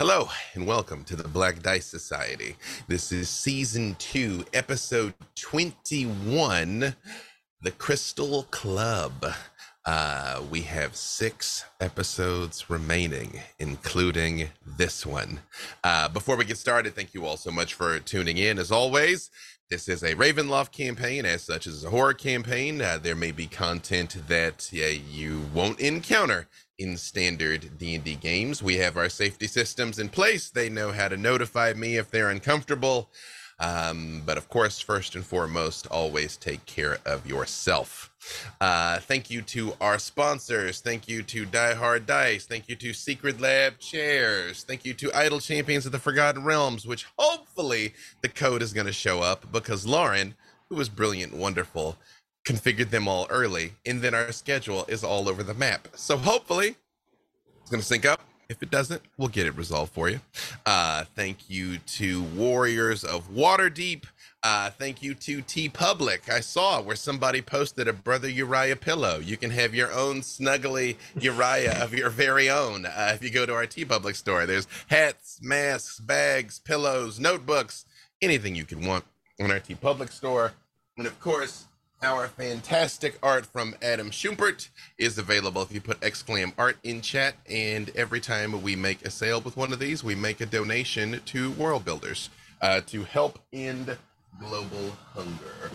Hello, and welcome to the Black Dice Society. This is season two, episode 21 The Crystal Club. Uh, we have six episodes remaining, including this one. Uh, before we get started, thank you all so much for tuning in. As always, this is a Ravenloft campaign, as such as a horror campaign. Uh, there may be content that yeah, you won't encounter in standard D&D games. We have our safety systems in place. They know how to notify me if they're uncomfortable. Um, but of course, first and foremost, always take care of yourself. Uh, thank you to our sponsors. Thank you to Die Hard Dice. Thank you to Secretlab Chairs. Thank you to Idle Champions of the Forgotten Realms, which hopefully the code is going to show up because Lauren, who was brilliant, wonderful, configured them all early, and then our schedule is all over the map. So hopefully it's going to sync up. If it doesn't, we'll get it resolved for you. Uh, thank you to Warriors of Waterdeep. Uh, thank you to TeePublic. I saw where somebody posted a Brother Uriah pillow. You can have your own snuggly Uriah of your very own uh, if you go to our TeePublic store. There's hats, masks, bags, pillows, notebooks, anything you can want on our TeePublic store. And of course, our fantastic art from Adam Schumpert is available if you put exclam art in chat. And every time we make a sale with one of these, we make a donation to Worldbuilders uh, to help end global hunger.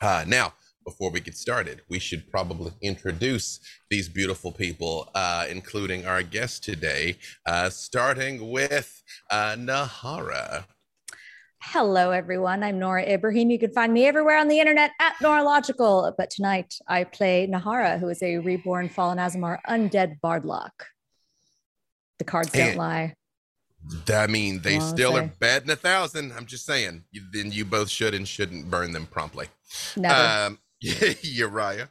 Uh, now, before we get started, we should probably introduce these beautiful people, uh, including our guest today, uh, starting with uh, Nahara. Hello, everyone. I'm Nora Ibrahim. You can find me everywhere on the internet at Noralogical. But tonight I play Nahara, who is a reborn fallen Aasimar undead bardlock. The cards don't lie. I mean, they still are say. bad in a thousand. I'm just saying. You, then you both should and shouldn't burn them promptly. Never. Um, Uriah.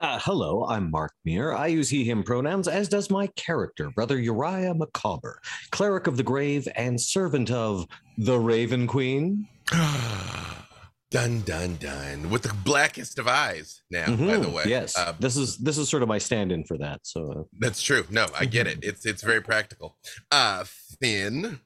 Uh, hello, I'm Mark Meer. I use he, him pronouns, as does my character, Brother Uriah Macabre, cleric of the grave and servant of the Raven Queen. dun dun dun. With the blackest of eyes. Now, by the Mhm, way. yes, Uh, this is this is sort of my stand-in for that. So, uh, that's true. No, I get it. It's it's very practical. Uh, Finn.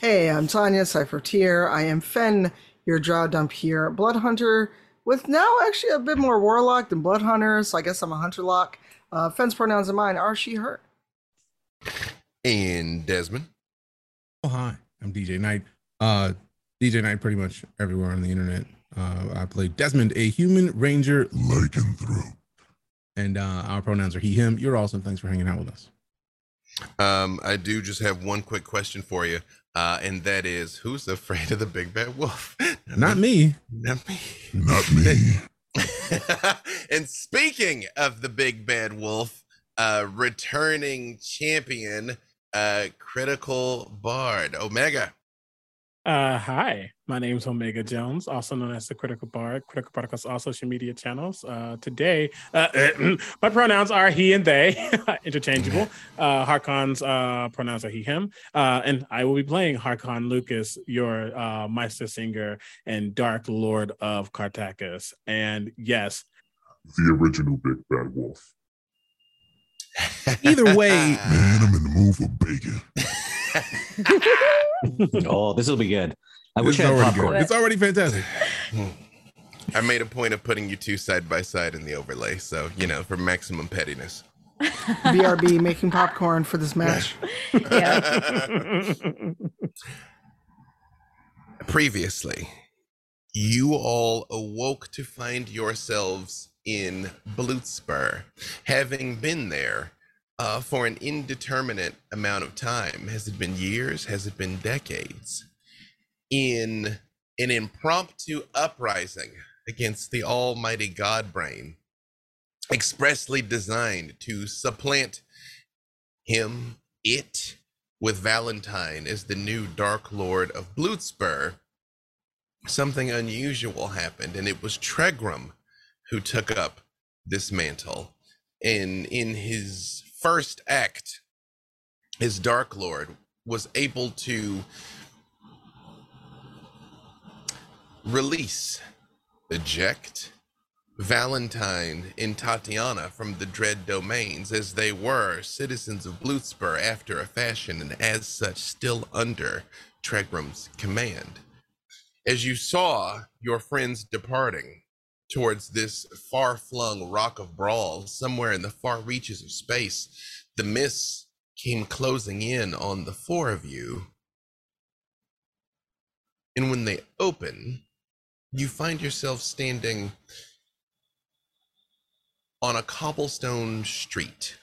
Hey, I'm Tanya Cypher I am Fen, your drow dhampir, Blood Hunter, with now actually a bit more Warlock than Blood Hunter, so I guess I'm a Hunter Lock. Uh, Fen's pronouns and mine are she, her. And Desmond. Oh hi, I'm DJ Knight. Uh, DJ Knight pretty much everywhere on the internet. Uh, I play Desmond, a human ranger lycanthrope, and uh, our pronouns are he/him. You're awesome. Thanks for hanging out with us. Um, I do just have one quick question for you. Uh, and that is who's afraid of the big bad wolf? Not me. Not me. Not me. and speaking of the big bad wolf, uh, returning champion, uh, critical bard, Omega. Uh, hi, my name is Omega Jones, also known as the Critical Bard. Critical Bard across all social media channels. Uh, today, uh, my pronouns are he and they, interchangeable. Uh, Harkon's uh, pronouns are he, him. Uh, and I will be playing Harkon Lukas, your uh, Meistersinger and Dark Lord of Kartakass. And yes, the original Big Bad Wolf. Either way, Man, I'm in the mood for bacon. oh, this will be good. I it's wish I had already popcorn. good. It's already fantastic. I made a point of putting you two side by side in the overlay, so you know, for maximum pettiness. BRB making popcorn for this match. yeah. Previously, you all awoke to find yourselves in Bluetspur, having been there uh, for an indeterminate amount of time. Has it been years? Has it been decades? In an impromptu uprising against the almighty Godbrain, expressly designed to supplant him, it, with Valentine as the new Dark Lord of Bluetspur, something unusual happened, and it was Tregram who took up this mantle. And in his first act, his Dark Lord was able to release, eject, Valentine and Tatiana from the Dread Domains, as they were citizens of Bluetspur after a fashion, and as such still under Tregram's command. As you saw your friends departing towards this far flung rock of brawl, somewhere in the far reaches of space, the mists came closing in on the four of you. And when they open, you find yourself standing on a cobblestone street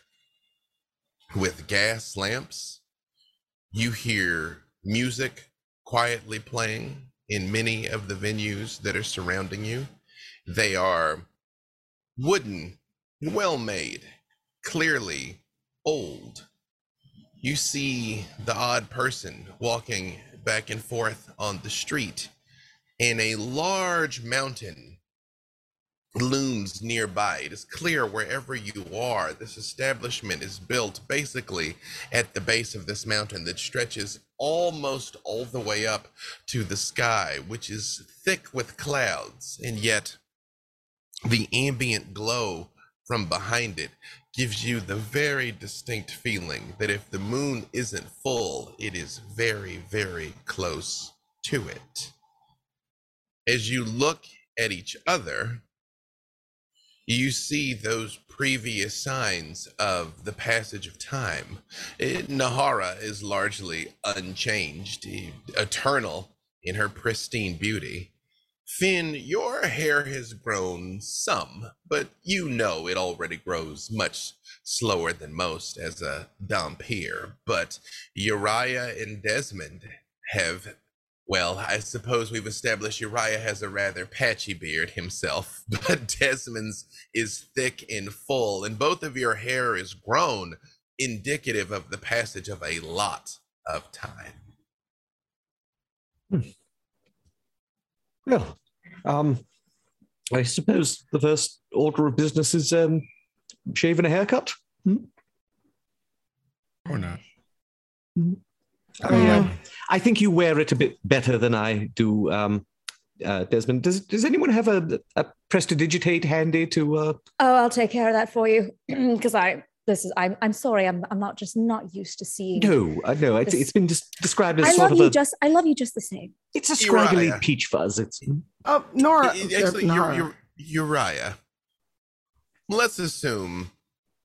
with gas lamps. You hear music quietly playing in many of the venues that are surrounding you. They are wooden, well made, clearly old. You see the odd person walking back and forth on the street, and a large mountain looms nearby. It is clear wherever you are, this establishment is built basically at the base of this mountain that stretches almost all the way up to the sky, which is thick with clouds, and yet the ambient glow from behind it gives you the very distinct feeling that if the moon isn't full, it is very, very close to it. As you look at each other, you see those previous signs of the passage of time. It, Nahara is largely unchanged, eternal in her pristine beauty. Finn, your hair has grown some, but you know it already grows much slower than most as a Dhampir. But Uriah and Desmond have well, I suppose we've established Uriah has a rather patchy beard himself, but Desmond's is thick and full, and both of your hair is grown, indicative of the passage of a lot of time. Hmm. Well, um, I suppose the first order of business is um, shaving a haircut. Hmm? Or not. Hmm. I, mean, Yeah. I think you wear it a bit better than I do, um, uh, Desmond. Does Does anyone have a, a prestidigitate handy to? Uh... Oh, I'll take care of that for you because I this is I'm I'm sorry I'm I'm not just not used to seeing. No, uh, no. It's, it's been just described as I sort love of you a. just I love you just the same. It's a scraggly Uriah. peach fuzz. It's Oh, Nora. I- I- Actually, uh, Ur- Nara. Ur- Uriah. Let's assume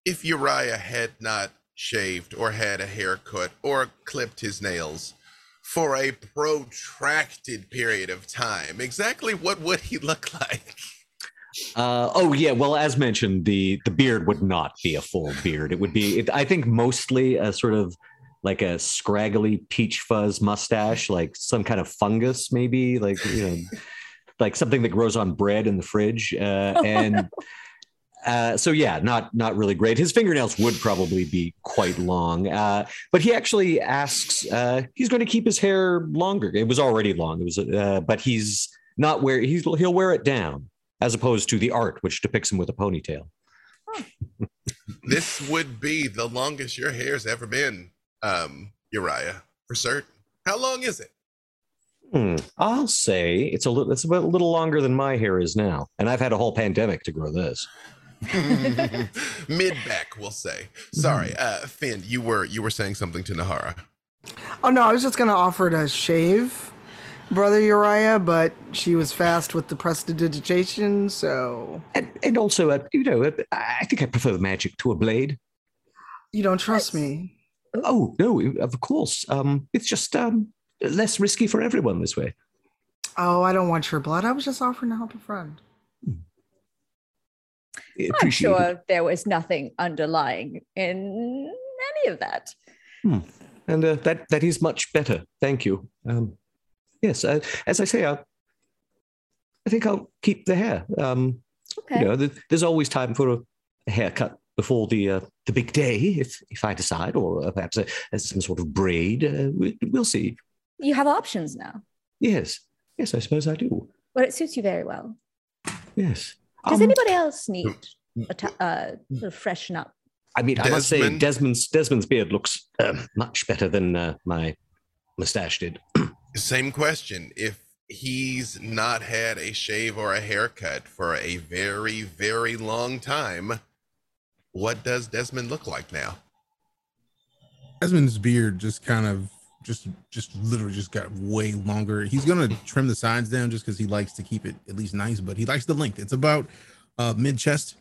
if Uriah had not shaved or had a haircut or clipped his nails for a protracted period of time, exactly what would he look like? Uh, oh yeah, well as mentioned, the the beard would not be a full beard. It would be, it, I think, mostly a sort of like a scraggly peach fuzz mustache, like some kind of fungus, maybe, like you know, like something that grows on bread in the fridge. Uh, and uh, so yeah, not not really great. His fingernails would probably be quite long, uh, but he actually asks. Uh, he's going to keep his hair longer. It was already long. It was, uh, but he's not wear. He's he'll wear it down as opposed to the art, which depicts him with a ponytail. This would be the longest your hair's ever been, um, Uriah, for certain. How long is it? Hmm, I'll say it's a little. It's about a little longer than my hair is now, and I've had a whole pandemic to grow this. Mid back, we'll say. Sorry, uh, Finn, you were you were saying something to Nahara. Oh no, I was just gonna offer to shave brother Uriah, but she was fast with the prestidigitation, so And, and also, uh, you know, uh, I think I prefer the magic to a blade. you don't trust That's- me. Oh no, of course. Um, it's just um, less risky for everyone this way. Oh, I don't want your blood. I was just offering to help a friend. I'm Appreciate it. sure there was nothing underlying in any of that. and uh, that that is much better. Thank you. Um, yes, uh, as I say, I, I think I'll keep the hair. Um, Okay. You know, th- there's always time for a, a haircut before the uh, the big day, if if I decide, or uh, perhaps a, as some sort of braid. Uh, we, we'll see. You have options now, Yes, yes, I suppose I do. but it suits you very well. Yes. Does Um, anybody else need a ta- uh, sort of freshen up? I mean, I must say, Desmond's Desmond's beard looks um, much better than uh, my mustache did. Same question. If he's not had a shave or a haircut for a very, very long time. What does Desmond look like now? Desmond's beard just kind of just just literally just got way longer. He's gonna trim the sides down just because he likes to keep it at least nice, but he likes the length. It's about uh mid chest,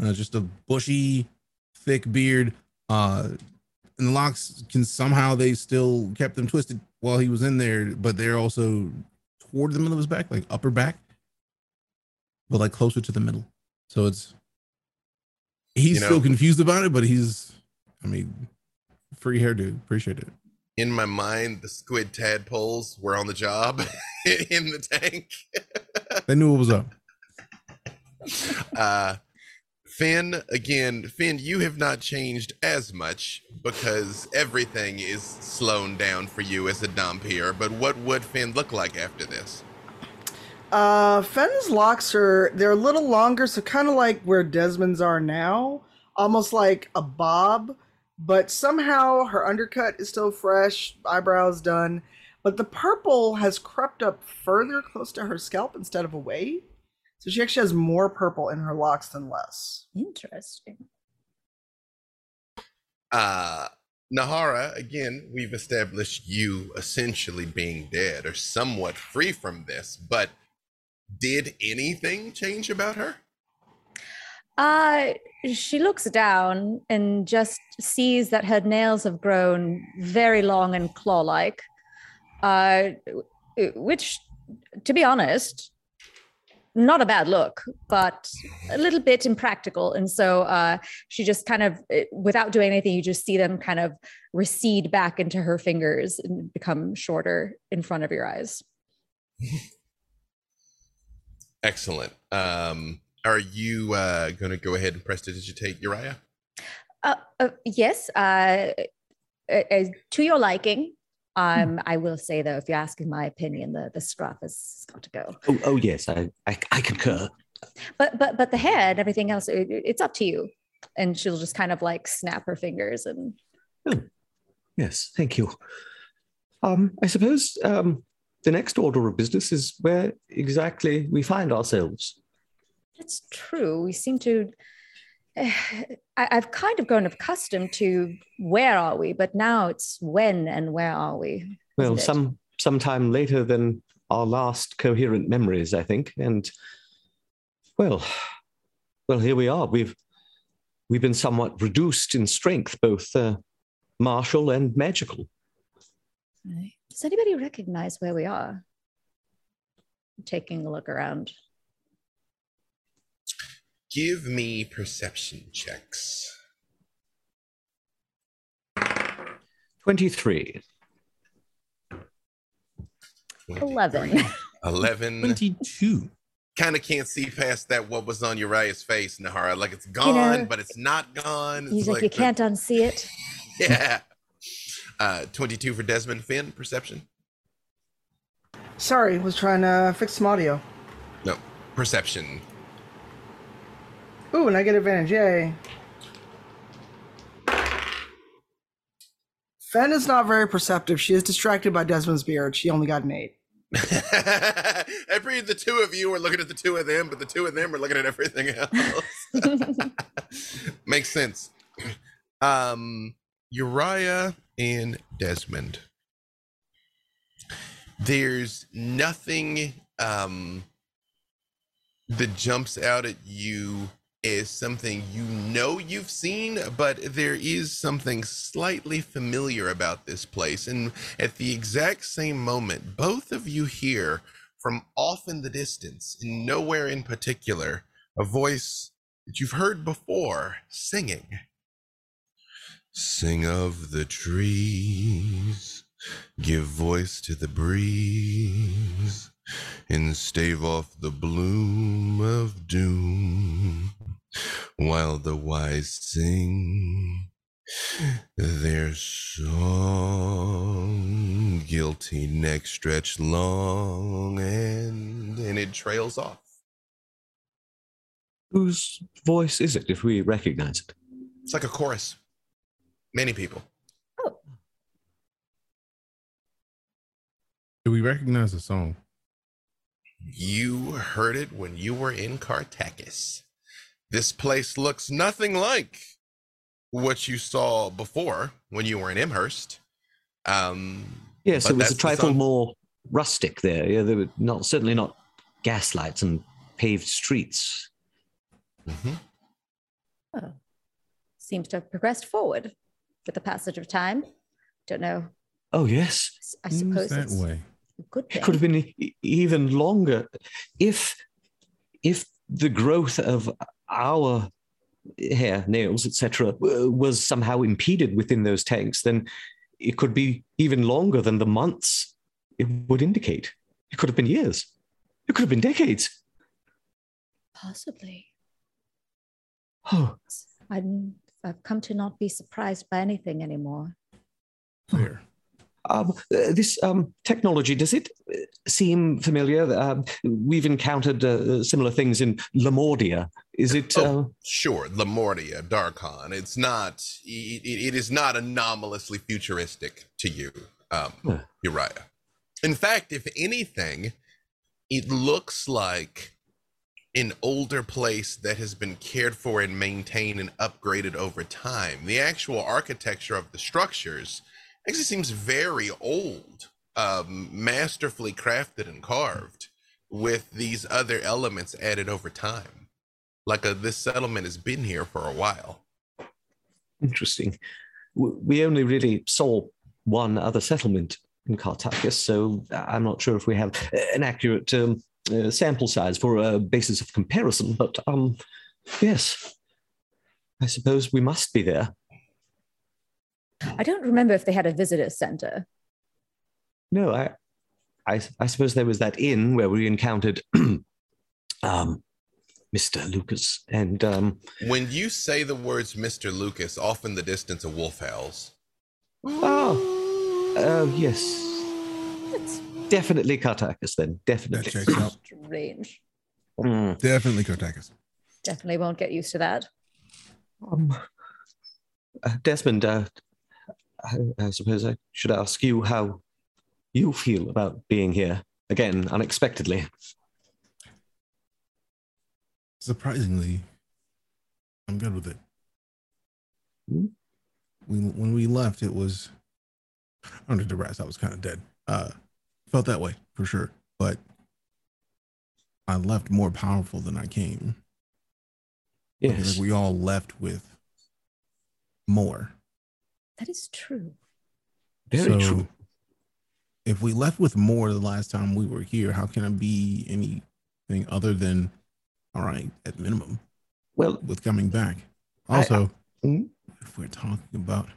uh, just a bushy, thick beard. Uh and the locks can somehow they still kept them twisted while he was in there, but they're also toward the middle of his back, like upper back, but like closer to the middle. So it's he's You know- still confused about it, but he's I mean free hairdo. Appreciate it. In my mind, the squid tadpoles were on the job in the tank. They knew what was up. uh Finn, again, Finn, you have not changed as much because everything is slowed down for you as a Dhampir. But what would Finn look like after this? Uh, Fenn's locks are they're a little longer, so kind of like where Desmond's are now, almost like a bob. But somehow her undercut is still fresh, eyebrows done, but the purple has crept up further close to her scalp instead of away. So she actually has more purple in her locks than less. Interesting. Uh Nahara, again, we've established you essentially being dead or somewhat free from this, but did anything change about her? Uh, she looks down and just sees that her nails have grown very long and claw-like, uh, which, to be honest, not a bad look, but a little bit impractical. And so uh, she just kind of, eh, without doing anything, you just see them kind of recede back into her fingers and become shorter in front of your eyes. Excellent. Um, are you uh, going to go ahead and prestidigitate Uriah? Uh, uh, yes, uh, to your liking. Um, I will say though, if you're asking my opinion, the the scruff has got to go. Oh, oh yes, I, I, I concur. But but but the hair and everything else, it, it's up to you. And she'll just kind of like snap her fingers and Yes, thank you. Um, I suppose um, the next order of business is where exactly we find ourselves. That's true. We seem to. I've kind of grown accustomed to where are we, but now it's when and where are we? Well, some sometime later than our last coherent memories, I think. And well, well, here we are. We've we've been somewhat reduced in strength, both uh, martial and magical. Does anybody recognize where we are? Taking a look around. Give me perception checks. Twenty-three. 11. 11. 22. Kind of can't see past that what was on Uriah's face, Nahara. Like it's gone, know, but it's not gone. It's He's like, you the- can't unsee it. Yeah. Uh, 22 for Desmond Finn, perception. Sorry, was trying to fix some audio. No, perception. Ooh, and I get advantage. Yay. Fen is not very perceptive. She is distracted by Desmond's beard. She only got an eight. Every the two of you are looking at the two of them, but the two of them are looking at everything else. Makes sense. Um, Uriah and Desmond. There's nothing um that jumps out at you as something you know you've seen, but there is something slightly familiar about this place. And at the exact same moment, both of you hear from off in the distance, and nowhere in particular, a voice that you've heard before singing. Sing of the trees, give voice to the breeze, and stave off the bloom of doom, while the wise sing their song. Guilty neck stretched long, and and it trails off. Whose voice is it, if we recognize it? It's like a chorus. Many people. Oh. Do we recognize the song? You heard it when you were in Kartakass. This place looks nothing like what you saw before when you were in Imhurst. Um, Yes, it was a trifle more rustic there. Yeah, there were not certainly not gaslights and paved streets. mhm. Oh. Seems to have progressed forward with the passage of time. Don't know. Oh yes, I Seems suppose that it's way. A good it could have been even longer if if the growth of our hair, nails, etc., was somehow impeded within those tanks. Then it could be even longer than the months it would indicate. It could have been years. It could have been decades. Possibly. Oh, I'm, I've come to not be surprised by anything anymore. Fair. Um, uh, this um, technology, does it uh, seem familiar? Um, we've encountered uh, similar things in Lamordia. Is it? Uh, Oh, sure, Lamordia, Darkon. It's not. It, it- it is not anomalously futuristic to you, um, Huh. Uriah. In fact, if anything, it looks like an older place that has been cared for and maintained and upgraded over time. The actual architecture of the structures actually seems very old, um, masterfully crafted and carved, with these other elements added over time. Like a, this settlement has been here for a while. Interesting. We only really saw one other settlement in Kartakass, so I'm not sure if we have an accurate um, uh, sample size for a basis of comparison. But um, yes, I suppose we must be there. I don't remember if they had a visitor center. No, I, I, I suppose there was that inn where we encountered um, Mr. Lukas and um, When you say the words Mr. Lukas, off in the distance, a wolf howls. oh, uh, yes, That's definitely Kartakass. Then definitely. checks strange. Mm. Definitely Kartakass. Definitely won't get used to that. Um, uh, Desmond, uh, I, I suppose I should ask you how you feel about being here again unexpectedly. Surprisingly, I'm good with it. Hmm? We, when we left, it was under the duress. I was kind of dead. Uh, felt that way for sure, but I left more powerful than I came. Yes. like we all left with more. That is true. Very So, true. If we left with more the last time we were here, how can it be anything other than all right at minimum Well, with coming back? I- Also, Hmm? if we're talking about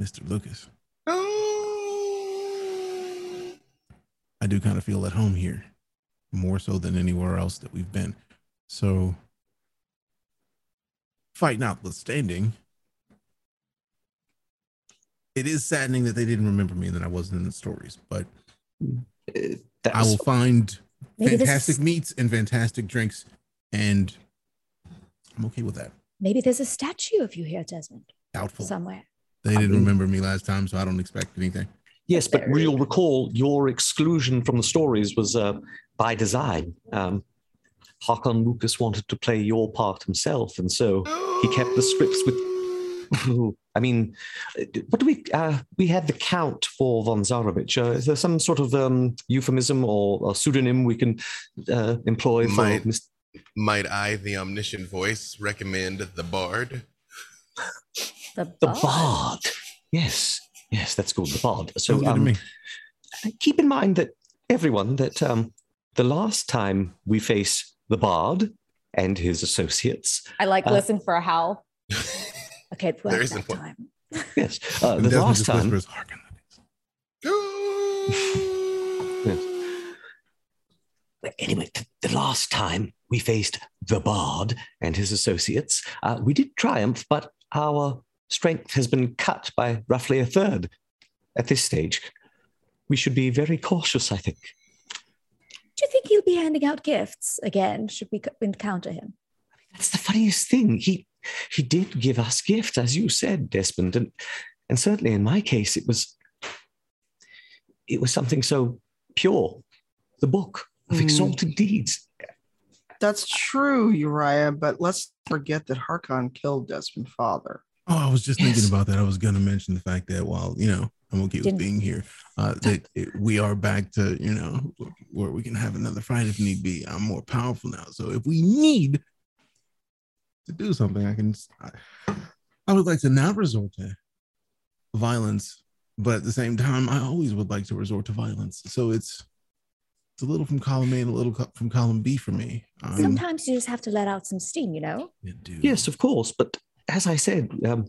Mr. Lukas, I do kind of feel at home here, more so than anywhere else that we've been. So, fight notwithstanding, it is saddening that they didn't remember me and that I wasn't in the stories. But uh, I will find Maybe fantastic is- meats and fantastic drinks, and I'm okay with that. Maybe there's a statue of you here, Desmond, Doubtful. somewhere. They didn't mean- remember me last time, so I don't expect anything. yes, but you'll recall your exclusion from the stories was uh, by design. Um, Harkon Lukas wanted to play your part himself, and so he kept the scripts with. I mean, what do we? Uh, we had the count for von Zarovich. Uh, is there some sort of um, euphemism or, or pseudonym we can uh, employ for? Might- Mr. Might I, the omniscient voice, recommend the Bard? The, The bard. Bard. Yes, yes, that's called the Bard. So Sounds good to um, me. keep in mind that everyone that um, the last time we face the Bard and his associates, I like Uh, listen for a howl. Okay, it There worked isn't that one. time. yes, uh, the Desmond last just time whispers, "Hearken." But anyway, th- the last time we faced the Bard and his associates, uh, we did triumph, but our strength has been cut by roughly a third at this stage. We should be very cautious, I think. Do you think he'll be handing out gifts again? Should we encounter him? That's the funniest thing. He he did give us gifts, as you said, Desmond, and and certainly in my case, it was it was something so pure, the book. of Mm. exalted deeds. That's true, Uriah, but let's forget that Harkon killed Desmond's father. Oh, I was just thinking about that. I was gonna mention the fact that while you know I'm okay with Didn't- being here, uh, that it, we are back to you know where we can have another fight if need be. I'm more powerful now, so if we need to do something, I can. I, I would like to not resort to violence, but at the same time, I always would like to resort to violence. So it's it's a little from column A and a little co- from column B for me. Um, Sometimes you just have to let out some steam, you know? yeah. Yes, of course. But as I said, um,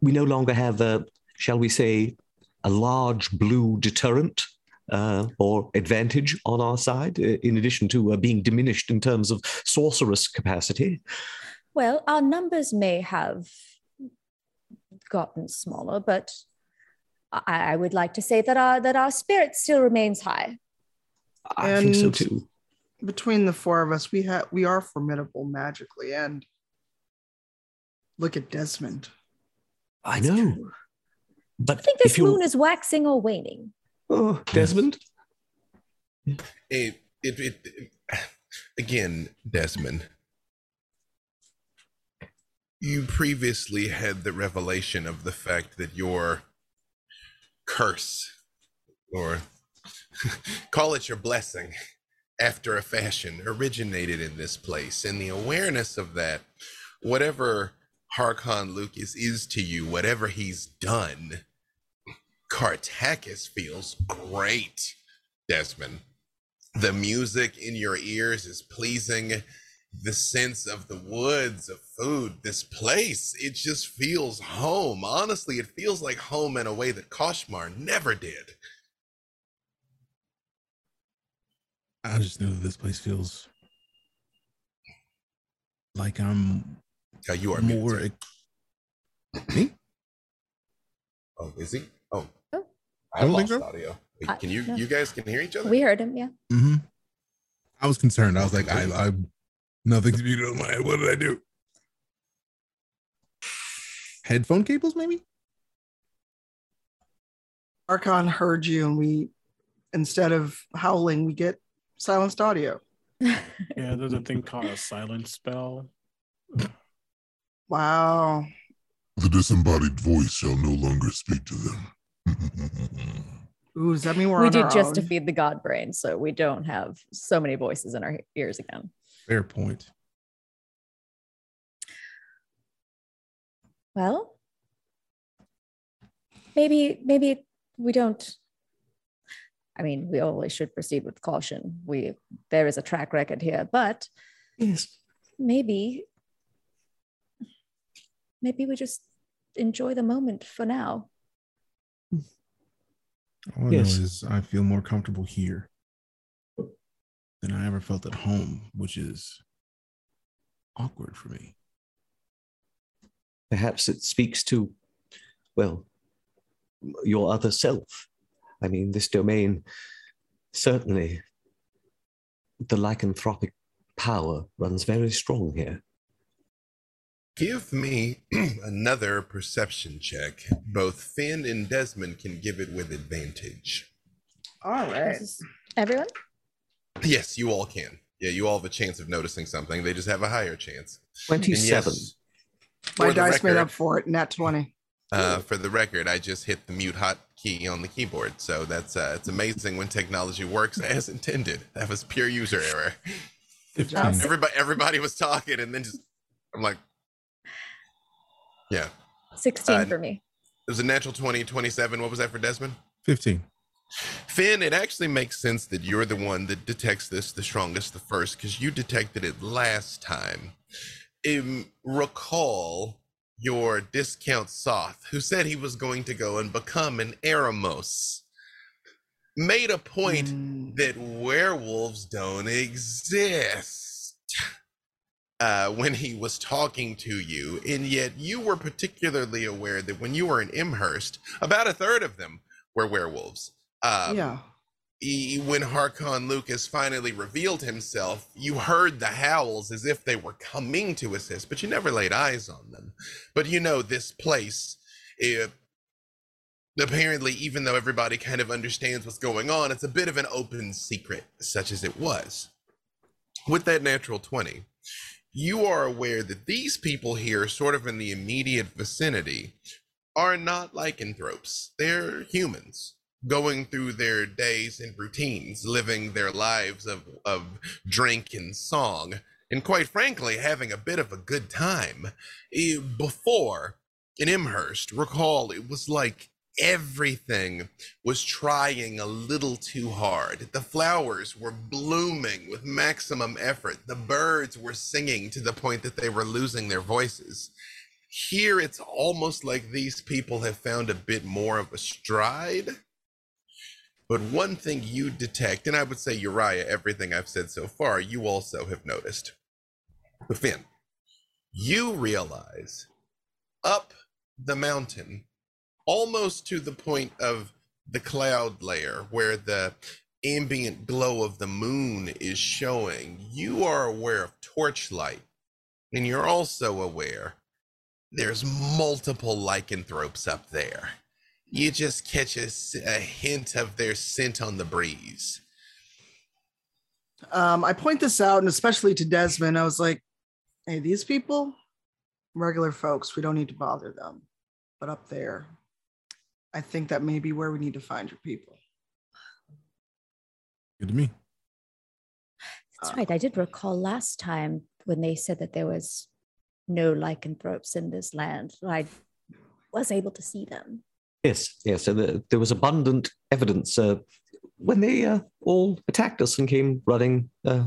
we no longer have, a, shall we say, a large blue deterrent uh, or advantage on our side, uh, in addition to uh, being diminished in terms of sorceress capacity. Well, our numbers may have gotten smaller, but I, I would like to say that our that our spirit still remains high. I think so And- too. Between the four of us, we have we are formidable magically, and look at Desmond. I know. But I think this moon is waxing or waning. oh, Desmond, It, it, it, it- again, Desmond. You previously had the revelation of the fact that your curse, or call it your blessing, after a fashion, originated in this place. And the awareness of that, whatever Harkon Lukas is to you, whatever he's done, Kartakass feels great, Desmond the music in your ears is pleasing the sense of the woods of food this place it just feels home honestly it feels like home in a way that koshmar never did I just know that this place feels like I'm Yeah, you are more. muted, ex- Me? oh is he oh Oh. i I don't lost think so. audio Wait, can you no. you guys can hear each other We heard him, yeah. hmm I was concerned. I was like, I, I, nothing's muted on my head. What did I do? Headphone cables, maybe? Harkon heard you, and we instead of howling, we get silenced audio. Yeah, there's a thing called a silent spell. Wow. The disembodied voice shall no longer speak to them. Ooh, does that mean we're we on did our just to own? feed the god brain, so we don't have so many voices in our ears again. Fair point. Well, maybe maybe we don't. I mean, we always should proceed with caution. We there is a track record here, but yes, maybe maybe we just enjoy the moment for now. All I Yes. know is I feel more comfortable here than I ever felt at home, which is awkward for me. perhaps it speaks to, well, your other self. I mean, this domain certainly the lycanthropic power runs very strong here. Give me another perception check. Both Finn and Desmond can give it with advantage. All right. Everyone? Yes, you all can. Yeah, you all have a chance of noticing something. They just have a higher chance. 27. yes, My for the dice made up for it. Nat 20. Uh, for the record, I just hit the mute hot key on the keyboard, so that's uh, it's amazing when technology works as intended. That was pure user error. Good job. Everybody, everybody was talking, and then just I'm like, yeah, 16 Uh, for me. it was a natural 20, 27. What was that for Desmond? 15. Finn, it actually makes sense that you're the one that detects this the strongest, the first, because you detected it last time. Um, recall your discount Soth, who said he was going to go and become an Eremos, made a point Mm, that werewolves don't exist uh, when he was talking to you, and yet you were particularly aware that when you were in Imhurst, about a third of them were werewolves. Um, yeah. he, when Harkon Lukas finally revealed himself, you heard the howls as if they were coming to assist, but you never laid eyes on them. But you know, this place, it, apparently, even though everybody kind of understands what's going on, it's a bit of an open secret, such as it was. With that natural 20, you are aware that these people here, sort of in the immediate vicinity, are not lycanthropes. They're humans going through their days and routines, living their lives of, of drink and song, and quite frankly, having a bit of a good time. Before in Imhurst, recall it was like everything was trying a little too hard. The flowers were blooming with maximum effort. The birds were singing to the point that they were losing their voices. Here, it's almost like these people have found a bit more of a stride. But one thing you detect, and I would say Uriah, everything I've said so far, you also have noticed. But Finn, you realize up the mountain, almost to the point of the cloud layer where the ambient glow of the moon is showing, you are aware of torchlight. And you're also aware there's multiple lycanthropes up there. You just catch a hint of their scent on the breeze. Um, I point this out, and especially to Desmond, I was like, "Hey, these people, regular folks. We don't need to bother them. But up there, I think that may be where we need to find your people." Good to me. That's Uh, right. I did recall last time when they said that there was no lycanthropes in this land. I was able to see them. Yes, yes. And the, there was abundant evidence uh, when they uh, all attacked us and came running. Uh,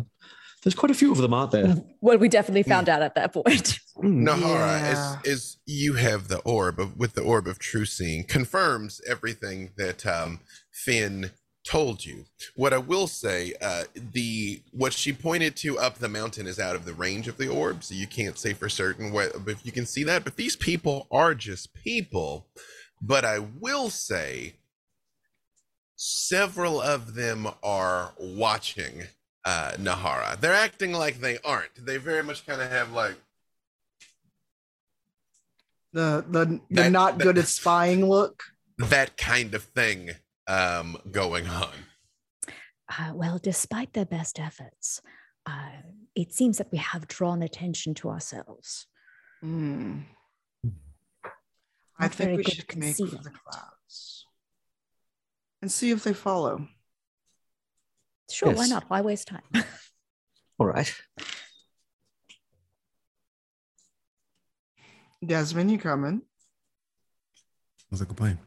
there's quite a few of them, aren't there? Well, we definitely found out at that point. Mm. Nahara, Yeah. as, as you have the orb of, with the orb of true seeing, confirms everything that um, Finn told you. What I will say, uh, the what she pointed to up the mountain is out of the range of the orb, so you can't say for certain what if you can see that. But these people are just people. But I will say, several of them are watching uh, Nahara. They're acting like they aren't. They very much kind of have like. The the, the That- not that- good at spying look. that kind of thing um going on Uh, well, despite their best efforts, uh, it seems that we have drawn attention to ourselves. Hmm. I Not very think we good should make for the concealment. clouds and see if they follow. Sure, why not? Why waste time? All right. Desmond, you coming? Sounds like a plan.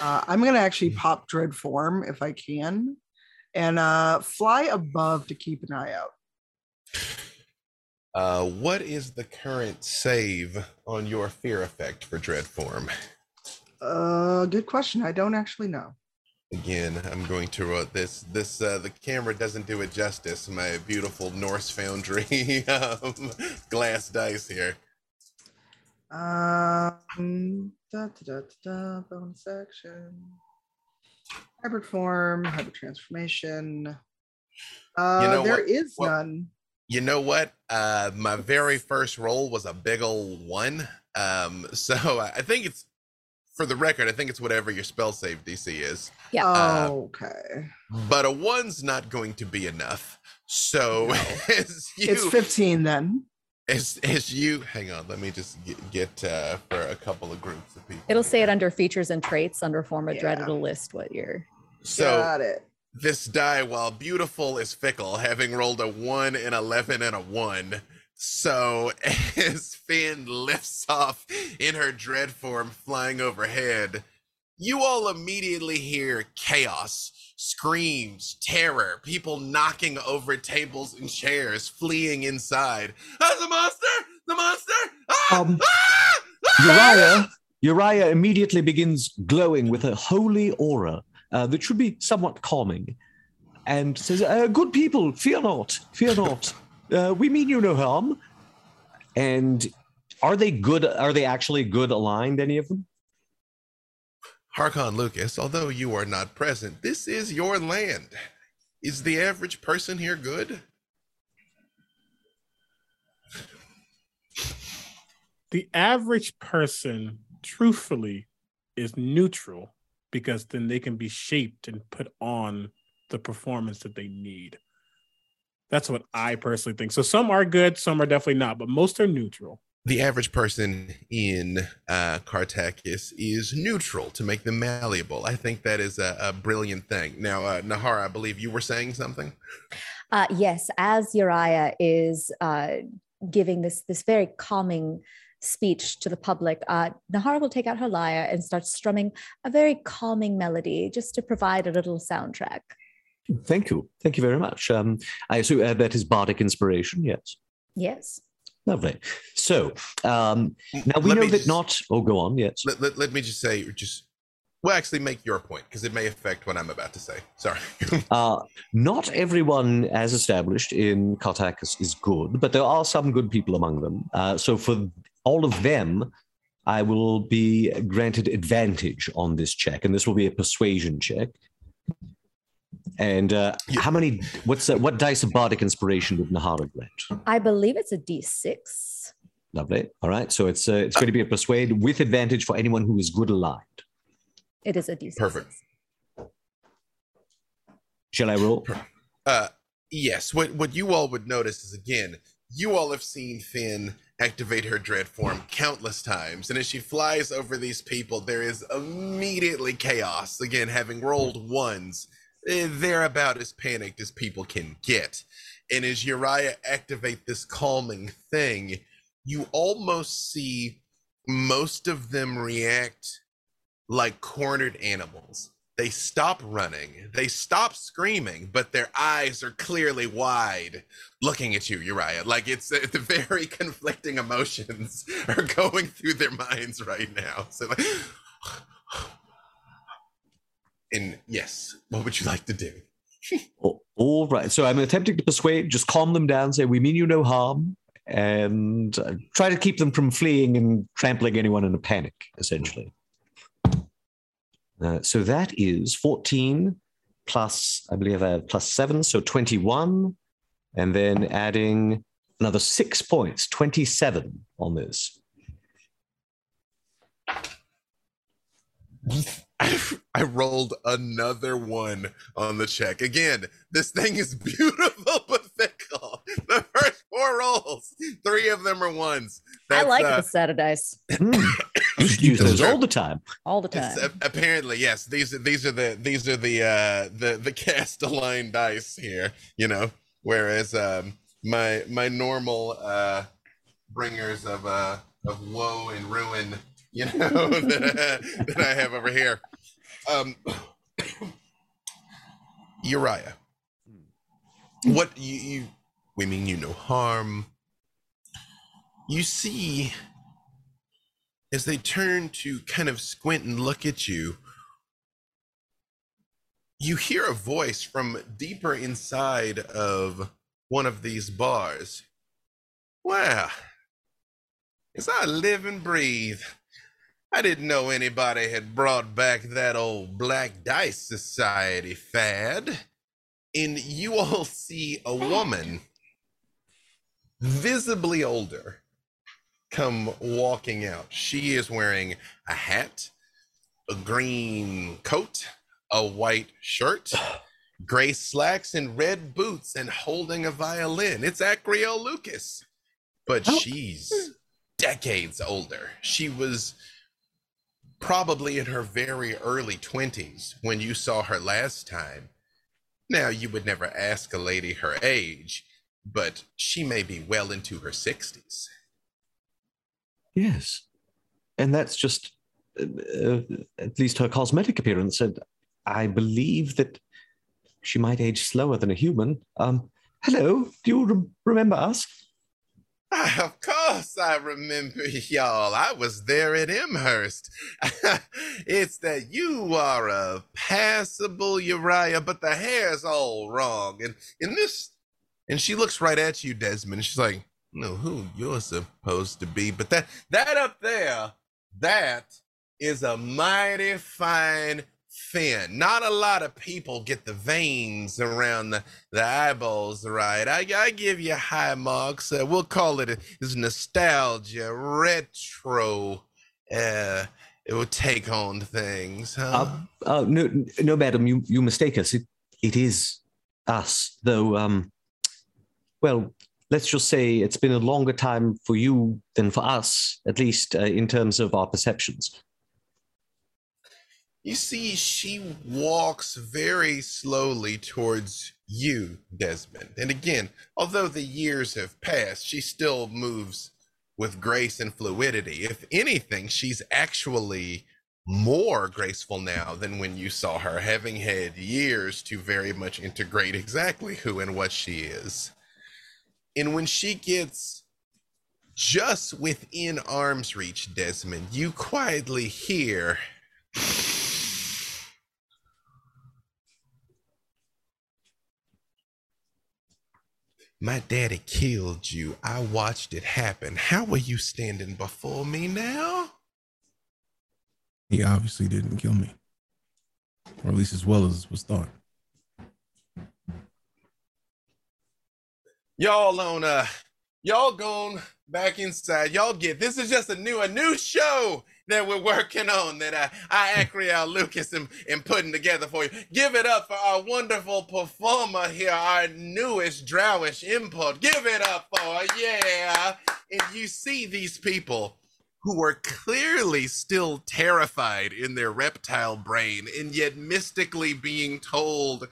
Uh, I'm gonna actually pop dread form if I can, and uh, fly above to keep an eye out. Uh what is the current save on your fear effect for dread form Uh, good question. I don't actually know. again i'm going to uh, this this uh the camera doesn't do it justice my beautiful norse foundry um, glass dice here Um, da, da, da, da, da, bonus action. Hybrid form, hybrid transformation. Uh, know there what? is none. You know what uh my very first roll was a big old one um so i I think it's for the record i think it's whatever your spell save dc is Yeah. Uh, okay. but a one's not going to be enough. So as you, It's 15 then. as, as you hang on, let me just get, get uh, for a couple of groups of people. It'll say it under features and traits under form of dread. Yeah. It'll list what you're. So Got it. This die, while beautiful, is fickle, having rolled a one, an eleven, and a one. So as Finn lifts off in her dread form, flying overhead, you all immediately hear chaos, screams, terror, people knocking over tables and chairs, fleeing inside. Ah, the monster! The monster! Ah! Um, ah! Ah! Uriah, Uriah immediately begins glowing with a holy aura uh, that should be somewhat calming, and says, uh, "Good people, fear not, fear not. Uh, we mean you no harm." And are they good? Are they actually good aligned? Any of them? Harkon Lukas, although you are not present, this is your land. Is the average person here good? The average person truthfully is neutral because then they can be shaped and put on the performance that they need. That's what I personally think. So some are good, some are definitely not, but most are neutral. The average person in uh, Kartakass is neutral to make them malleable. I think that is a, a brilliant thing. Now, uh, Nahara, I believe you were saying something. Uh, yes, as Uriah is uh, giving this this very calming speech to the public, uh, Nahara will take out her lyre and start strumming a very calming melody just to provide a little soundtrack. Thank you. Thank you very much. Um, I assume uh, that is bardic inspiration. Yes. Yes. Lovely. So um, now we Let know that just- not. Oh, go on. Yes. Let, let, let me just say, just well, actually, make your point because it may affect what I'm about to say. Sorry. Uh, not everyone, as established in Kartakass, is good, but there are some good people among them. Uh, so for all of them, I will be granted advantage on this check, and this will be a persuasion check. And uh, Yeah. how many? What's that? What dice of bardic inspiration did Nahara grant? I believe it's a D6. Lovely. All right. So it's uh, it's going to be a persuade with advantage for anyone who is good aligned. It is a D6. Perfect. Shall I roll? Uh, yes. What what you all would notice is again, you all have seen Finn activate her dread form countless times, and as she flies over these people, there is immediately chaos. Again, having rolled ones, eh, they're about as panicked as people can get. And as Uriah activate this calming thing, you almost see most of them react like cornered animals. They stop running, they stop screaming, but their eyes are clearly wide looking at you, Uriah. Like it's the very conflicting emotions are going through their minds right now. So, like, and yes, what would you like to do? Oh, All right. So I'm attempting to persuade, just calm them down, say, we mean you no harm, and uh, try to keep them from fleeing and trampling anyone in a panic, essentially. Uh, so that is 14 plus, I believe I have plus seven, so 21, and then adding another six points, 27 on this. I, I rolled another one on the check. Again, this thing is beautiful but fickle. The first four rolls, three of them are ones. I like uh, the set of dice Hmm. You use those all the time. all the time. It's, uh, apparently, yes. These are these are the these are the uh the the cast align dice here. You know, whereas um my my normal uh bringers of uh of woe and ruin, you know, that, that I have over here. Um, Uriah, what you you we mean you no harm. You see as they turn to kind of squint and look at you, you hear a voice from deeper inside of one of these bars. Well, as I live and breathe, I didn't know anybody had brought back that old Black Dice Society fad. And you all see a woman, visibly older, come walking out. She is wearing a hat, a green coat, a white shirt, gray slacks, and red boots, and holding a violin. It's Akriel Lukas, but Oh. she's decades older. She was probably in her very early 20s when you saw her last time. Now, you would never ask a lady her age, but she may be well into her 60s. Yes. And that's just uh, uh, at least her cosmetic appearance. And I believe that she might age slower than a human. Um, hello, do you rem- remember us? Ah, Of course, I remember y'all. I was there at Amherst. it's that you are a passable Uriah, but the hair's all wrong. And in this, and she looks right at you, Desmond. And she's like, "No, who you're supposed to be?" But that that up there, that is a mighty fine fin. Not a lot of people get the veins around the the eyeballs right. I, I give you high marks. Uh, we'll call it a, nostalgia, retro, uh, it will take on things, huh? Uh, uh, no, no, madam, you, you mistake us. It, it is us, though. Um, well, let's just say it's been a longer time for you than for us, at least uh, in terms of our perceptions. You see, she walks very slowly towards you, Desmond. And again, although the years have passed, she still moves with grace and fluidity. If anything, she's actually more graceful now than when you saw her, having had years to very much integrate exactly who and what she is. And when she gets just within arm's reach, Desmond, you quietly hear. My daddy killed you. I watched it happen. How are you standing before me now? He obviously didn't kill me, or at least as well as was thought. Y'all on uh y'all going back inside. Y'all get this is just a new a new show that we're working on that I I Akriel Lukas am, am putting together for you. Give it up for our wonderful performer here, our newest drowish import. Give it up for yeah. And you see these people who are clearly still terrified in their reptile brain and yet mystically being told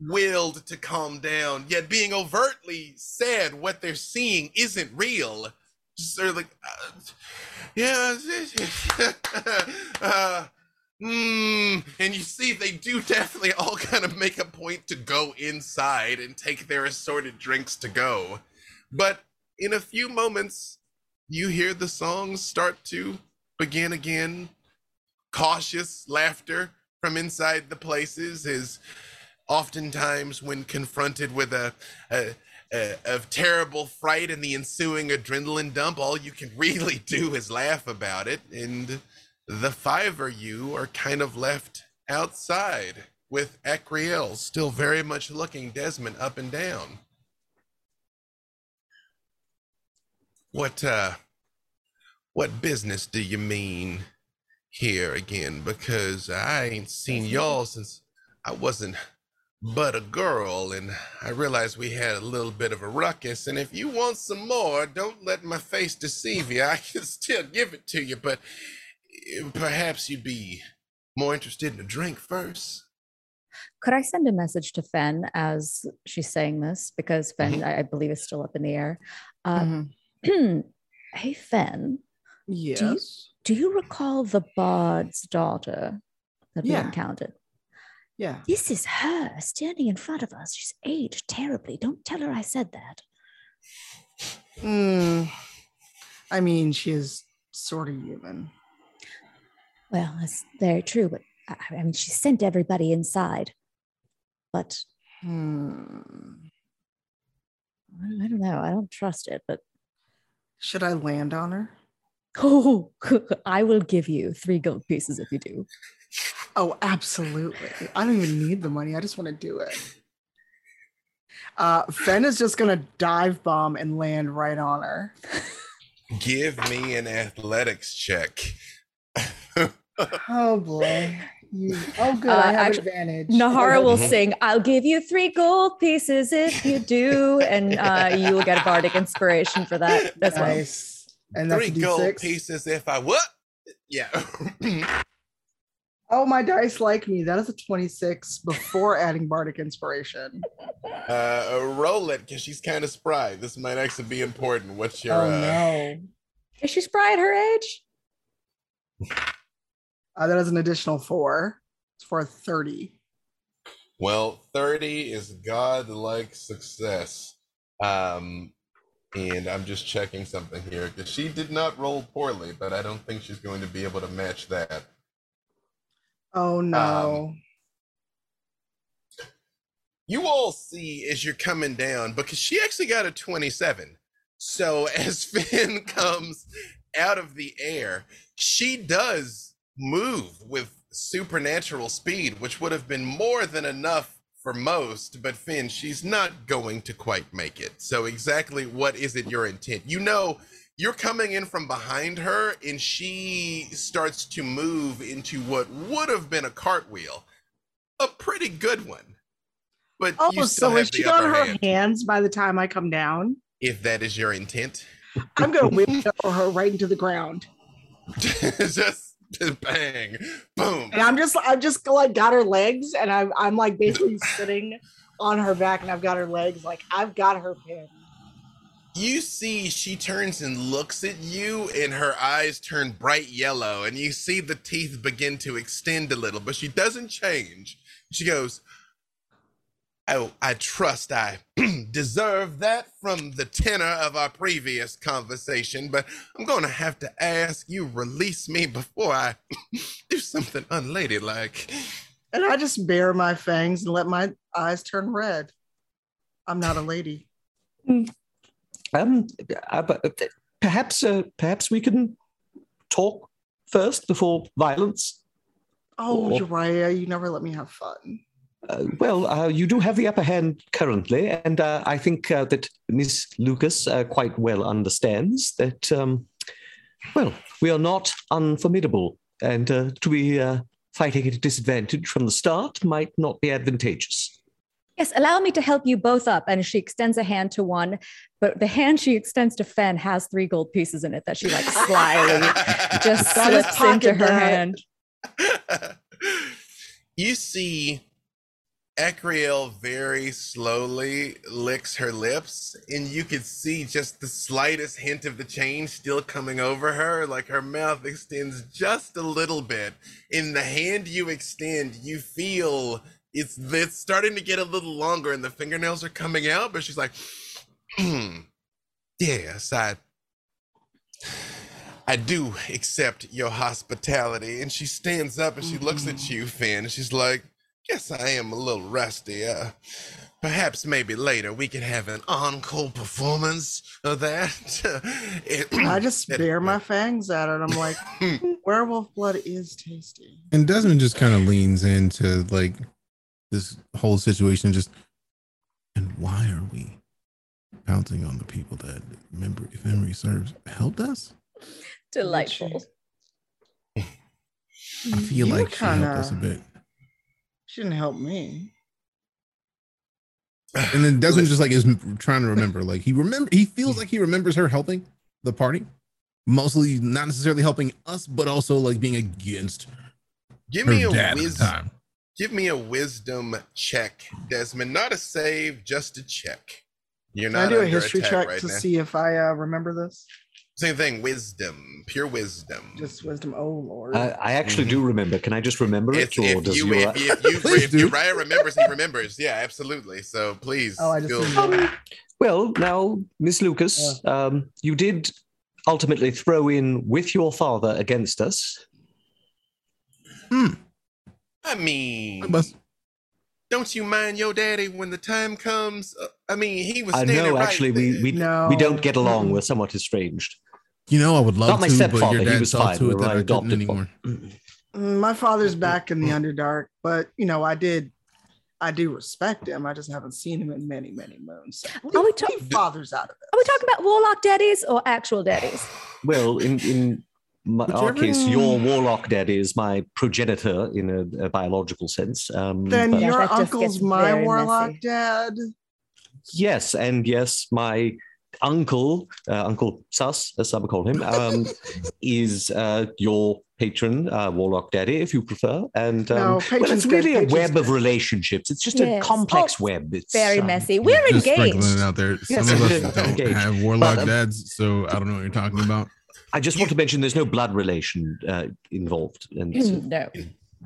willed to calm down, yet being overtly said what they're seeing isn't real. Just sort of like, uh, yeah, uh, mm, and you see they do definitely all kind of make a point to go inside and take their assorted drinks to go. But in a few moments, you hear the songs start to begin again. Cautious laughter from inside the places is oftentimes when confronted with a, a, a, a terrible fright and the ensuing adrenaline dump, all you can really do is laugh about it. And the five of you are kind of left outside with Akriel still very much looking Desmond up and down. What uh what business do you mean here again? Because I ain't seen y'all since I wasn't but a girl, and I realized we had a little bit of a ruckus. And if you want some more, don't let my face deceive you. I can still give it to you, but eh, perhaps you'd be more interested in a drink first. Could I send a message to Fen as she's saying this? Because Fen, Mhm. I, I believe, is still up in the air. Uh, Mhm. hey, Fen, Yes. do you recall the bard's daughter that we encountered? Yeah. This is her standing in front of us. She's aged terribly. Don't tell her I said that. Hmm. I mean, she is sort of human. Well, that's very true, but I, I mean, she sent everybody inside. But Hmm. I, I don't know. I don't trust it, but Should I land on her? oh, I will give you three gold pieces if you do. Oh, absolutely. I don't even need the money. I just want to do it. Uh, Fen is just gonna dive bomb and land right on her. Give me an athletics check. Oh boy. You, oh, good. Uh, I have actu- advantage. Nahara will sing, I'll give you three gold pieces if you do. And uh, you will get a bardic inspiration for that as well. Nice. And that's Three gold pieces if I what? Yeah. Oh, my dice like me. That is a 26 before adding bardic inspiration. uh, roll it because she's kind of spry. This might actually be important. What's your? oh uh, no. Is she spry at her age? Uh, that is an additional four. It's for 30. Well, 30 is godlike success. Um, and I'm just checking something here because she did not roll poorly, but I don't think she's going to be able to match that. Oh um, no. You all see as you're coming down because she actually got a 27. So as Finn comes out of the air, she does move with supernatural speed, which would have been more than enough for most. But Finn, she's not going to quite make it. So exactly what is it your intent? You know, you're coming in from behind her, and she starts to move into what would have been a cartwheel, a pretty good one. But Oh, so is she on her hand, hands by the time I come down? if that is your intent. I'm gonna whip her right into the ground. just bang, boom. And I'm just I'm just like got her legs and I'm I'm like basically sitting on her back and I've got her legs like I've got her pinned. You see, she turns and looks at you, and her eyes turn bright yellow, and you see the teeth begin to extend a little, but she doesn't change. She goes, Oh, I trust I deserve that from the tenor of our previous conversation, but I'm going to have to ask you release me before I do something unladylike. And I just bare my fangs and let my eyes turn red. I'm not a lady. Mm. Um, uh, but, uh, perhaps, uh, perhaps we can talk first before violence. Oh, Oh. Uriah, you never let me have fun. Uh, well, uh, you do have the upper hand currently, and uh, I think uh, that Miss Lukas uh, quite well understands that. Um, well, we are not unformidable, and uh, to be uh, fighting at a disadvantage from the start might not be advantageous. Yes, allow me to help you both up. And she extends a hand to one, but the hand she extends to Fen has three gold pieces in it that she like slyly just slips into her that. hand. you see Akriel very slowly licks her lips, and you could see just the slightest hint of the change still coming over her. Like her mouth extends just a little bit. In the hand you extend, you feel it's it's starting to get a little longer, and the fingernails are coming out. But she's like, "Hmm, "Yes, I I do accept your hospitality. And she stands up and she looks at you, Finn. And she's like, Guess I am a little rusty. Uh, perhaps maybe later we can have an encore performance of that. It- I just it- bare my fangs at it. I'm like, werewolf blood is tasty. And Desmond just kind of leans into like this whole situation. Just and why are we pouncing on the people that remember, if memory serves, helped us? Delightful. I mm, feel You like she helped us a bit. She didn't help me. And then Desmond just like is trying to remember. Like he remember, he feels like he remembers her helping the party, mostly not necessarily helping us, but also like being against Give her me a dad at the whiz, time. give me a wisdom check, Desmond. Not a save, just a check. You're Can I not do a history check right to now. see if I uh, remember this? Same thing, wisdom, pure wisdom. Just wisdom. Oh Lord. I, I actually do remember. Can I just remember If, it, or if does you, Uri- if, if, you, Please if do. Uriah remembers, he remembers. Yeah, absolutely. So please. oh, I just feel- remembered. Well, now, Miss Lukas, um, you did ultimately throw in with your father against us. I mean, But don't you mind your daddy when the time comes? Uh, I mean, he was I standing know, right actually, we there. we, No. we don't get along. We're somewhat estranged. you know, I would love Not my to, stepfather, but your he dad was fine. to it were that I adopted anymore. My father's back in the Underdark, but you know, I did I do respect him. I just haven't seen him in many, many moons. So Are we leave- talk- leave fathers out of it. Are we talking about warlock daddies or actual daddies? Well, in in my, our Whichever- case, your warlock daddy is my progenitor in a, a biological sense. Um, Then but- your that just uncle's my warlock messy. dad. yes, and yes, my uncle, uh, Uncle Sus, as some call him, um, is uh, your patron, uh, warlock daddy, if you prefer. And um, No, well, patron's it's good, really a patron's web of relationships. It's just Yes. a complex Oh, web. It's Very um, messy. We're engaged. it out there. Some Yes, of us don't engaged. have warlock But, um, dads, so I don't know what you're talking about. I just want to mention there's no blood relation uh, involved. And no.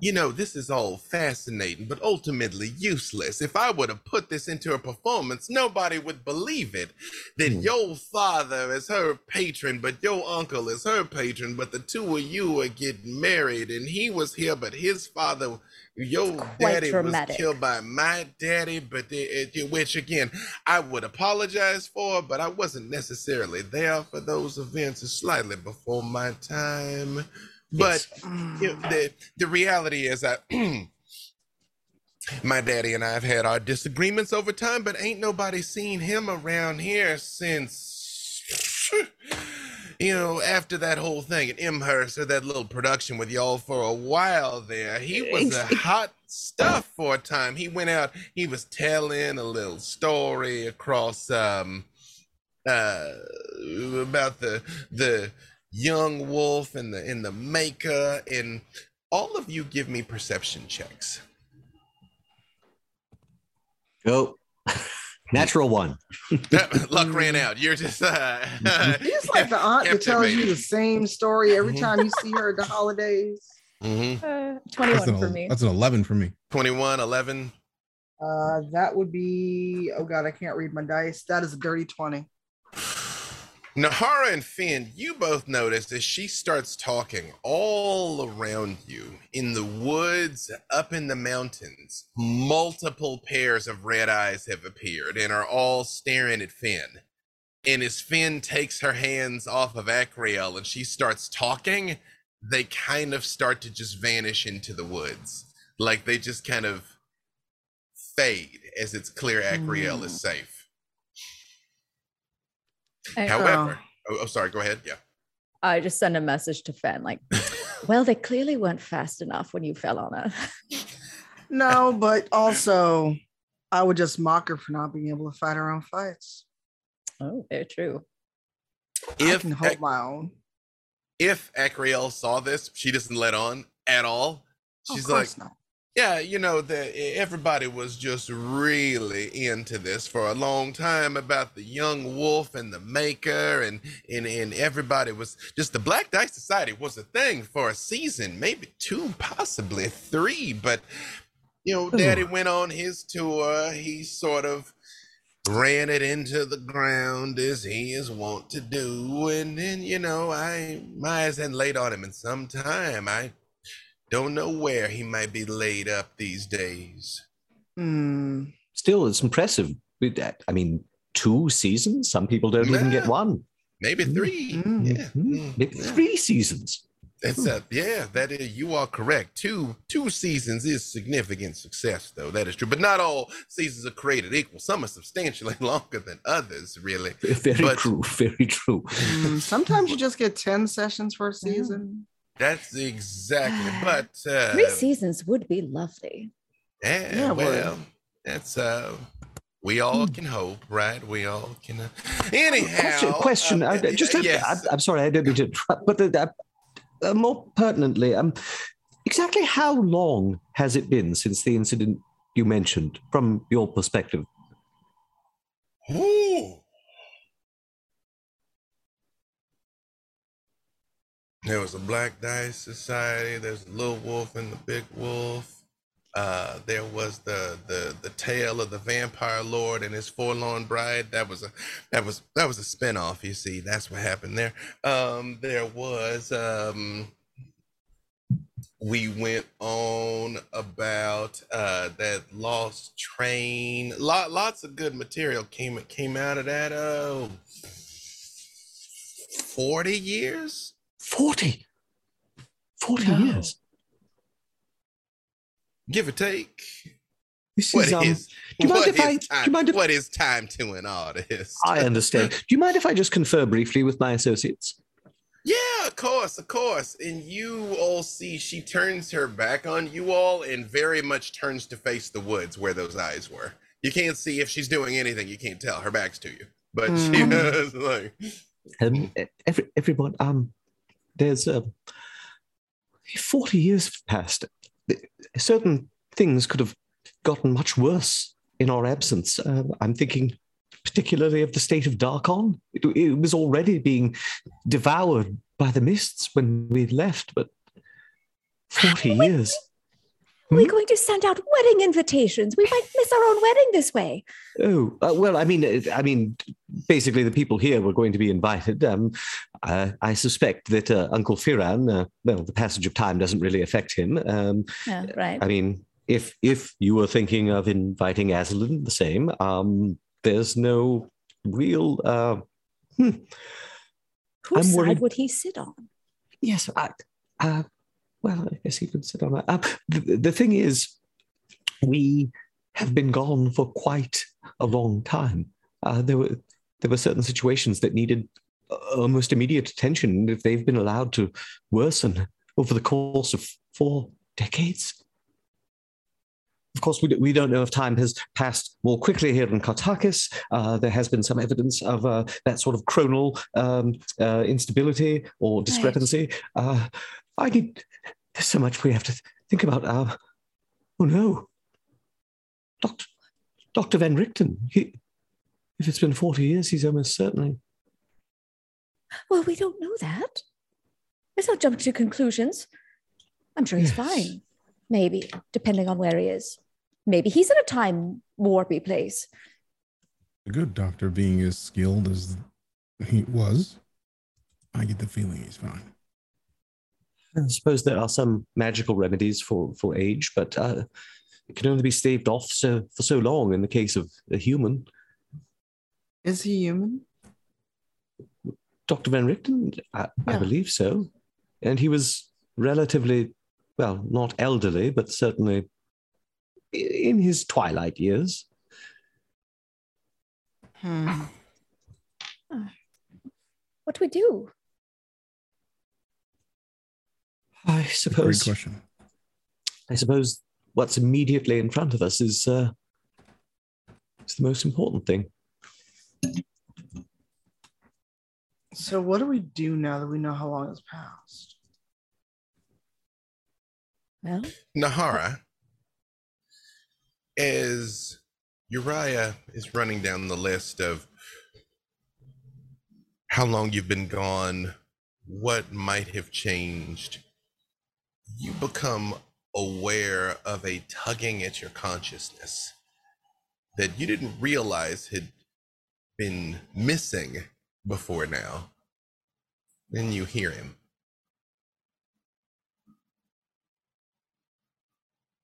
You know, this is all fascinating, but ultimately useless. If I were to put this into a performance, nobody would believe it. That Hmm. your father is her patron, but your uncle is her patron, but the two of you are getting married, and he was here, but his father, your daddy, dramatic. was killed by my daddy. But the, it, which again, I would apologize for, but I wasn't necessarily there for those events. It's slightly before my time. But you know, the mm. the reality is that my daddy and I have had our disagreements over time, but ain't nobody seen him around here since you know, after that whole thing at Imhurst or that little production with y'all for a while there, he was a hot stuff for a time. He went out, he was telling a little story across um uh about the the young wolf and the and the maker and all of you give me perception checks. Go. Natural one. Luck ran out. You're just uh He's like the aunt that tells you the same story every time you see her at the holidays. Mm-hmm. Uh, That's 21 an, for me. that's an 11 for me. 21, 11. Uh, that would be oh god, I can't read my dice. That is a dirty twenty. Nahara and Finn, you both notice as she starts talking all around you in the woods, up in the mountains, multiple pairs of red eyes have appeared and are all staring at Finn. And as Finn takes her hands off of Akriel and she starts talking, they kind of start to just vanish into the woods. Like they just kind of fade as it's clear Akriel is mm. safe. I, However, oh, oh, sorry, go ahead. Yeah. I just send a message to Fen like, well, they clearly weren't fast enough when you fell on her. No, but also I would just mock her for not being able to fight her own fights. Oh, very true. I If can hold my own. if Akriel saw this, she doesn't let on at all. Of She's like, not. Yeah, you know, that everybody was just really into this for a long time about the young wolf and the maker, and and and everybody was just the Black Dice Society was a thing for a season, maybe two, possibly three, but you know, hmm. Daddy went on his tour. He sort of ran it into the ground as he is wont to do, and then you know, I my eyes hadn't laid on him in some time. I don't know where he might be laid up these days. Hmm. Still, it's impressive. I mean, two seasons. Some people don't even get one. Maybe three. Mm. Yeah. Mhm. Mm, Maybe yeah. three seasons. That's uh, yeah, that is you are correct. Two two seasons is significant success though. That is true. But not all seasons are created equal. Some are substantially longer than others, really. Very But- true. Very true. Hmm, Sometimes you just get 10 sessions for a season. That's exactly. But uh Three seasons would be lovely. Yeah, Yeah, well- that's uh we all can hope, right? We all can. Uh, anyhow, question. question. uh, I, just. uh, yes. I, am sorry. I don't mean to interrupt, but uh, uh, more pertinently, um, exactly how long has it been since the incident you mentioned, from your perspective? Ooh. There was a Black Dice Society. There's Little Wolf and the Big Wolf. Uh, there was the the the tale of the Vampire Lord and his forlorn bride. That was a that was that was a spinoff. You see, that's what happened there. Um, there was um, we went on about uh that lost train. Lot lots of good material came came out of that. Oh, 40 years. 40. 40 Wow. years. give or take. This What is, um, is- do you mind if I- is do time? you mind if- what is time to an artist? I understand. Do you mind if I just confer briefly with my associates? Yeah, of course, of course. And you all see she turns her back on you all and very much turns to face the woods where those eyes were. You can't see if she's doing anything. You can't tell. Her back's to you. But she Hmm. was like, Um, every, everyone, um, there's um, 40 years have passed. Certain things could have gotten much worse in our absence. Uh, I'm thinking particularly of the state of Darkon. It, it was already being devoured by the mists when we left, but 40 years. Are we going to send out wedding invitations? We might miss our own wedding this way. Oh uh, well, I mean, uh, I mean, basically, the people here were going to be invited. Um, I, I suspect that uh, Uncle Firan, uh, well, the passage of time doesn't really affect him. Um, Yeah, right. I mean, if if you were thinking of inviting Aslan, the same. Um, there's no real. Uh, hmm, Whose side worried- would he sit on? yes, I, uh, well, I guess you could sit on that. Uh, the, the thing is, we have been gone for quite a long time. Uh, there were there were certain situations that needed almost immediate attention if they've been allowed to worsen over the course of four decades. Of course, we, we don't know if time has passed more quickly here in Kartakass. Uh, there has been some evidence of uh, that sort of chronal um, uh, instability or discrepancy. Uh, I need, there's so much we have to think about. Uh, oh no. Dr. Dr. Van Richten, he, if it's been 40 years, he's almost certainly. Well, we don't know that. Let's not jump to conclusions. I'm sure he's Yes. fine. Maybe, depending on where he is. Maybe he's in a time warpy place. A good doctor being as skilled as he was, I get the feeling he's fine. I suppose there are some magical remedies for, for age, but uh, it can only be staved off so, for so long in the case of a human. Is he human? Dr. Van Richten, I, I believe so. And he was relatively, well, not elderly, but certainly in his twilight years. Hmm. What do we do? I Great suppose. question. I suppose what's immediately in front of us is uh, is the most important thing. So what do we do now that we know how long has passed? Well, Nahara, as Uriah is running down the list of how long you've been gone, what might have changed, you become aware of a tugging at your consciousness that you didn't realize had been missing before now. Then you hear him.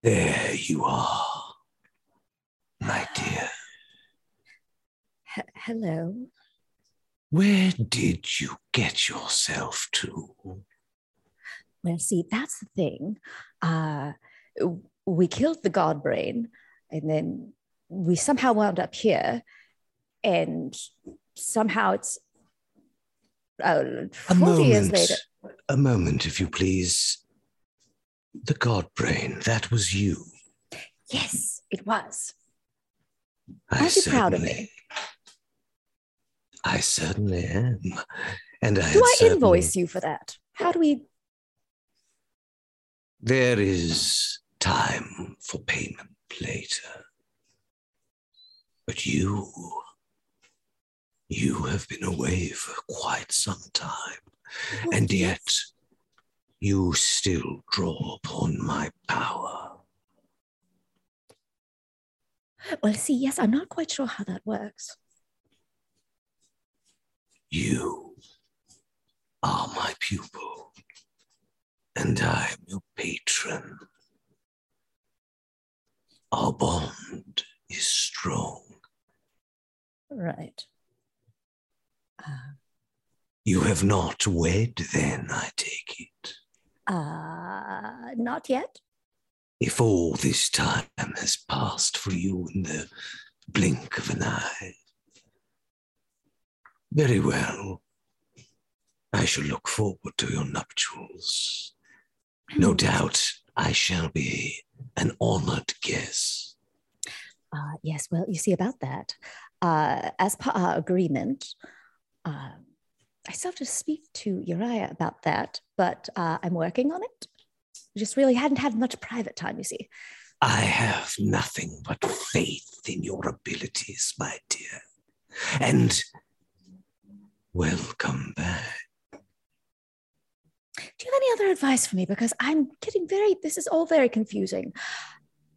There you are, my dear. he- hello. Where did you get yourself to? Well, see, that's the thing. Uh, we killed the god brain, and then we somehow wound up here, and somehow it's uh, A 40 years moment. later. A moment, if you please. The God brain, that was you. Yes, it was. I Aren't you proud of me? I certainly am. And I Do I invoice you for that? How do we? There is time for payment later. But you, you have been away for quite some time, Oh, and yet you still draw upon my power. Well, see, yes, I'm not quite sure how that works. You are my pupil, and I am your patron. Our bond is strong. Right. Uh, You have not wed, then, I take it. uh, not yet. If all this time has passed for you in the blink of an eye, very well. I shall look forward to your nuptials. No doubt I shall be an honored guest. Uh, yes, well, you see about that. Uh, as per our agreement, uh, I still have to speak to Uriah about that, but uh, I'm working on it. Just really hadn't had much private time, you see. I have nothing but faith in your abilities, my dear. And welcome back. Do you have any other advice for me? Because I'm getting very, this is all very confusing.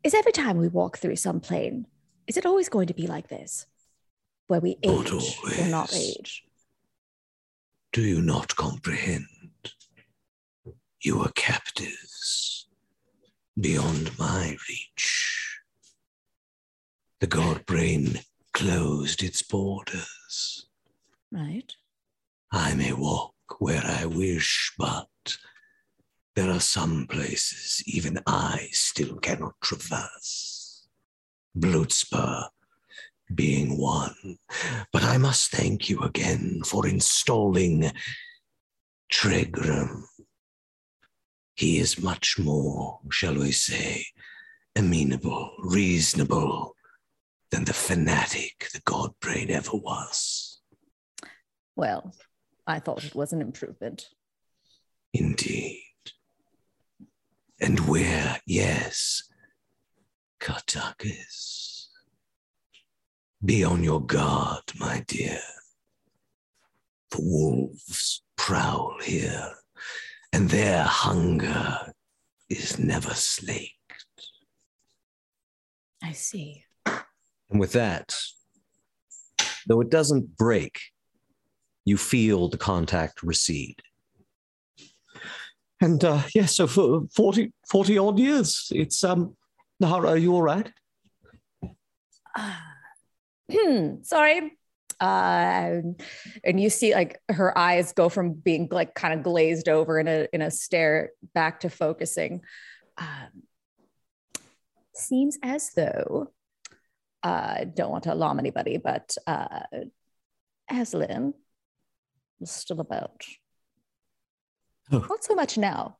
Is every time we walk through some plane, is it always going to be like this? Where we Not age or not age? Do you not comprehend? You are captives beyond my reach. The god brain closed its borders. Right. I may walk where I wish, but there are some places even I still cannot traverse. Bluetspur being one. But I must thank you again for installing Tregram. He is much more, shall we say, amenable, reasonable than the fanatic the Godbrain ever was. Well, I thought it was an improvement. Indeed. And where, yes, Kartakass. Be on your guard, my dear. For wolves prowl here, and their hunger is never slaked. I see. And with that, though it doesn't break, you feel the contact recede. And uh, yeah, so for 40, 40 odd years, it's um, Nahara, are you all right? Hmm, sorry. Uh, and you see like her eyes go from being like kind of glazed over in a in a stare back to focusing. Um, seems as though I uh, don't want to alarm anybody, but uh, Aslan is still about. Oh. Not so much now.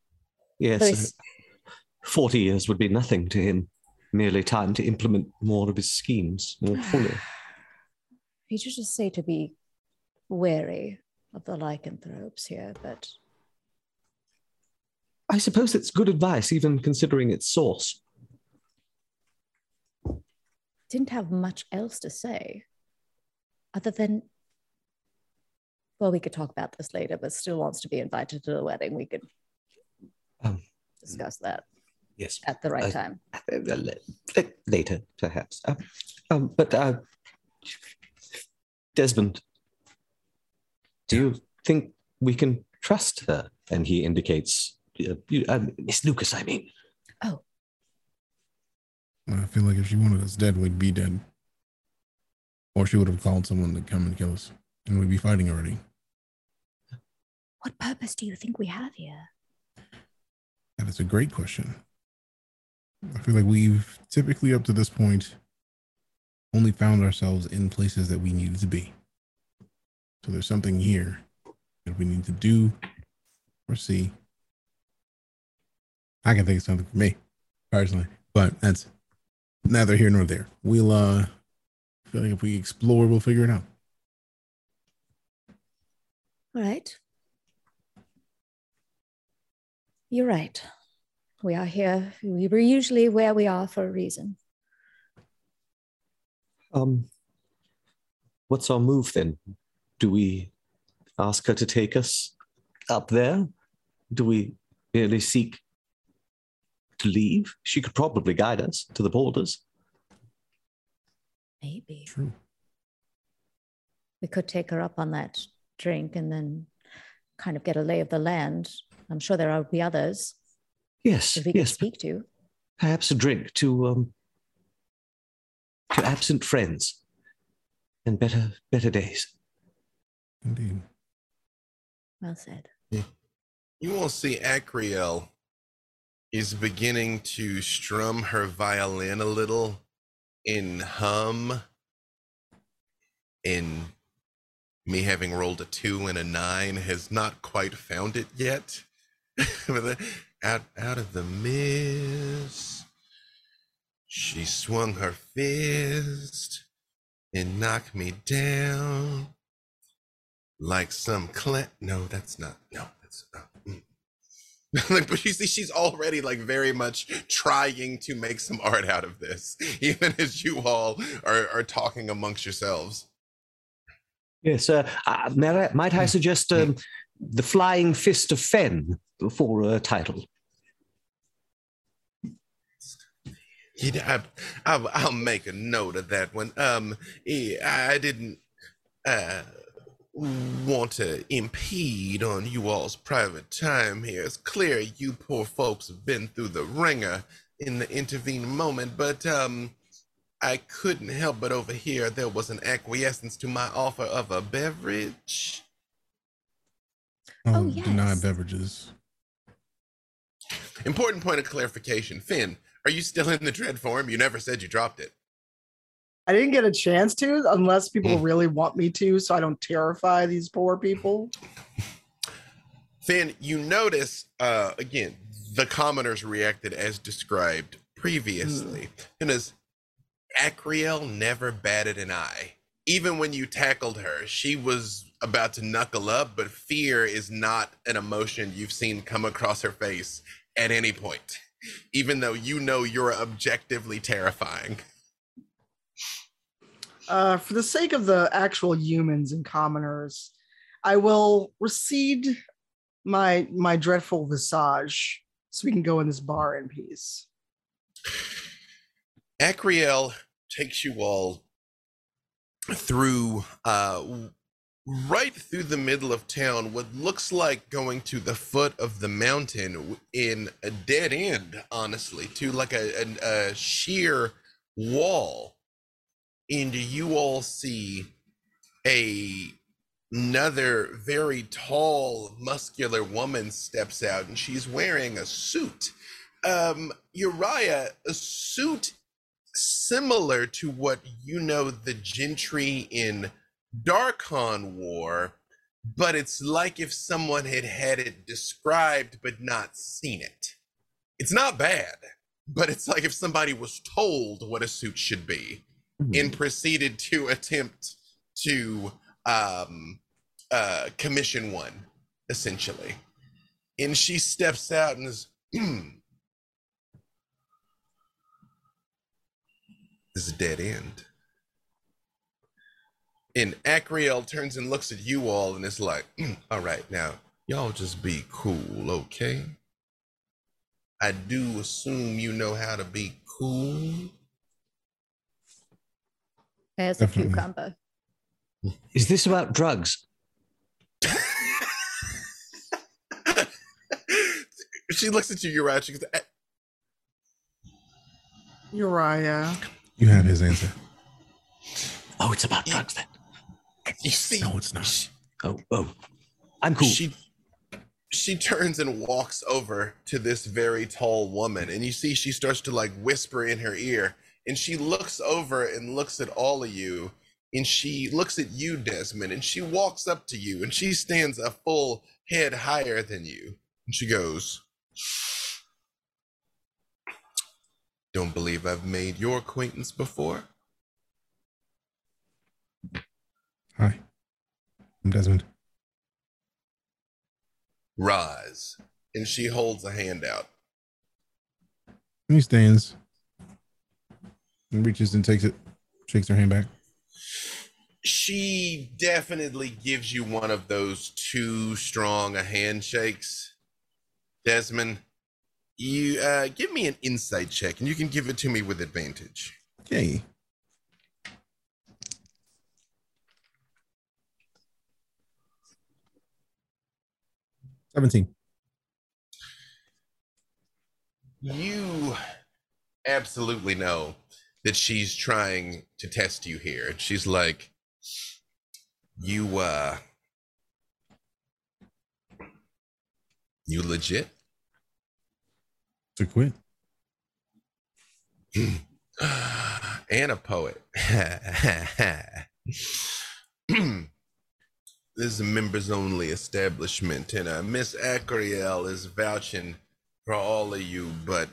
Yes, uh, 40 years would be nothing to him. Merely time to implement more of his schemes more fully. He should just say to be wary of the lycanthropes here, but I suppose it's good advice, even considering its source. didn't have much else to say other than well we could talk about this later but still wants to be invited to the wedding we could Um, discuss that Yes. at the right I- time Uh, le- le- Later, perhaps. Um, um, but uh, Desmond, do you think we can trust her? And he indicates uh, uh, Miss Lukas, I mean. Oh. I feel like if she wanted us dead, we'd be dead. Or she would have called someone to come and kill us, and we'd be fighting already. What purpose do you think we have here That is a great question. I feel like we've typically, up to this point, only found ourselves in places that we needed to be. So there's something here that we need to do or see. I can think of something for me, personally, but that's neither here nor there. We'll, uh, I feel like if we explore, we'll figure it out. all right you're right we are here we were usually where we are for a reason Um, what's our move then? Do we ask her to take us up there? Do we merely seek to leave? She could probably guide us to the borders. maybe True. we could take her up on that drink and then kind of get a lay of the land i'm sure there will be others Yes, that we can yes. speak to Perhaps a drink to um to absent friends and better better days. Indeed. well said You will see Akriel is beginning to strum her violin a little and hum. in me having rolled a two and a nine has not quite found it yet. Out, out of the mist, she swung her fist and knocked me down like some cla No, that's not. No, that's not. mm. like, but you see, she's already like very much trying to make some art out of this, even as you all are, are talking amongst yourselves. Yes, uh, uh, may I- might I suggest um, the Flying Fist of Fen for a title? Know, I, I, I'll make a note of that one. Um, I didn't uh, want to impede on you all's private time here. It's clear you poor folks have been through the ringer in the intervening moment, but um, I couldn't help but overhear there was an acquiescence to my offer of a beverage. Oh, Deny yes. beverages. Important point of clarification, Finn. Are you still in the dread form? You never said you dropped it. I didn't get a chance to unless people Mm. really want me to, so I don't terrify these poor people. Finn, you notice uh, again the commoners reacted as described previously, and as Akriel never batted an eye. Even when you tackled her, she was about to knuckle up, but fear is not an emotion you've seen come across her face at any point, even though you know you're objectively terrifying. Uh, for the sake of the actual humans and commoners, I will recede my my dreadful visage so we can go in this bar in peace. Akriel takes you all through uh right through the middle of town what looks like going to the foot of the mountain in a dead end honestly to like a, a, a sheer wall. And you all see a another very tall muscular woman steps out and she's wearing a suit. Um uriah a suit similar to what you know the gentry in Darkon wore, but it's like if someone had had it described but not seen it. It's not bad, but it's like if somebody was told what a suit should be and proceeded to attempt to um, uh, commission one, essentially. And she steps out and is, this is a dead end. And Akriel turns and looks at you all and is like, "Mm, all right, now, y'all just be cool, okay? I do assume you know how to be cool. There's a cucumber. Is this about drugs? she looks at you, Uriah. She goes, "Eh, Uriah. You have his answer. Oh, it's about drugs then. You see, No, it's not. Oh, oh. I'm cool. She she turns and walks over to this very tall woman, and you see she starts to like whisper in her ear, and she looks over and looks at all of you, and she looks at you, Desmond, and she walks up to you, and she stands a full head higher than you, and she goes, "Don't believe I've made your acquaintance before." Hi. I'm Desmond. Rise, and she holds a hand out. And he stands and reaches and takes it, shakes her hand back. she definitely gives you one of those too strong a handshakes. Desmond, you uh, give me an insight check, and you can give it to me with advantage. Okay. Seventeen. You absolutely know that she's trying to test you here. And she's like, "You, uh, you legit?" To quit. and a poet. this is a members only establishment, and uh, Miss Acriel is vouching for all of you, but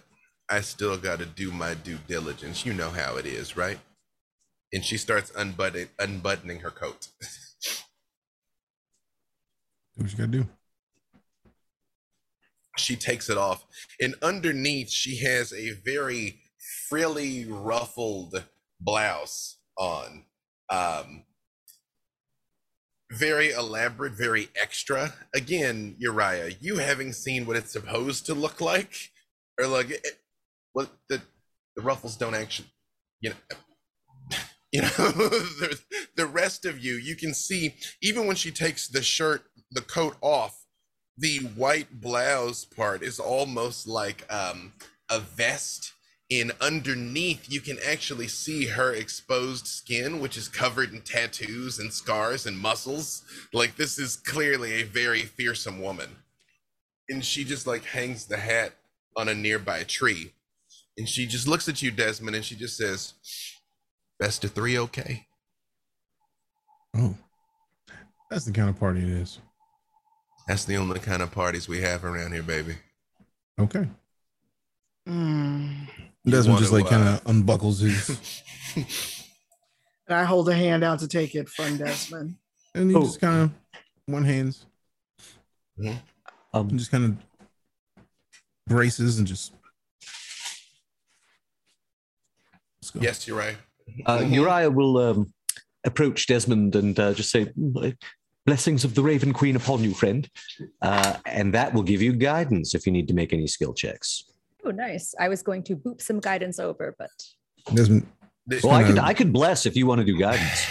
I still got to do my due diligence. You know how it is, right? And she starts unbuttoning, unbuttoning her coat. Do what you gotta do. she takes it off and underneath she has a very frilly ruffled blouse on um very elaborate very extra. Again uriah you having seen what it's supposed to look like or like it, what the the ruffles don't actually you know you know the, the rest of you you can see even when she takes the shirt the coat off the white blouse part is almost like um, a vest and underneath you can actually see her exposed skin which is covered in tattoos and scars and muscles like this is clearly a very fearsome woman and she just like hangs the hat on a nearby tree and she just looks at you desmond and she just says Best of three, okay. Oh, that's the kind of party it is. That's the only kind of parties we have around here, baby. Okay. Mm. Desmond just like uh, kind of unbuckles his, And I hold a hand out to take it from Desmond. and he Oh. just kind of one hands, Um, and just kind of braces and just. Let's go. yes, you're right. Uh, Uriah will um, approach Desmond and uh, just say, "Mm, Blessings of the Raven Queen upon you, friend. Uh, and that will give you guidance if you need to make any skill checks. Oh, nice. I was going to boop some guidance over, but Desmond. This- Well, I could, Kinda- I could bless if you want to do guidance.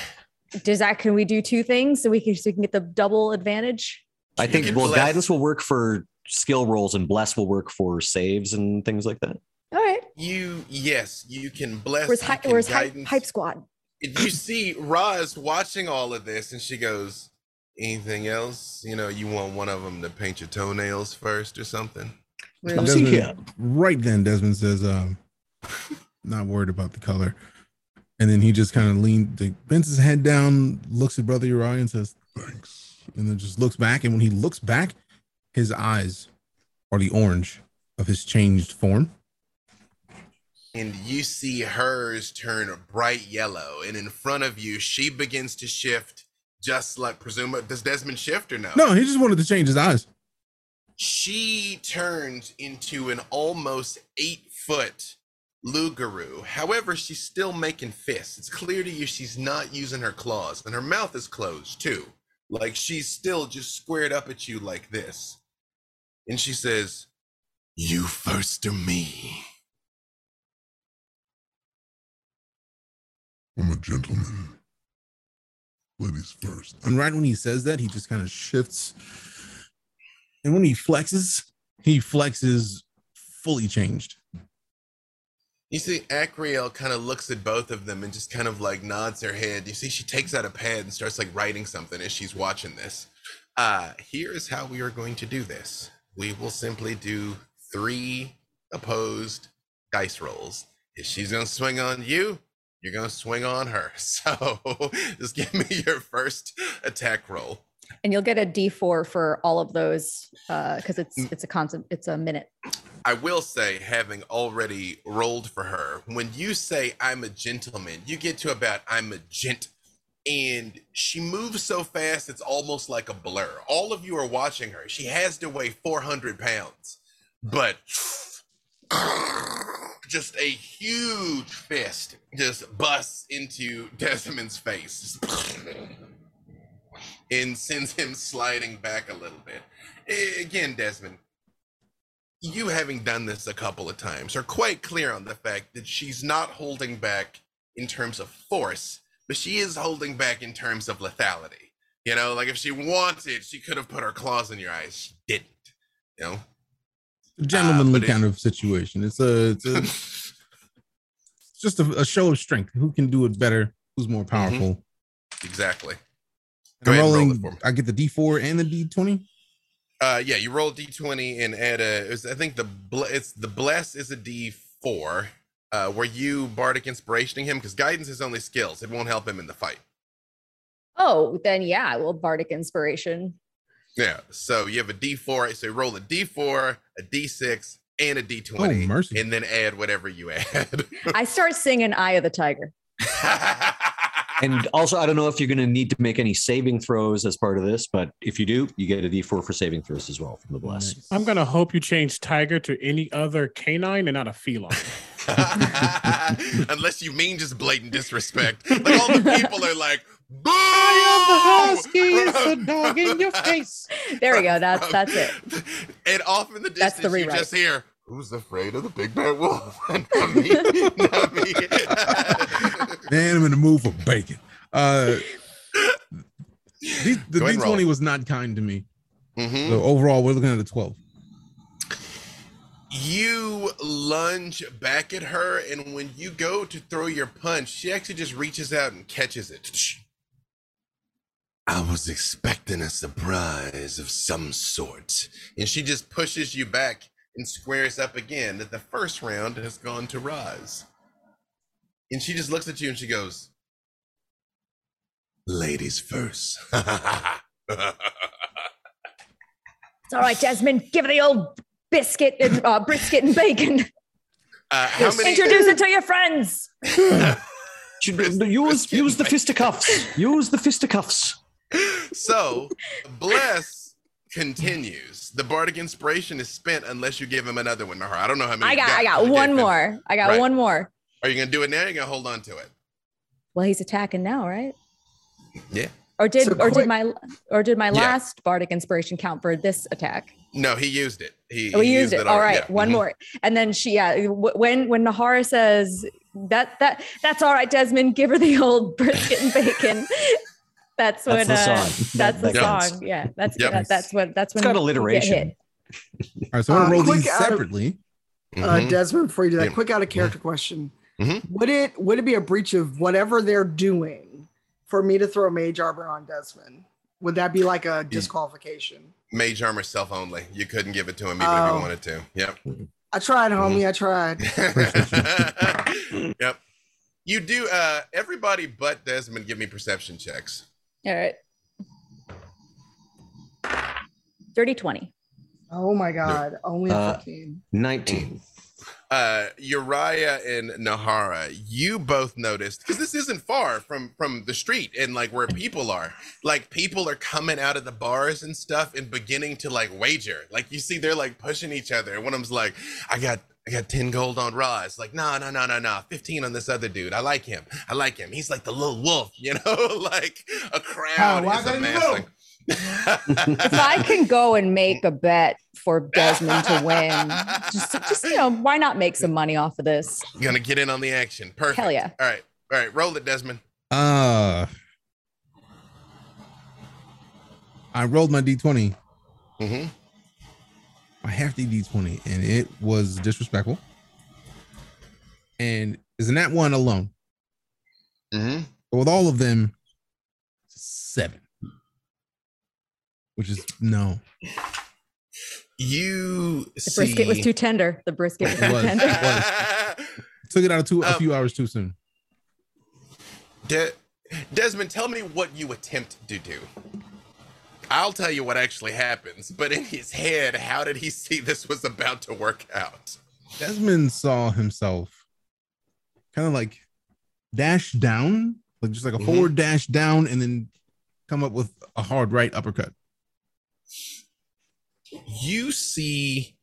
does that can we do two things so we can, so we can get the double advantage? I think, well, bless- guidance will work for skill rolls and bless will work for saves and things like that. All right. you yes, you can bless. Where's you hi- can where's hype, hype squad? you see Roz watching all of this, and she goes, "Anything else? You know, you want one of them to paint your toenails first or something?" Now, see Desmond- here. Right then, Desmond says, um, not worried about the color. And then he just kind of leaned, like, bends his head down, looks at Brother Uriah and says, thanks. And then just looks back. And when he looks back, his eyes are the orange of his changed form. and you see hers turn a bright yellow, and in front of you, she begins to shift, just like presumably. Does Desmond shift or no? No, he just wanted to change his eyes. She turns into an almost eight foot loup-garou. However, she's still making fists. It's clear to you she's not using her claws, and her mouth is closed too. Like she's still just squared up at you like this. And she says, You first or me? I'm a gentleman. Ladies first. And right when he says that, he just kind of shifts. And when he flexes, he flexes fully changed. You see, Akriel kind of looks at both of them and just kind of like nods her head. You see, she takes out a pad and starts like writing something as she's watching this. Uh, here is how we are going to do this. We will simply do three opposed dice rolls. If she's going to swing on you, you're going to swing on her. So just give me your first attack roll. And you'll get a D4 for all of those because it's Mm. it's a constant, it's a minute. I will say, having already rolled for her, when you say I'm a gentleman, you get to about I'm a gent. And she moves so fast, it's almost like a blur. All of you are watching her. She has to weigh 400 pounds, but just a huge fist just busts into Desmond's face and sends him sliding back a little bit. Again, Desmond, you having done this a couple of times are quite clear on the fact that she's not holding back in terms of force, but she is holding back in terms of lethality. You know, like if she wanted, she could have put her claws in your eyes. She didn't. You know, gentlemanly ah, it- kind of situation. It's a, it's a just a, a show of strength. Who can do it better? Who's more mm-hmm. powerful? exactly. And Go I'm ahead and roll rolling. it for me. I get the D4 and the D20. Uh, yeah, you roll d20 and add a. it was- I think the bl- it's the bless is a d4. Uh, were you bardic inspirationing him because guidance is only skills. It won't help him in the fight. Oh, then yeah, well, bardic inspiration. Yeah. So you have a D4. So you roll a D4, a D6, and a D20. Oh. And then add whatever you add. I start singing "Eye of the Tiger." And also, I don't know if you're going to need to make any saving throws as part of this, but if you do, you get a d4 for saving throws as well from the bless. Nice. I'm gonna hope you change tiger to any other canine and not a feline. Unless you mean just blatant disrespect. Like all the people are like, Boo! I am the husky. It's a dog in your face. There we go. That's that's it. And off in the That's distance, the you just hear, Who's afraid of the big bad wolf? not me. Not me. Man, I'm in the mood for bacon. Uh, the the Go ahead and roll. D20 was not kind to me. Mhm. So overall, we're looking at a 12. You lunge back at her, and when you go to throw your punch, she actually just reaches out and catches it. I was expecting a surprise of some sort. And she just pushes you back and squares up again that the first round has gone to Roz. And she just looks at you and she goes, Ladies first. It's all right, Desmond. Give her the old biscuit and uh, brisket and bacon. Uh, how many? Introduce it to your friends. Use use the fisticuffs. Use the fisticuffs. so, bless continues. The bardic inspiration is spent unless you give him another one. Nahara. I don't know how many. I you got, I got one fine. more. I got Right. one more. Are you gonna do it now? Or are you gonna hold on to it? Well, he's attacking now, right? Yeah. Or did So or quick- did my or did my Yeah. last bardic inspiration count for this attack? No, he used it. He, Oh, we he used it. All already. right, Yeah. one Mhm. more. And then she, yeah, when when Nahara says that that that's all right, Desmond, give her the old brisket and bacon. That's when That's the uh, song. that's the that song. Yeah, that's Yep. that, that's what that's when It's got alliteration. All right, so I'm Uh, gonna roll quick these out of- separately. Uh, Mhm. Desmond, before you do that, Yeah. quick out of character question: Mhm. Would it would it be a breach of whatever they're doing for me to throw mage armor on Desmond? Would that be like a disqualification? Mage armor self only. You couldn't give it to him even if Oh. you wanted to. Yep. I tried, homie. I tried. yep. You do. Uh, everybody but Desmond, give me perception checks. All right. Dirty 20. Oh my god, only a Uh, 15. Nineteen. uh Uriah and Nahara, you both noticed because this isn't far from from the street and like where people are. Like people are coming out of the bars and stuff and beginning to like wager. Like you see, they're like pushing each other. And one of them's like, "I got." I got 10 gold on Roz. Like, no, no, no, no, no. 15 on this other dude. I like him. I like him. He's like the little wolf, you know? like a crowd Oh, is gotta be amassing. If I can go and make a bet for Desmond to win, just, just you know, why not make some money off of this? You're gonna get in on the action. Perfect. Hell yeah. All right. All right. Roll it, Desmond. Uh, I rolled my d20, Mm-hmm. My hefty d20, and it was disrespectful. And isn't that one alone? Mm-hmm. But with all of them, seven. Which is no. You The see... brisket was too tender. The brisket was It too was. tender. Took it out of two a Um, few hours too soon. De- Desmond, tell me what you attempt to do. I'll tell you what actually happens, but in his head, how did he see this was about to work out? Desmond saw himself kind of like dash down, like just like a Mhm. forward dash down, and then come up with a hard right uppercut. You see,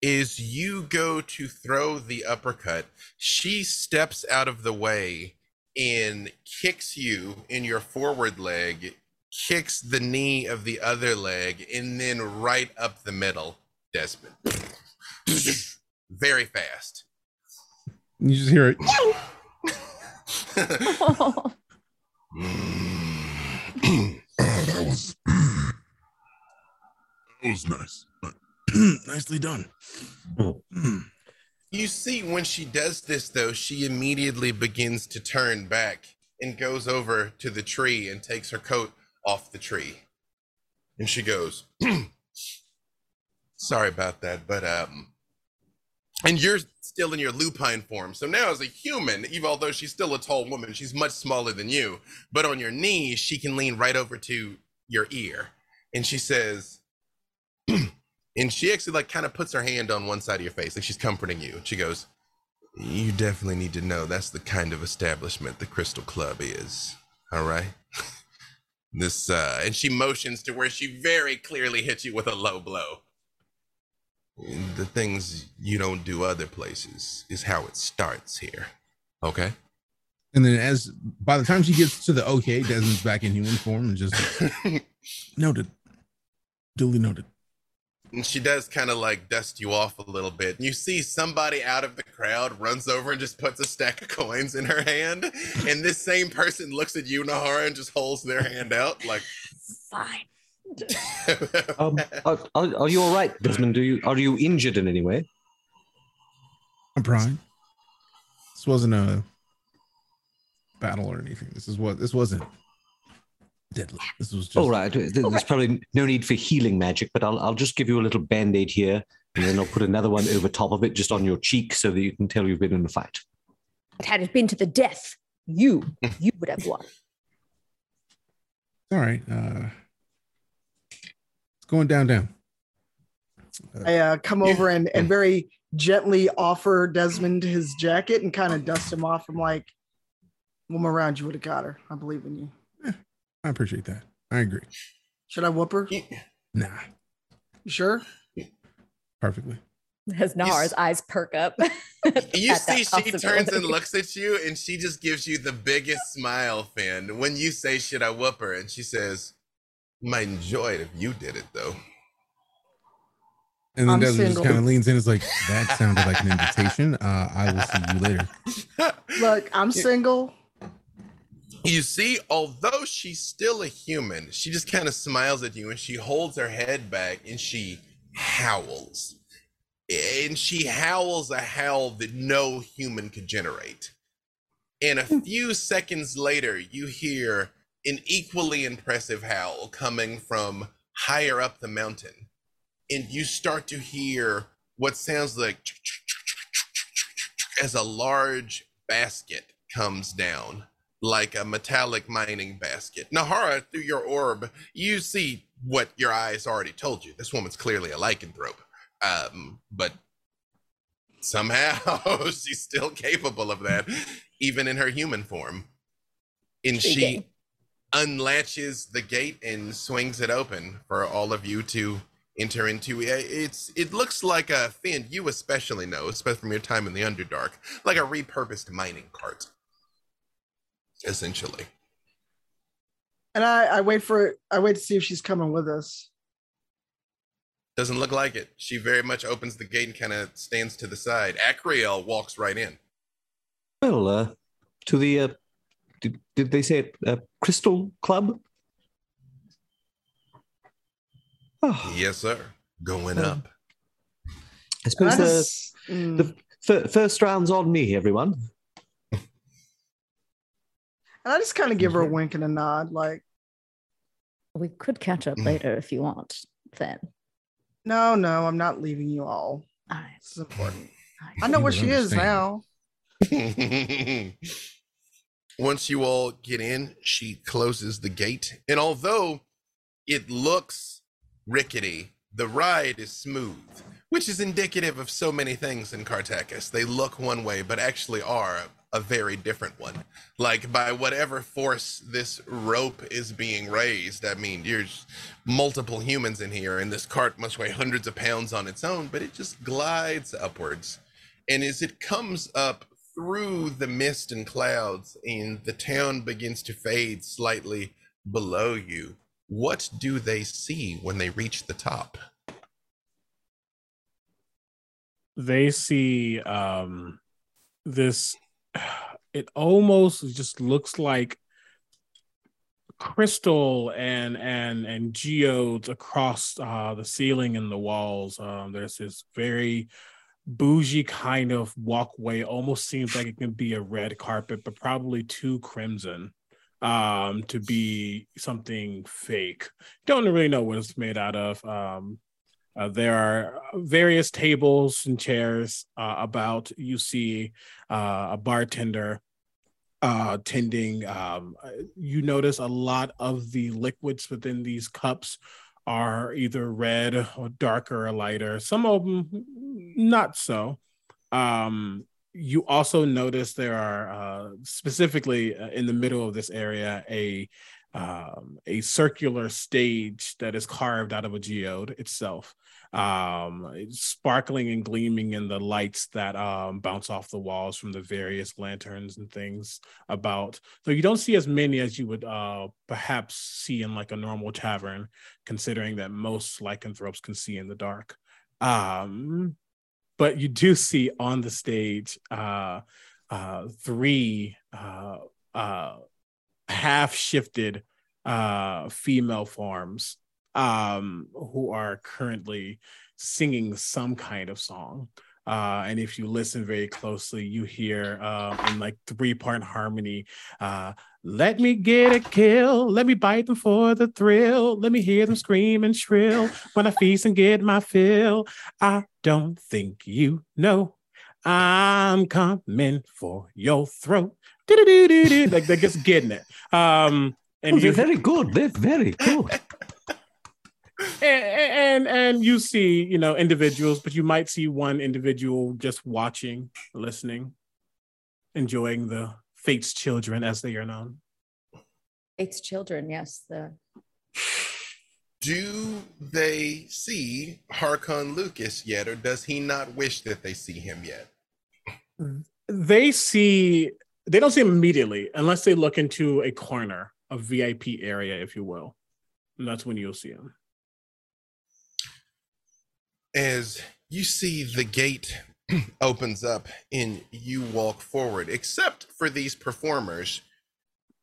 is you go to throw the uppercut, she steps out of the way and kicks you in your forward leg, kicks the knee of the other leg, and then right up the middle, Desmond. Very fast. You just hear it. Oh, that was that was nice. Nicely done. You see, when she does this, though, she immediately begins to turn back and goes over to the tree and takes her coat off the tree. And she goes, Sorry about that, but, um, and you're still in your lupine form. So now, as a human, even although she's still a tall woman, she's much smaller than you. But on your knees, she can lean right over to your ear. And she says, and she actually like kind of puts her hand on one side of your face like she's comforting you she goes you definitely need to know that's the kind of establishment the crystal club is all right this uh and she motions to where she very clearly hits you with a low blow the things you don't do other places is how it starts here okay And then as by the time she gets to the okay, Desmond's back in human form and just noted. Duly noted. And she does kind of like dust you off a little bit. You see somebody out of the crowd runs over and just puts a stack of coins in her hand. And this same person looks at you, Nahara, and just holds their hand out like. Fine. Um, are, are, are you all right, Desmond? Do you are you injured in any way? I'm pride. This wasn't a battle or anything. This is what this wasn't deadly. This was just All right. There's right. probably no need for healing magic, but I'll I'll just give you a little band aid here, and then I'll put another one over top of it, just on your cheek, so that you can tell you've been in a fight. But had it been to the death, you, you would have won. All right. Uh, it's going down, down. I uh, come over and, and very gently offer Desmond his jacket and kind of dust him off. I'm like, woman around you would have got her. I believe in you. I appreciate that. I agree. Should I whoop her? Nah, You sure? perfectly. As Nahar's eyes perk up. You see, she turns and looks at you, and she just gives you the biggest smile, Finn. When you say, "Should I whoop her?" and she says, "Might enjoy it if you did it, though." And then I'm Desmond just kind of leans in. It's like that sounded like an invitation. Uh, I will see you later. Look, I'm single. You see, although she's still a human, she just kind of smiles at you and she holds her head back and she howls. And she howls a howl that no human could generate. And a hmm. few seconds later, you hear an equally impressive howl coming from higher up the mountain. And you start to hear what sounds like as a large basket comes down like a metallic mining basket. Nahara, through your orb, you see what your eyes already told you. This woman's clearly a lycanthrope. Um, but somehow she's still capable of that, even in her human form. And she unlatches the gate and swings it open for all of you to enter into. It's it looks like a Finn, you especially know, especially from your time in the Underdark, like a repurposed mining cart essentially. And I, I wait for I wait to see if she's coming with us. Doesn't look like it. She very much opens the gate and kind of stands to the side. Akriel walks right in. Well, uh, to the uh, did, did they say it? Uh, Crystal Club. Oh, Yes, sir. Going Oh. up. I suppose the, mm. the fir- first round's on me, everyone. And I just kind of give her a wink and a nod, like, We could catch up Mm. later if you want, then. no, no, I'm not leaving you all. All right. This is important. all right. I know where would she is now. Once you all get in, she closes the gate. And although it looks rickety, the ride is smooth, which is indicative of so many things in Kartakass. They look one way, but actually are a very different one. Like by whatever force this rope is being raised, I mean, there's multiple humans in here, and this cart must weigh hundreds of pounds on its own, but it just glides upwards. And as it comes up through the mist and clouds, and the town begins to fade slightly below you, what do they see when they reach the top? they see um this it almost just looks like crystal and and and geodes across uh the ceiling and the walls. Um there's this very bougie kind of walkway almost seems like it can be a red carpet but probably too crimson um to be something fake. Don't really know what it's made out of. Um uh, there are various tables and chairs uh, about. You see uh, a bartender uh, tending. Um, you notice a lot of the liquids within these cups are either red or darker or lighter. Some of them not so. Um, you also notice there are uh, specifically uh, in the middle of this area a um, a circular stage that is carved out of a geode itself um sparkling and gleaming in the lights that um bounce off the walls from the various lanterns and things about. So you don't see as many as you would uh perhaps see in like a normal tavern considering that most lycanthropes can see in the dark. Um but you do see on the stage uh uh three uh uh half shifted uh female forms um who are currently singing some kind of song uh and if you listen very closely you hear uh in like three part harmony uh let me get a kill let me bite them for the thrill let me hear them scream and shrill when i feast and get my fill i don't think you know I'm coming for your throat. Like they're just getting it. Um, and Oh, they're you very good. They're very good. And, and and you see you know individuals but you might see one individual just watching listening enjoying the fate's children as they are known Fate's children, yes. The Do they see Harkon Lukas yet, or does he not wish that they see him yet? they see they don't see him immediately unless they look into a corner a vip area if you will and that's when you'll see him As you see the gate opens up and you walk forward, except for these performers,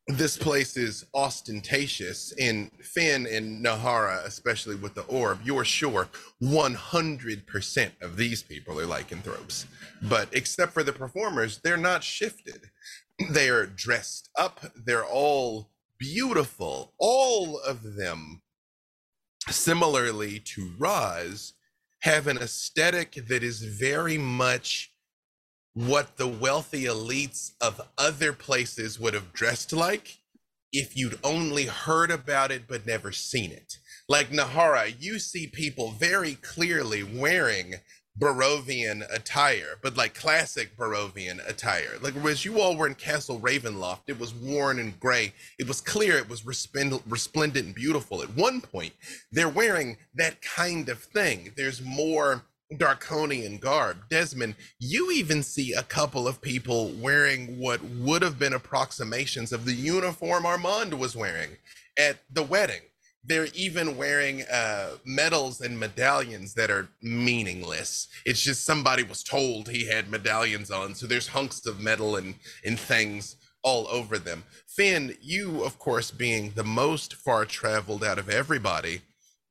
this place is ostentatious. And Finn and Nahara, especially with the orb, you're sure 100% of these people are lycanthropes. But except for the performers, they're not shifted. They are dressed up, they're all beautiful. All of them, similarly to Roz, have an aesthetic that is very much what the wealthy elites of other places would have dressed like if you'd only heard about it but never seen it. Like Nahara, you see people very clearly wearing Barovian attire, but like classic Barovian attire. Like whereas you all were in Castle Ravenloft, it was worn and gray. It was clear it was resplendent, resplendent and beautiful. At one point, they're wearing that kind of thing. There's more Darkonian garb. Desmond, you even see a couple of people wearing what would have been approximations of the uniform Armand was wearing at the wedding. They're even wearing uh, medals and medallions that are meaningless. It's just somebody was told he had medallions on, so there's hunks of metal and, and things all over them. Finn, you, of course, being the most far traveled out of everybody,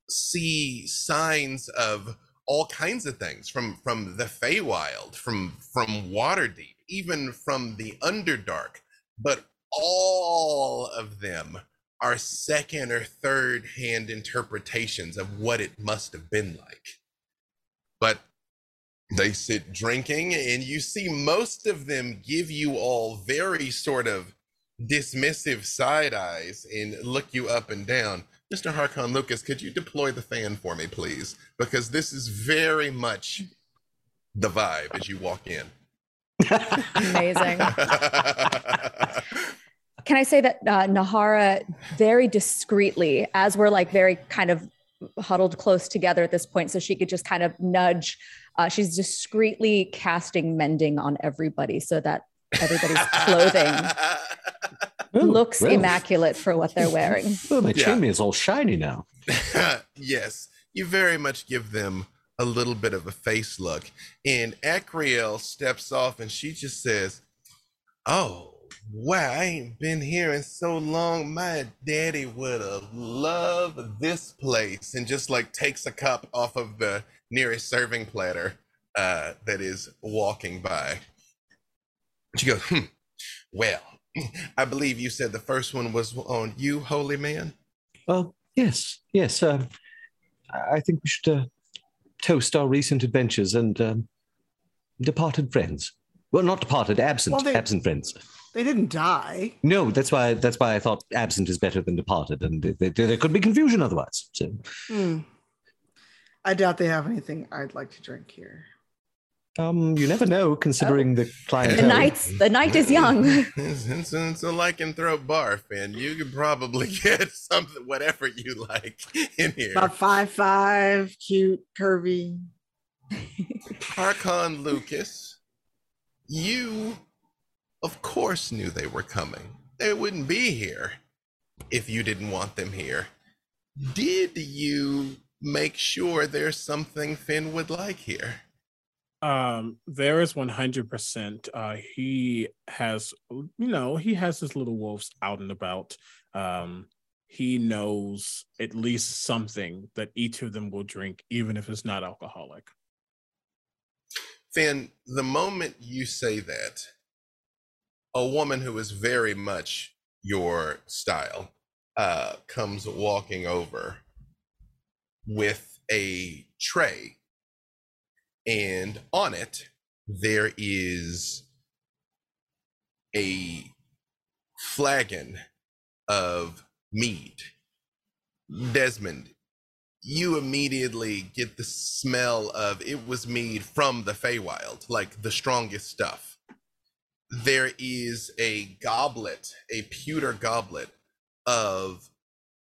see signs of all kinds of things from from the Feywild, from from Waterdeep, even from the Underdark, but all of them are second or third hand interpretations of what it must have been like. But they sit drinking, and you see most of them give you all very sort of dismissive side eyes and look you up and down. Mr. Harkon Lukas, could you deploy the fan for me, please? Because this is very much the vibe as you walk in. amazing. Can I say that uh, Nahara very discreetly, as we're like very kind of huddled close together at this point, so she could just kind of nudge. Uh, she's discreetly casting mending on everybody so that everybody's clothing Oh, looks well. immaculate for what they're wearing. Oh, my Yeah. chimney is all shiny now. yes, you very much give them a little bit of a face look. And Akriel steps off and she just says, Oh, wow, I ain't been here in so long. My daddy would have loved this place. And just like takes a cup off of the nearest serving platter uh, that is walking by. She goes, hmm, Well, I believe you said the first one was on you, holy man. Oh, yes, yes. Um, I I think we should uh, toast our recent adventures and um, departed friends. Well, not departed, absent, Well, they- absent friends. They didn't die. No, that's why. That's why I thought absent is better than departed, and th- th- there could be confusion otherwise. So, Hmm. I doubt they have anything I'd like to drink here. um, you never know, considering the client. The clientele. night's the night is young. It's, it's, it's a lycanthrope bar, Finn. You could probably get something, whatever you like, in here. About five five, cute, curvy. Harkon Lukas, you, of course, knew they were coming. They wouldn't be here if you didn't want them here. Did you make sure there's something Finn would like here? Um, there is 100%. Uh, he has, you know, he has his little wolves out and about. Um, he knows at least something that each of them will drink, even if it's not alcoholic. Finn, the moment you say that, a woman who is very much your style uh, comes walking over with a tray, and on it there is a flagon of mead. Desmond, you immediately get the smell of it was mead from the Feywild, like the strongest stuff. There is a goblet, a pewter goblet of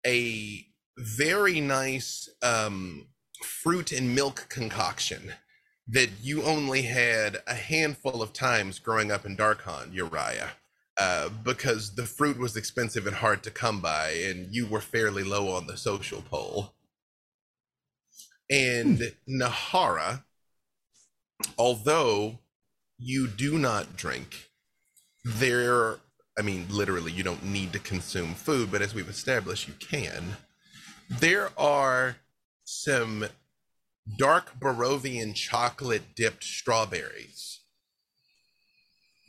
a very nice um, fruit and milk concoction that you only had a handful of times growing up in Darkon, Uriah, uh, because the fruit was expensive and hard to come by, and you were fairly low on the social pole. And Nahara, although you do not drink, there, I mean, literally, you don't need to consume food, but as we've established, you can. There are some dark Barovian chocolate dipped strawberries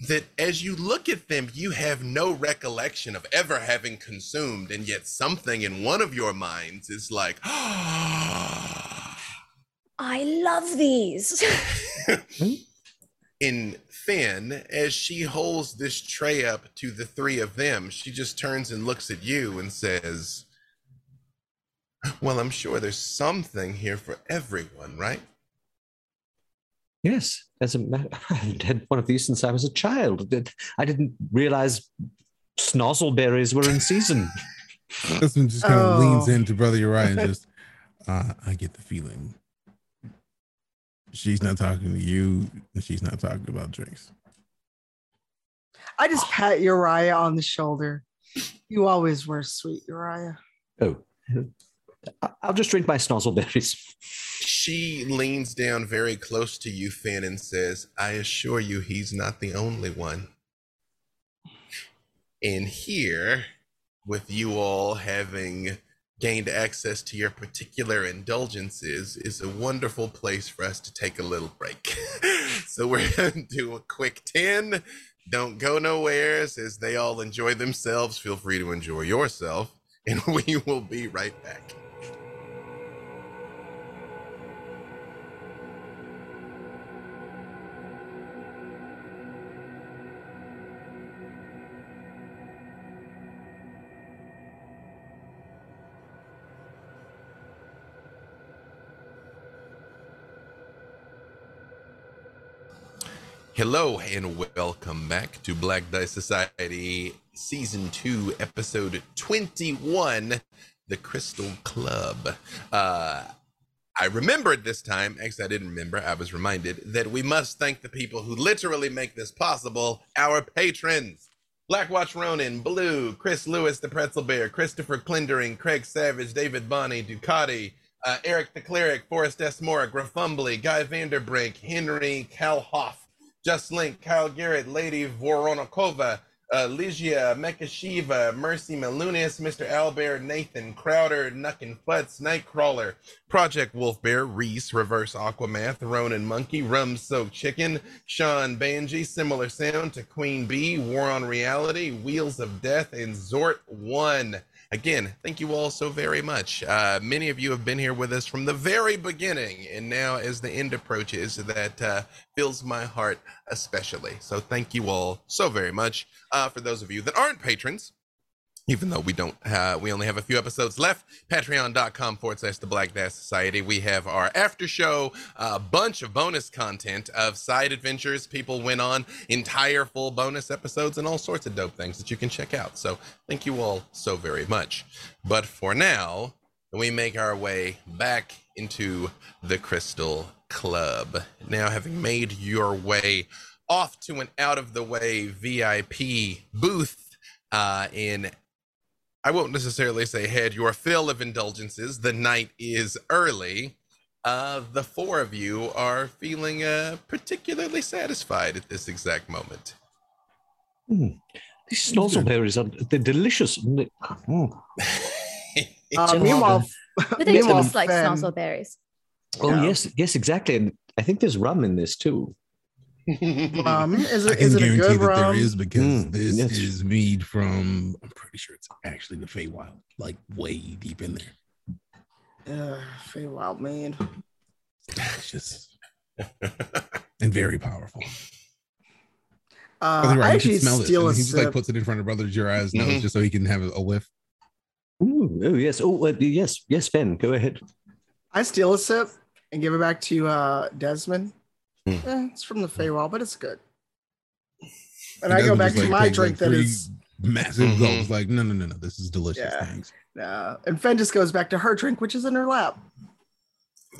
that as you look at them, you have no recollection of ever having consumed, and yet something in one of your minds is like, I love these. in Finn, as she holds this tray up to the three of them, she just turns and looks at you and says, Well, I'm sure there's something here for everyone, right? Yes, as a matter, I've had one of these since I was a child. I didn't realize snozzleberries were in season. this one just kind of leans Oh. into Brother Uriah and just, uh, I get the feeling she's not talking to you and she's not talking about drinks. I just pat Uriah on the shoulder. You always were sweet, Uriah. oh, I- I'll just drink my snozzleberries. She leans down very close to you, Finn, and says, I assure you he's not the only one. And here, with you all having gained access to your particular indulgences, is a wonderful place for us to take a little break. so we're going to do a quick 10. Don't go nowhere. As they all enjoy themselves, feel free to enjoy yourself. And we will be right back. Hello and welcome back to Black Dice Society Season 2, Episode 21 The Crystal Club. Uh, I remembered this time, actually, I didn't remember, I was reminded that we must thank the people who literally make this possible our patrons. Blackwatch Ronin, Blue, Chris Lewis, the Pretzel Bear, Christopher Clindering, Craig Savage, David Bonney, Ducati, uh, Eric the Cleric, Forrest S. Moore, Graffumbly, Guy Vanderbrink, Henry Kalhoff, Just Link, Kyle Garrett, Lady Voronikova, uh, Ligia, Mecha Shiva, Mercy Malunis, Mr. Albert, Nathan Crowder, Nuckin Futz, Nightcrawler, Project Wolf Bear, Reese, Reverse Aquamath, Ronan Monkey, Rum Soaked Chicken, Sean Banji, Similar Sound to Queen Bee, War on Reality, Wheels of Death, and Zort One. Again, thank you all so very much. Uh, many of you have been here with us from the very beginning, and now as the end approaches, that uh, fills my heart especially. So thank you all so very much. Uh, for those of you that aren't patrons, even though we don't uh, we only have a few episodes left patreon.com forward slash the black dice society. We have our after show a bunch of bonus content of side adventures. People went on entire full bonus episodes and all sorts of dope things that you can check out. So thank you all so very much. But for now we make our way back into the crystal club. Now having made your way off to an out of the way vip booth uh, in I won't necessarily say had your fill of indulgences. The night is early. Uh, the four of you are feeling uh, particularly satisfied at this exact moment. Mm. These snozzleberries are they're delicious. isn't? Mm. Uh, Just- meanwhile, Do they meanwhile, taste like Fen- snozzleberries? Oh Yeah. yes, yes, exactly. And I think there's rum in this too. Um, is I it, can is it a guarantee good that there rum? is because Mm, this yes. is mead from, I'm pretty sure it's actually the Feywild, like way deep in there. Uh, Feywild man. It's just and very powerful. Uh, you're right, I he actually smell it. steal and a he just like puts it in front of Brother Uriah's nose Mhm. just so he can have a, a whiff. Ooh, oh yes. Oh uh, yes, yes, Ben, go ahead. I steal a sip and give it back to uh, Desmond. Hmm. Eh, it's from the Feywild, but it's good. And And I go back just, to like, my drink like, that three is massive Mhm. gulps. Like, no, no, no, no. This is delicious. Yeah. Thanks. uh, and Fen just goes back to her drink, which is in her lap.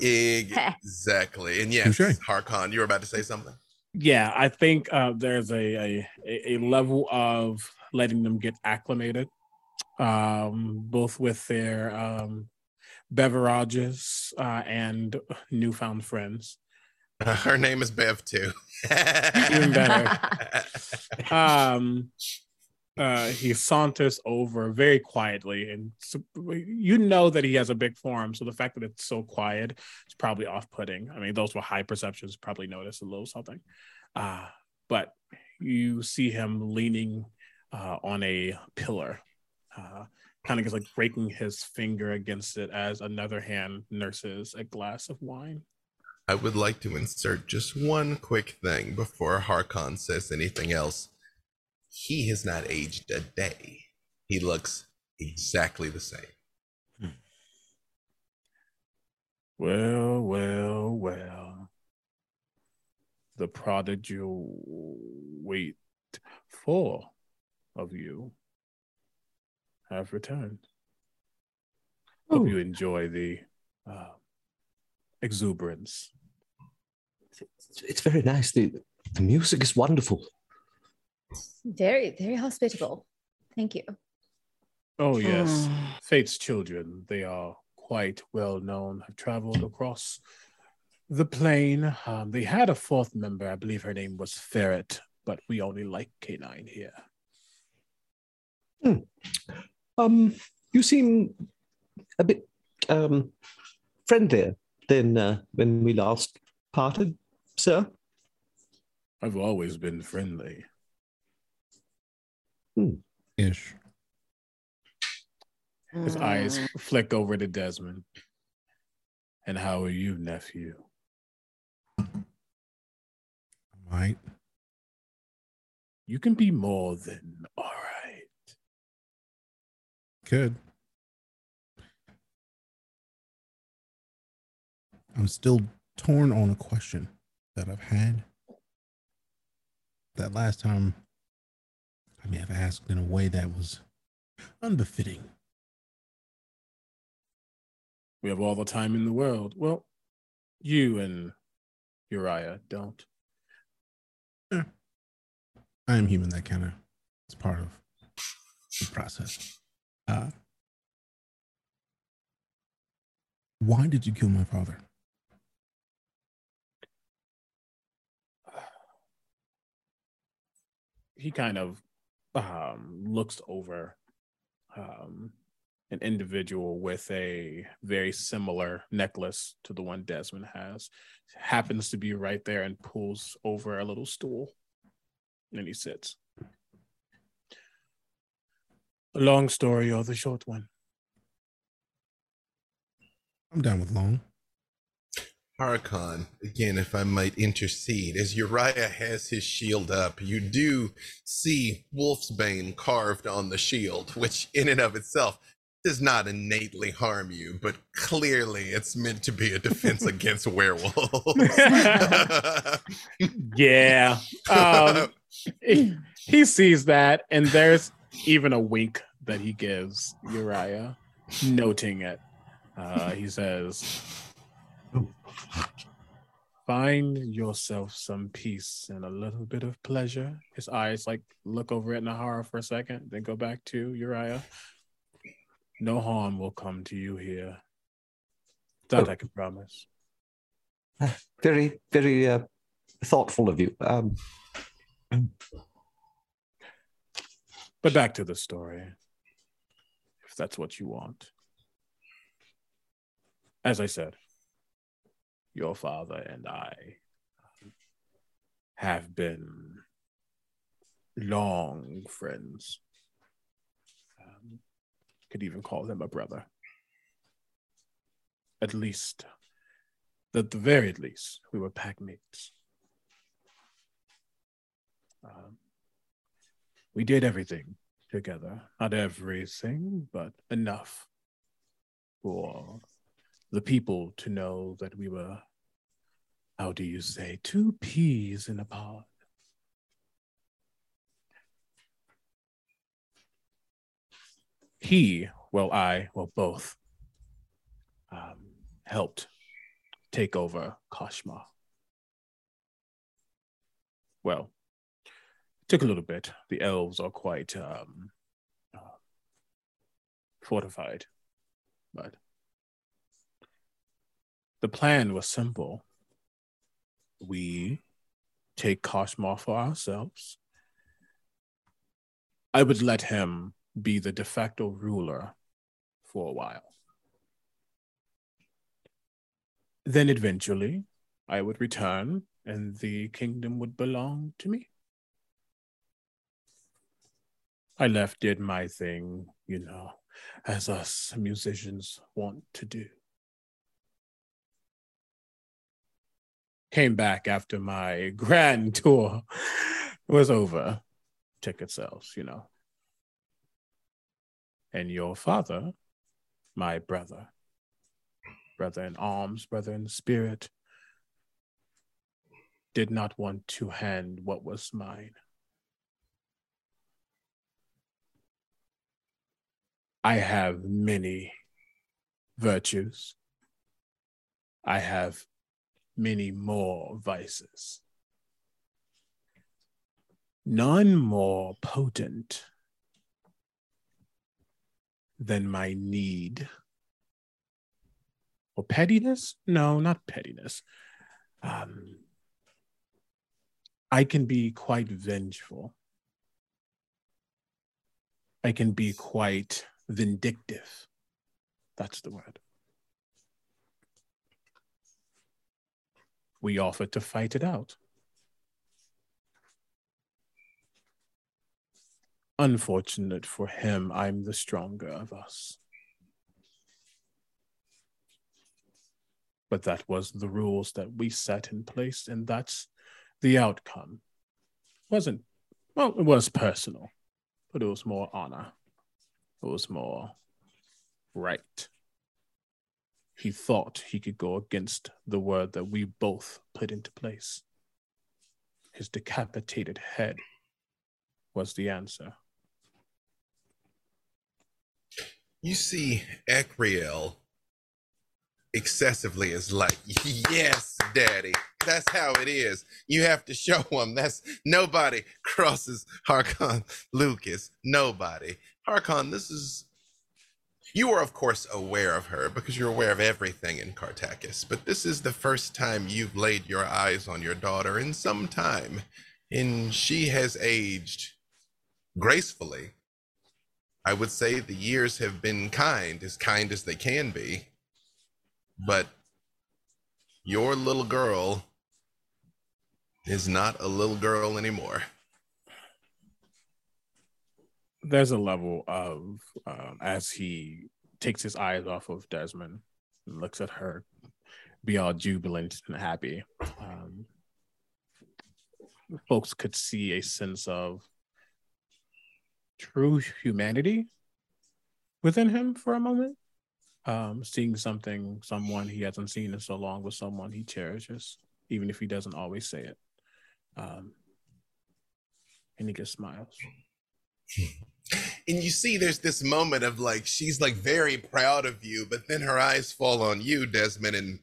Exactly. And yes, Touche. Harkon, you were about to say something. Yeah, I think uh, there's a, a a a level of letting them get acclimated, um, both with their um, beverages uh, and newfound friends. Her name is Bev too. Even better. um uh he saunters over very quietly and so, you know that he has a big farm so the fact that it's so quiet is probably off-putting i mean those with high perceptions probably notice a little something uh but you see him leaning uh on a pillar uh kind of just like breaking his finger against it as another hand nurses a glass of wine I would like to insert just one quick thing before Harkon says anything else. He has not aged a day. He looks exactly the same. Well, well, well. The prodigal wait four of you have returned. Hope Oh. you enjoy the uh, exuberance. It's, it's very nice. The the music is wonderful. very, very hospitable. Thank you. Oh, yes. Hmm. Fate's children, they are quite well known, have traveled across the plane. Um, they had a fourth member, I believe her name was Ferret, but we only like K9 here. Um, you seem a bit um friendlier than uh, when we last parted, sir. I've always been friendly. Hmm. Ish. His eyes flick over to Desmond. And how are you, nephew? Right. You can be more than all right. Good. I'm still torn on a question that I've had. That last time I may have asked in a way that was unbefitting. We have all the time in the world. Well, you and Uriah don't. I am human. That kind of is part of the process. Uh, why did you kill my father? He kind of um, looks over um, an individual with a very similar necklace to the one Desmond has. Happens to be right there and pulls over a little stool. And he sits. The long story or the short one? I'm down with long. Harkon, again, if I might intercede, as Uriah has his shield up, you do see Wolfsbane carved on the shield, which in and of itself does not innately harm you, but clearly it's meant to be a defense against werewolves. Yeah. Um, he, he sees that, and there's even a wink that he gives Uriah, noting it. Uh, he says, Find yourself some peace and a little bit of pleasure. His eyes like look over at Nahara for a second, then go back to Uriah. No harm will come to you here. That I can promise. Very, very uh, thoughtful of you. Um, But back to the story, if that's what you want. As I said, your father and I have been long friends. Um, could even call him a brother. At least, at the very least, we were pack mates. Um, we did everything together. Not everything, but enough for the people to know that we were, how do you say, two peas in a pod. He, well, I, well, both, um, helped take over Kashma. Well, took a little bit. The elves are quite um, uh, fortified, but the plan was simple. We take Kashmar for ourselves. I would let him be the de facto ruler for a while. Then eventually, I would return and the kingdom would belong to me. I left, did my thing, you know, as us musicians want to do. Came back after my grand tour was over. Ticket sales, you know. And your father, my brother, brother in arms, brother in spirit, did not want to hand what was mine. I have many virtues. I have many more vices. None more potent than my need. Or pettiness? No, not pettiness. Um, I can be quite vengeful. I can be quite vindictive. That's the word. We offered to fight it out. Unfortunate for him, I'm the stronger of us. But that was the rules that we set in place, and that's the outcome. wasn't well, it was personal, but it was more honor. It was more right. He thought he could go against the word that we both put into place. His decapitated head was the answer. You see, Akriel excessively is like, yes, daddy. That's how it is. You have to show him. That's nobody crosses Harkon Lukas. Nobody. Harkon, this is. You are, of course, aware of her because you're aware of everything in Kartakass, but this is the first time you've laid your eyes on your daughter in some time, and she has aged gracefully. I would say the years have been kind, as kind as they can be, but your little girl is not a little girl anymore there's a level of um, as he takes his eyes off of Desmond looks at her, be all jubilant and happy. Um, folks could see a sense of true humanity within him for a moment. Um, seeing something, someone he hasn't seen in so long with someone he cherishes, even if he doesn't always say it. Um, and he just smiles. And you see there's this moment of like she's like very proud of you but then her eyes fall on you desmond and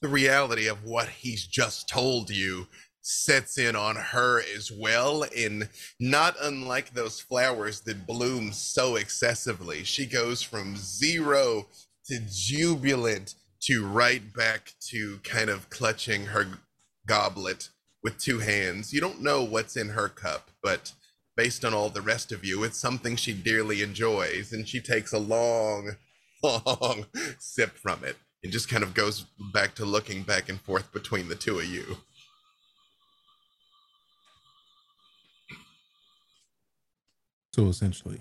the reality of what he's just told you sets in on her as well. And not unlike those flowers that bloom so excessively she goes from zero to jubilant to right back to kind of clutching her goblet with two hands. You don't know what's in her cup but based on all the rest of you. It's something she dearly enjoys, and she takes a long, long sip from it and just kind of goes back to looking back and forth between the two of you. So essentially,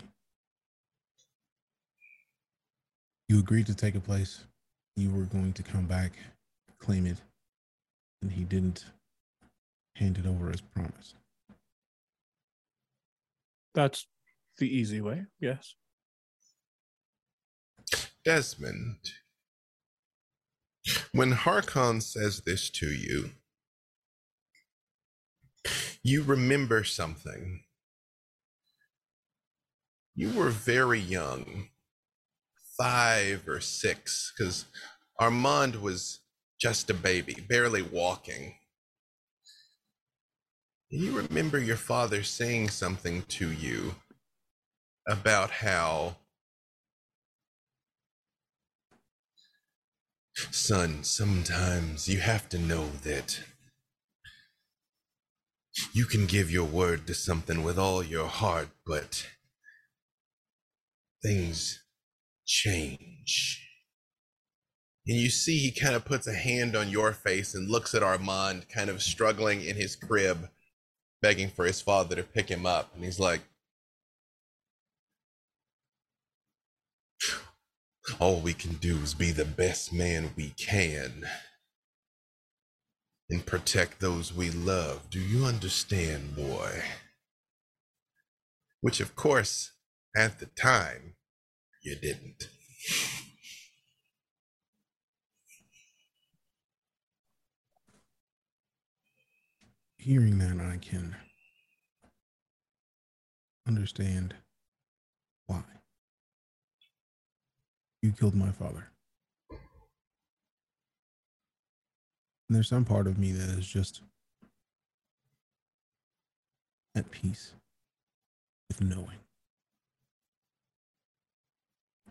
you agreed to take a place. You were going to come back, claim it, and he didn't hand it over as promised. That's the easy way, yes. Desmond, when Harkon says this to you, you remember something. You were very young, five or six, because Armand was just a baby, barely walking. You remember your father saying something to you about how, son, sometimes you have to know that you can give your word to something with all your heart, but things change. And you see, he kind of puts a hand on your face and looks at Armand, kind of struggling in his crib, begging for his father to pick him up. And he's like, All we can do is be the best man we can and protect those we love. Do you understand, boy? Which, of course, at the time, you didn't. Hearing that, I can understand why. You killed my father. And there's some part of me that is just at peace with knowing.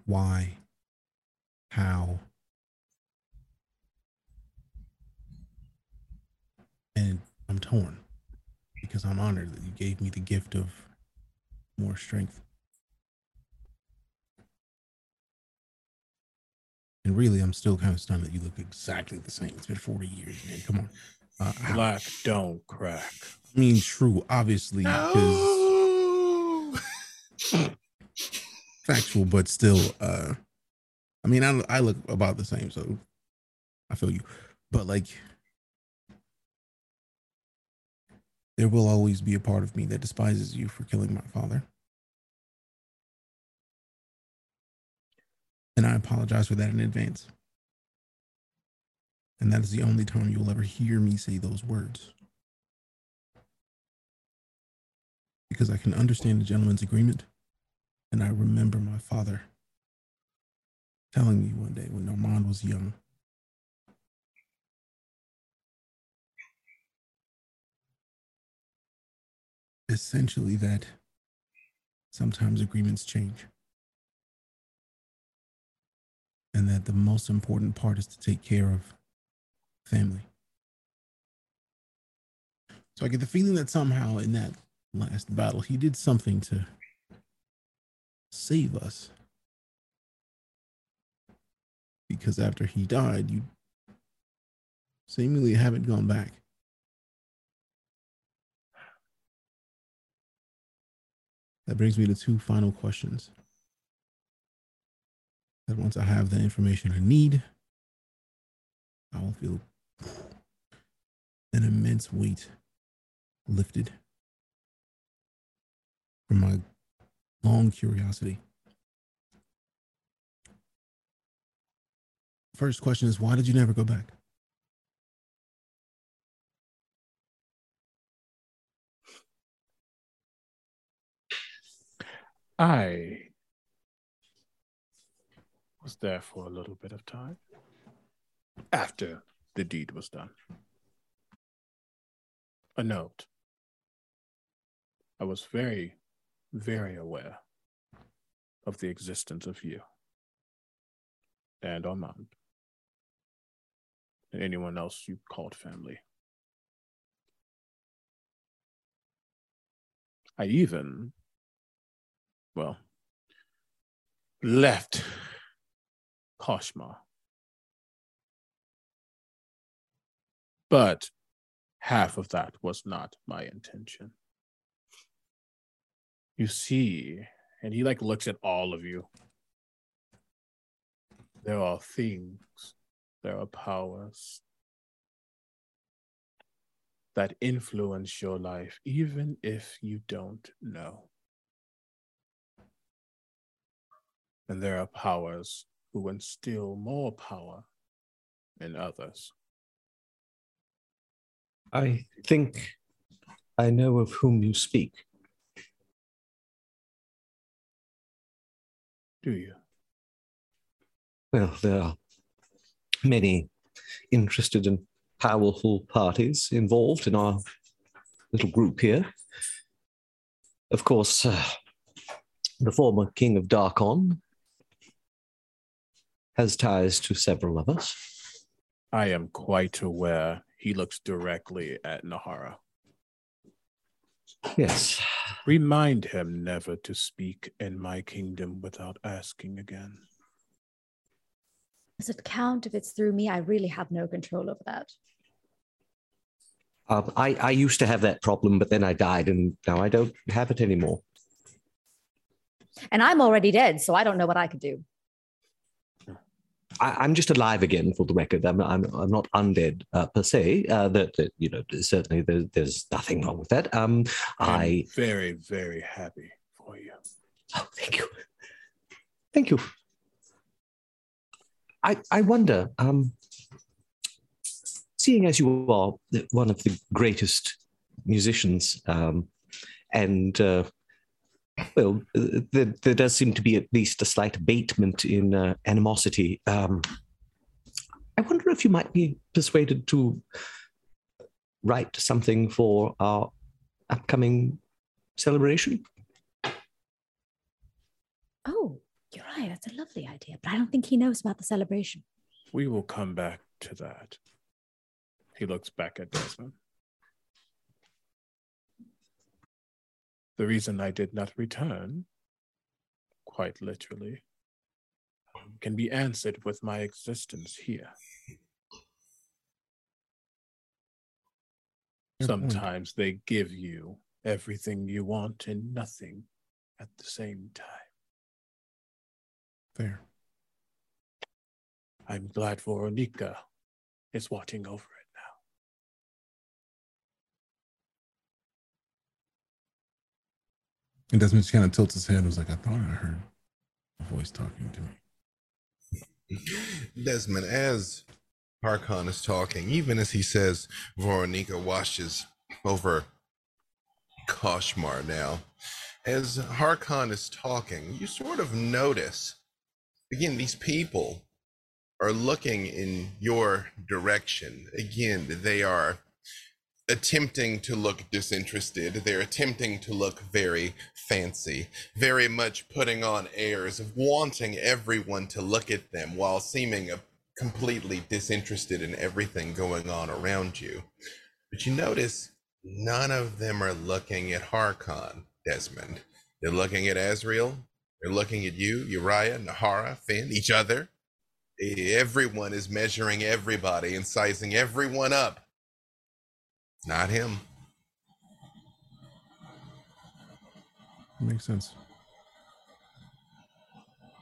Why, how, and I'm torn because I'm honored that you gave me the gift of more strength. And really, I'm still kind of stunned that you look exactly the same. It's been 40 years, man. Come on. Uh, Black don't crack. I mean, true, obviously, because No! factual, but still, uh, I mean, I, I look about the same, so I feel you. But like, there will always be a part of me that despises you for killing my father. And I apologize for that in advance. And that is the only time you'll ever hear me say those words. Because I can understand the gentleman's agreement. And I remember my father telling me one day when Armand was young essentially that sometimes agreements change. And that the most important part is to take care of family. So I get the feeling that somehow in that last battle, he did something to save us. Because after he died, you seemingly haven't gone back. That brings me to two final questions. That once I have the information I need, I will feel an immense weight lifted from my long curiosity. First question is why did you never go back? I was there for a little bit of time after the deed was done. A note. I was very, very aware of the existence of you and Armand and anyone else you called family. I even well, left Koshma. But half of that was not my intention. You see, and he like looks at all of you. There are things, there are powers that influence your life, even if you don't know. And there are powers who instill more power in others. I think I know of whom you speak. Do you? Well, there are many interested and powerful parties involved in our little group here. Of course, uh, the former king of Darkon has ties to several of us. I am quite aware he looks directly at Nahara. Yes, Remind him never to speak in my kingdom without asking again. Does it count if it's through me? I really have no control over that. um, I, I used to have that problem, but then I died, and now I don't have it anymore. And I'm already dead, so I don't know what I could do. I, I'm just alive again, for the record. I'm, I'm, I'm not undead uh, per se. Uh, that, that you know, certainly there, there's nothing wrong with that. Um, I'm I very, very happy for you. Oh, thank you. Thank you. I, I wonder, um, seeing as you are one of the greatest musicians, um, and uh, well, uh, there, there does seem to be at least a slight abatement in uh, animosity. Um, I wonder if you might be persuaded to write something for our upcoming celebration. Oh, you're right. That's a lovely idea, but I don't think he knows about the celebration. We will come back to that. He looks back at Desmond. The reason I did not return, quite literally, can be answered with my existence here. Mm-hmm. Sometimes they give you everything you want and nothing at the same time. Fair. I'm glad Veronica is watching over it now. And Desmond just kind of tilts his head. Was like, I thought I heard a voice talking to me. Desmond, as Harkon is talking, even as he says Veronica washes over Koshmar now, as Harkon is talking, you sort of notice again, these people are looking in your direction. Again, they are attempting to look disinterested. They're attempting to look very fancy, very much putting on airs of wanting everyone to look at them while seeming completely disinterested in everything going on around you. But you notice none of them are looking at Harkon, Desmond. They're looking at Azrael. They're looking at you, Uriah, Nahara, Finn, each other. Everyone is measuring everybody and sizing everyone up. Not him. Makes sense.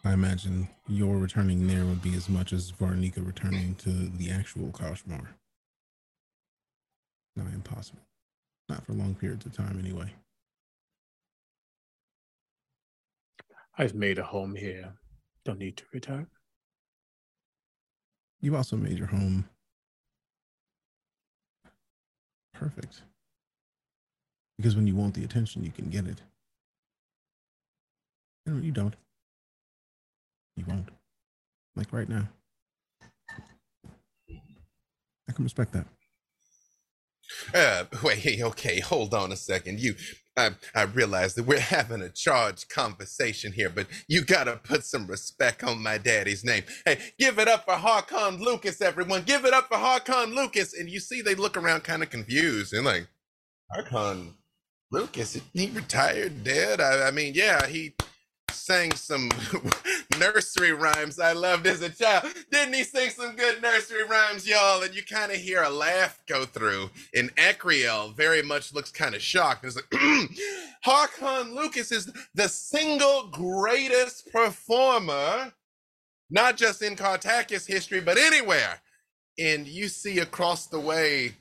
I imagine your returning there would be as much as Varnika returning to the actual Koshmar. Not impossible. Not for long periods of time, anyway. I've made a home here. Don't need to return. You've also made your home perfect. Because when you want the attention, you can get it. No, you don't. You won't. Like right now. I can respect that. Uh, wait, okay, hold on a second. You, I, I realize that we're having a charged conversation here, but you gotta put some respect on my daddy's name. Hey, give it up for Harkon Lukas, everyone. Give it up for Harkon Lukas. And you see, they look around kind of confused and like, Harkon Lukas, he retired, dead. I, I mean, yeah, he sang some nursery rhymes I loved as a child. Didn't he sing some good nursery rhymes, y'all? And you kind of hear a laugh go through. And Akriel very much looks kind of shocked. It's like, Harkon Lukas is the single greatest performer, not just in Kartakass history, but anywhere. And you see across the way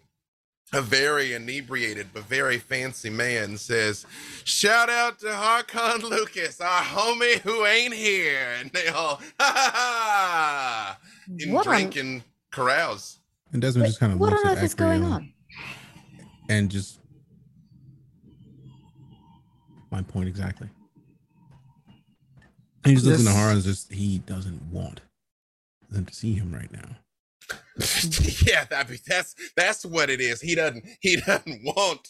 a very inebriated but very fancy man says, Shout out to Harkon Lukas, our homie who ain't here. And they all, ha ha ha, and What on- drink carouse. And Desmond Wait, just kind of what looks on at earth is going on? and just my point exactly. And he just looks at This- Nahara and just he doesn't want them to see him right now. yeah, that's that's what it is. He doesn't he doesn't want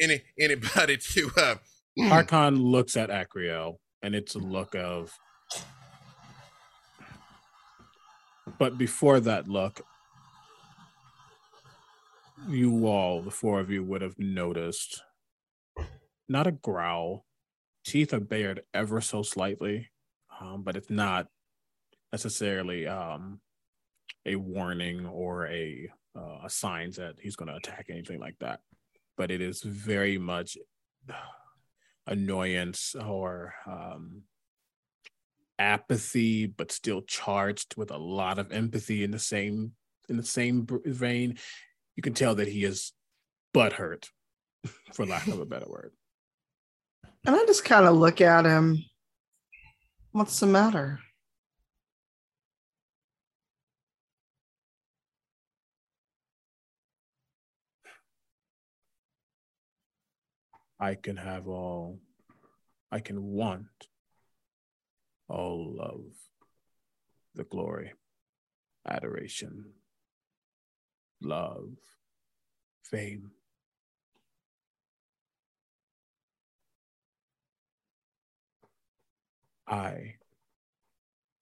any anybody to uh Harkon looks at Akriel, and it's a look of. But before that look, you all, the four of you, would have noticed not a growl. Teeth are bared ever so slightly, um, but it's not necessarily um, a warning or a uh, a sign that he's going to attack anything like that. But it is very much annoyance or um, apathy, but still charged with a lot of empathy in the same in the same vein. You can tell that he is butthurt, for lack of a better word. And I just kind of look at him. What's the matter? I can have all, I can want all of the glory, adoration, love, fame. I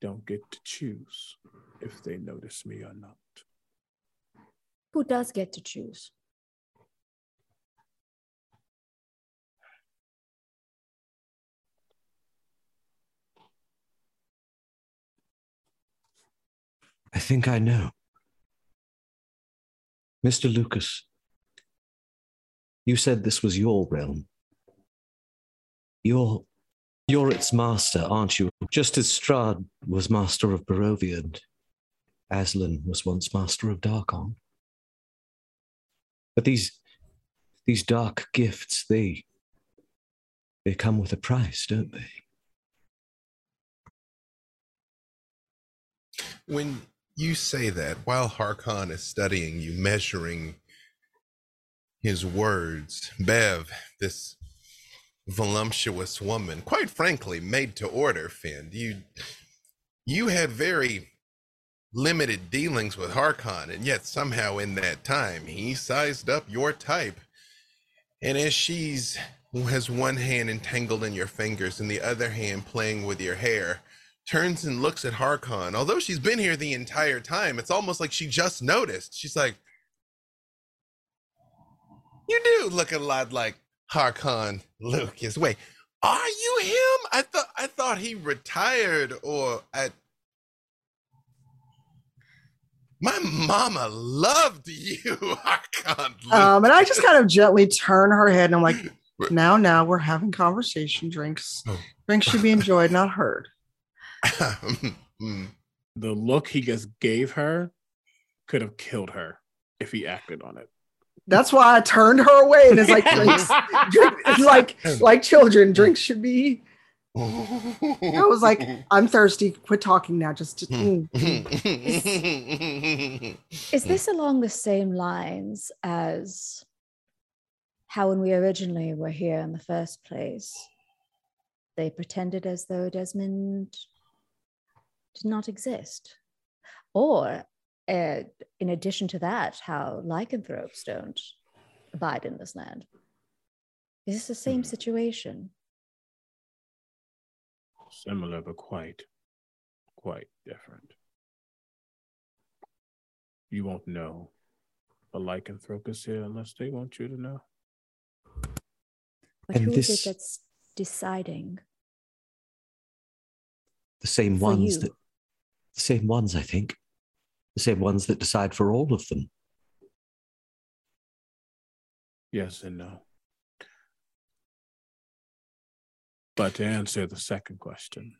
don't get to choose if they notice me or not. Who does get to choose? I think I know. Mr. Lukas, you said this was your realm. You're, you're its master, aren't you? Just as Strahd was master of Barovia and Azalin was once master of Darkon. But these, these dark gifts, they, they come with a price, don't they? when you say that while Harkon is studying you, measuring his words, Bev, this voluptuous woman, quite frankly, made to order, Finn, you you had very limited dealings with Harkon, and yet somehow in that time he sized up your type. And as she's has one hand entangled in your fingers and the other hand playing with your hair, turns and looks at Harkon. Although she's been here the entire time, it's almost like she just noticed. She's like, You do look a lot like Harkon Lukas. Wait, are you him? I thought I thought he retired or I my mama loved you, Harkon Um, and I just kind of gently turn her head and I'm like, now, now we're having conversation. Drinks, Oh. drinks should be enjoyed, not heard. Mm. The look he just gave her could have killed her if he acted on it. That's why I turned her away. And it's like drinks, drink, it's like like children, drinks should be. I was like, I'm thirsty. Quit talking now. Just, just mm, mm. Is this along the same lines as how, when we originally were here in the first place, they pretended as though Desmond did not exist? Or, uh, in addition to that, how lycanthropes don't abide in this land? Is this the same situation? Similar, but quite, quite different. You won't know a lycanthrope is here unless they want you to know. But And who is this- it that's deciding? the same For ones you. that the same ones i think the same ones that decide for all of them Yes and no. But to answer the second question,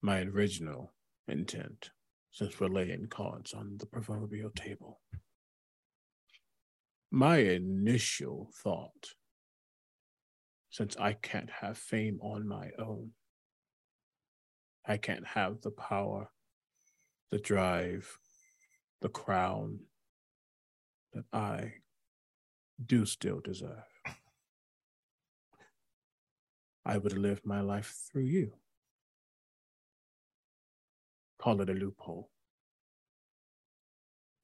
my original intent, since we're laying cards on the proverbial table, my initial thought, since I can't have fame on my own, I can't have the power, the drive, the crown that I do still deserve. I would live my life through you. Call it a loophole.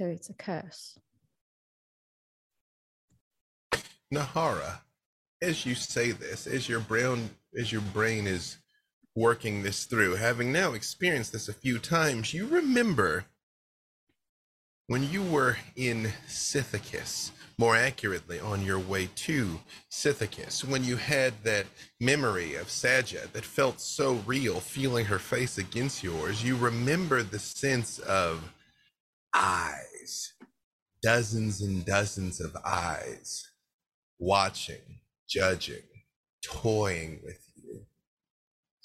So it's a curse. Nahara, as you say this, as your brain as your brain is working this through, having now experienced this a few times, you remember when you were in Sithicus, more accurately on your way to Sithicus, when you had that memory of Saja that felt so real, feeling her face against yours, you remember the sense of eyes, dozens and dozens of eyes watching, judging, toying with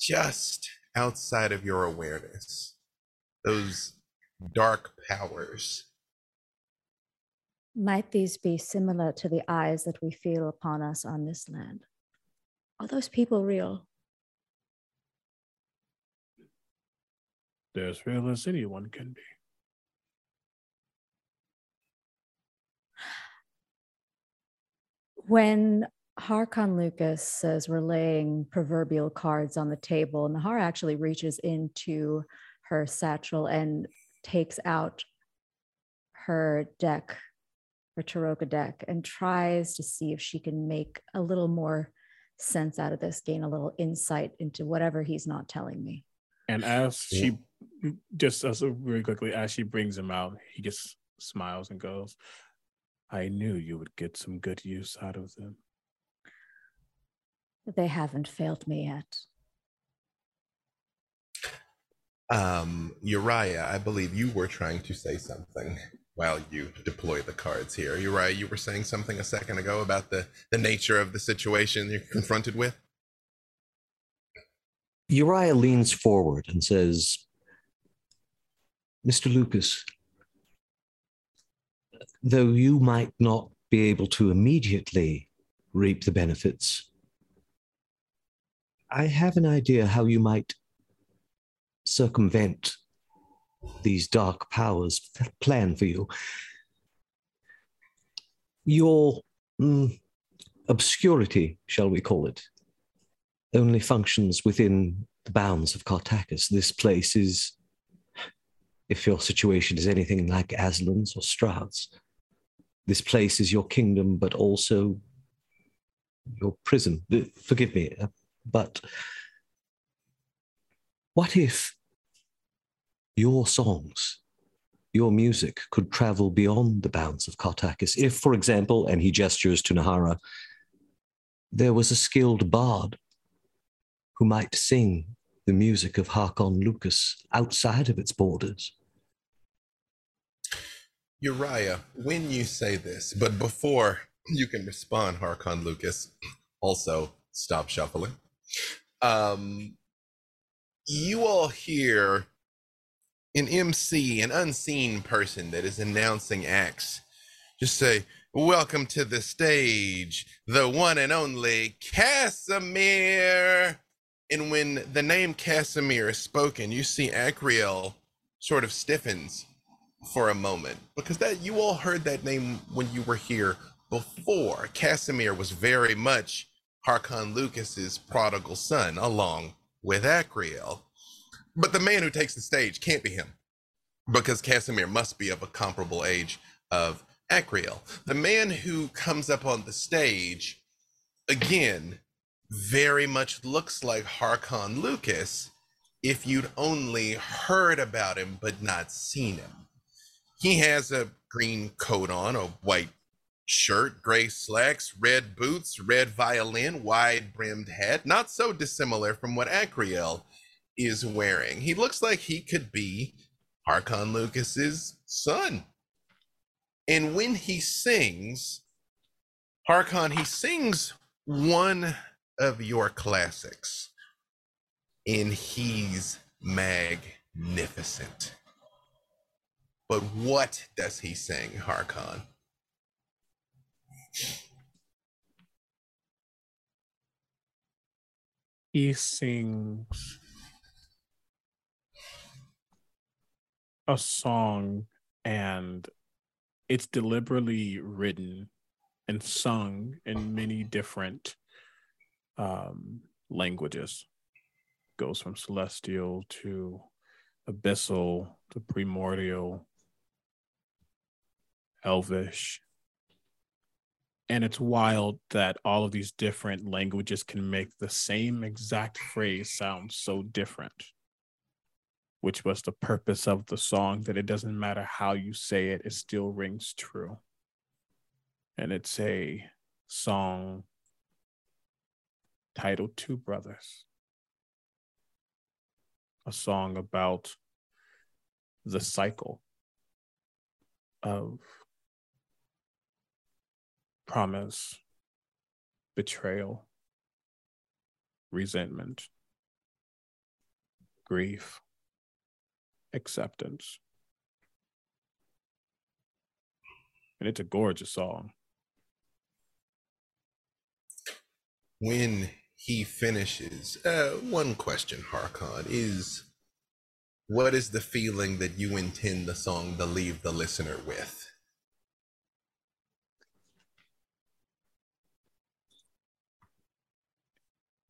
just outside of your awareness. Those dark powers. Might these be similar to the eyes that we feel upon us on this land? Are those people real? They're as real as anyone can be. When Harkon Lukas says we're laying proverbial cards on the table, and Nahara actually reaches into her satchel and takes out her deck, her Tarokka deck, and tries to see if she can make a little more sense out of this, gain a little insight into whatever he's not telling me. And as she just as very quickly as she brings him out, he just smiles and goes, I knew you would get some good use out of them. They haven't failed me yet. Um, Uriah, I believe you were trying to say something while you deploy the cards here. Uriah, you were saying something a second ago about the, the nature of the situation you're confronted with. Uriah leans forward and says, Mr. Lukas, though you might not be able to immediately reap the benefits, I have an idea how you might circumvent these dark powers plan for you. Your mm, obscurity, shall we call it, only functions within the bounds of Kartakass. This place is, if your situation is anything like Azalin's or Strahd's, this place is your kingdom, but also your prison. Forgive me, uh, but what if your songs, your music could travel beyond the bounds of Kartakass? If, for example, and he gestures to Nahara, there was a skilled bard who might sing the music of Harkon Lukas outside of its borders. Uriah, when you say this, but before you can respond, Harkon Lukas, also stop shuffling. Um, you all hear an MC, an unseen person that is announcing acts, just say, Welcome to the stage, the one and only Casimir. And when the name Casimir is spoken, you see Akriel sort of stiffens for a moment because that you all heard that name when you were here before. Casimir was very much Harkon Lukas's prodigal son, along with Akriel. But the man who takes the stage can't be him because Casimir must be of a comparable age of Akriel. The man who comes up on the stage, again, very much looks like Harkon Lukas if you'd only heard about him but not seen him. He has a green coat on, a white shirt, gray slacks, red boots, red violin, wide brimmed hat, not so dissimilar from what Akriel is wearing. He looks like he could be Harkon Lukas's son. And when he sings, Harkon, he sings one of your classics, and he's magnificent. But what does he sing, Harkon? He sings a song and it's deliberately written and sung in many different um, languages. Goes from celestial to abyssal to primordial, elvish. And it's wild that all of these different languages can make the same exact phrase sound so different, which was the purpose of the song, that it doesn't matter how you say it, it still rings true. And it's a song titled Two Brothers, a song about the cycle of promise, betrayal, resentment, grief, acceptance. And it's a gorgeous song. When he finishes, uh, one question, Harkon, is what is the feeling that you intend the song to leave the listener with?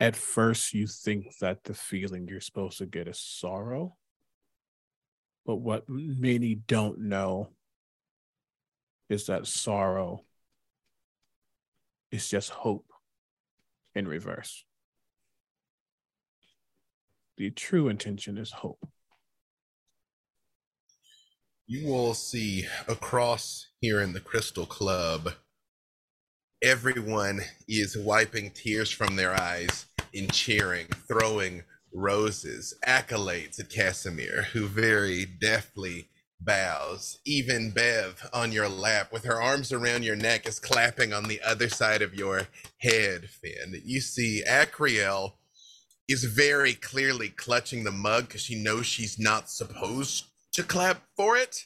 At first, you think that the feeling you're supposed to get is sorrow. But what many don't know is that sorrow is just hope in reverse. The true intention is hope. You will see across here in the Crystal Club, everyone is wiping tears from their eyes in cheering, throwing roses, accolades at Casimir, who very deftly bows. Even Bev on your lap, with her arms around your neck, is clapping on the other side of your head, Finn. You see Akriel is very clearly clutching the mug because she knows she's not supposed to clap for it.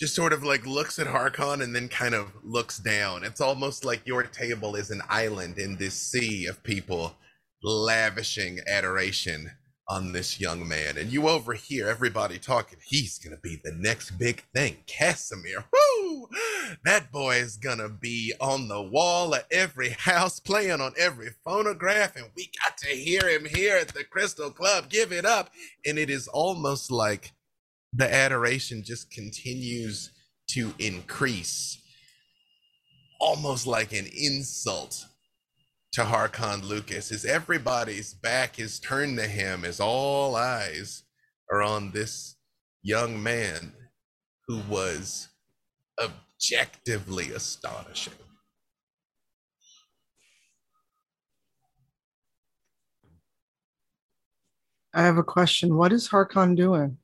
Just sort of like looks at Harkon and then kind of looks down. It's almost like your table is an island in this sea of people lavishing adoration on this young man. And you overhear everybody talking, he's going to be the next big thing. Casimir, whoo! That boy is going to be on the wall of every house, playing on every phonograph. And we got to hear him here at the Crystal Club. Give it up. And it is almost like the adoration just continues to increase, almost like an insult to Harkon Lukas as everybody's back is turned to him as all eyes are on this young man who was objectively astonishing. I have a question. What is Harkon doing?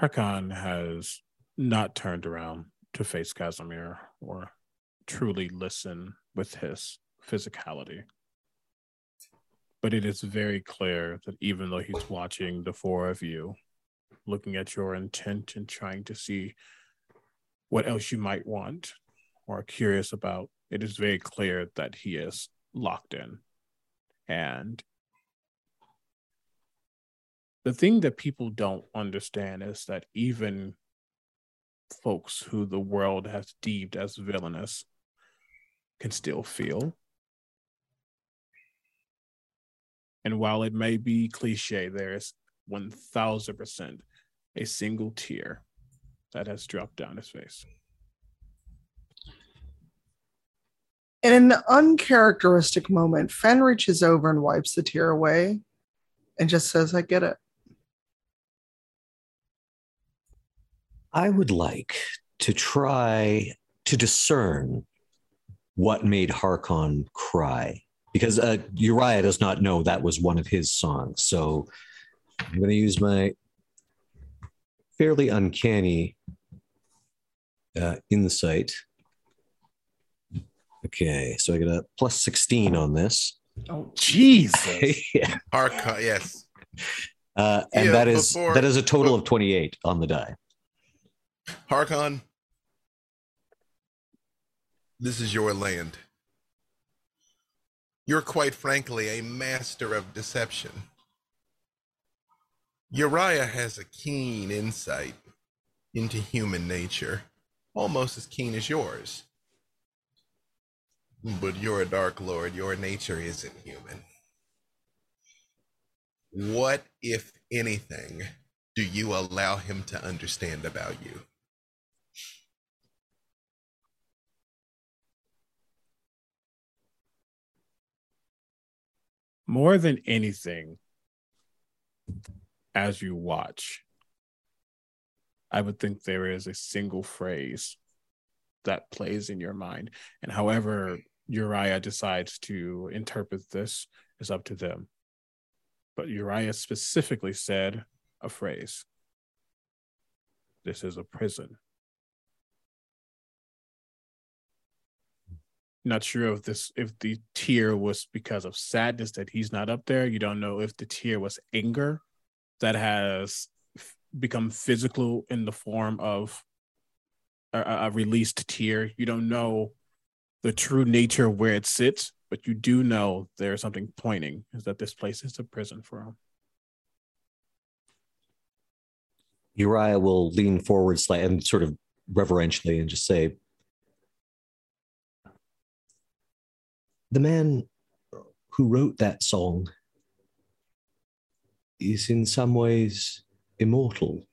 Harkon has not turned around to face Casimir or truly listen with his physicality. But it is very clear that even though he's watching the four of you, looking at your intent and trying to see what else you might want or curious about, it is very clear that he is locked in. And the thing that people don't understand is that even folks who the world has deemed as villainous can still feel. And while it may be cliche, there is 1000% a single tear that has dropped down his face. In an uncharacteristic moment, Fen reaches over and wipes the tear away and just says, I get it. I would like to try to discern what made Harkon cry because uh, Uriah does not know that was one of his songs. So I'm going to use my fairly uncanny uh, insight. Okay, so I get a plus 16 on this. Oh, Jesus. yeah. Harkon, yes. Uh, and Yeah, that is before- that is a total of 28 on the die. Harkon, this is your land. You're quite frankly a master of deception. Uriah has a keen insight into human nature, almost as keen as yours. But you're a Dark Lord, your nature isn't human. What, if anything, do you allow him to understand about you? More than anything, as you watch, I would think there is a single phrase that plays in your mind. And however Uriah decides to interpret this is up to them. But Uriah specifically said a phrase This is a prison. Not sure if this if the tear was because of sadness that he's not up there. You don't know if the tear was anger that has f- become physical in the form of a, a released tear. You don't know the true nature of where it sits, but you do know there's something pointing is that this place is a prison for him. Uriah will lean forward slightly and sort of reverentially and just say, The man who wrote that song is in some ways immortal.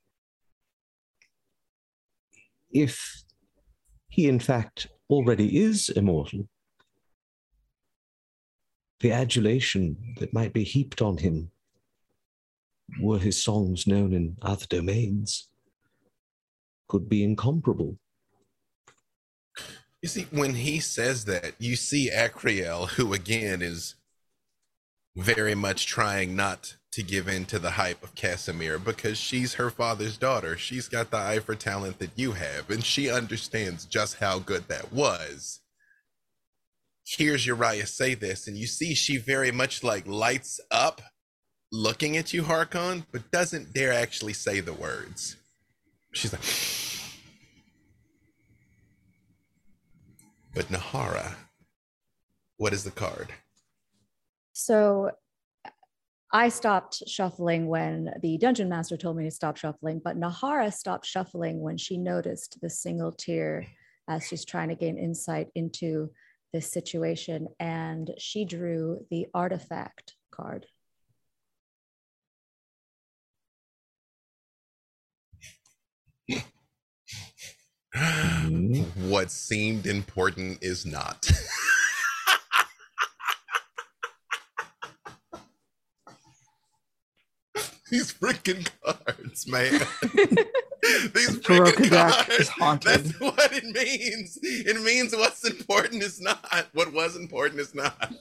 If he, in fact, already is immortal, the adulation that might be heaped on him were his songs known in other domains could be incomparable. You see, when he says that, you see Akriel, who again is very much trying not to give in to the hype of Casimir because she's her father's daughter. She's got the eye for talent that you have, and she understands just how good that was. Hears Uriah say this, and you see she very much like lights up looking at you, Harkon, but doesn't dare actually say the words. She's like, But Nahara, what is the card? So I stopped shuffling when the dungeon master told me to stop shuffling, but Nahara stopped shuffling when she noticed the single tear as she's trying to gain insight into this situation. And she drew the artifact card. Mm-hmm. what seemed important is not. These freaking cards, man. These freaking Tarokka deck cards. is haunted. That's what it means. It means what's important is not. What was important is not.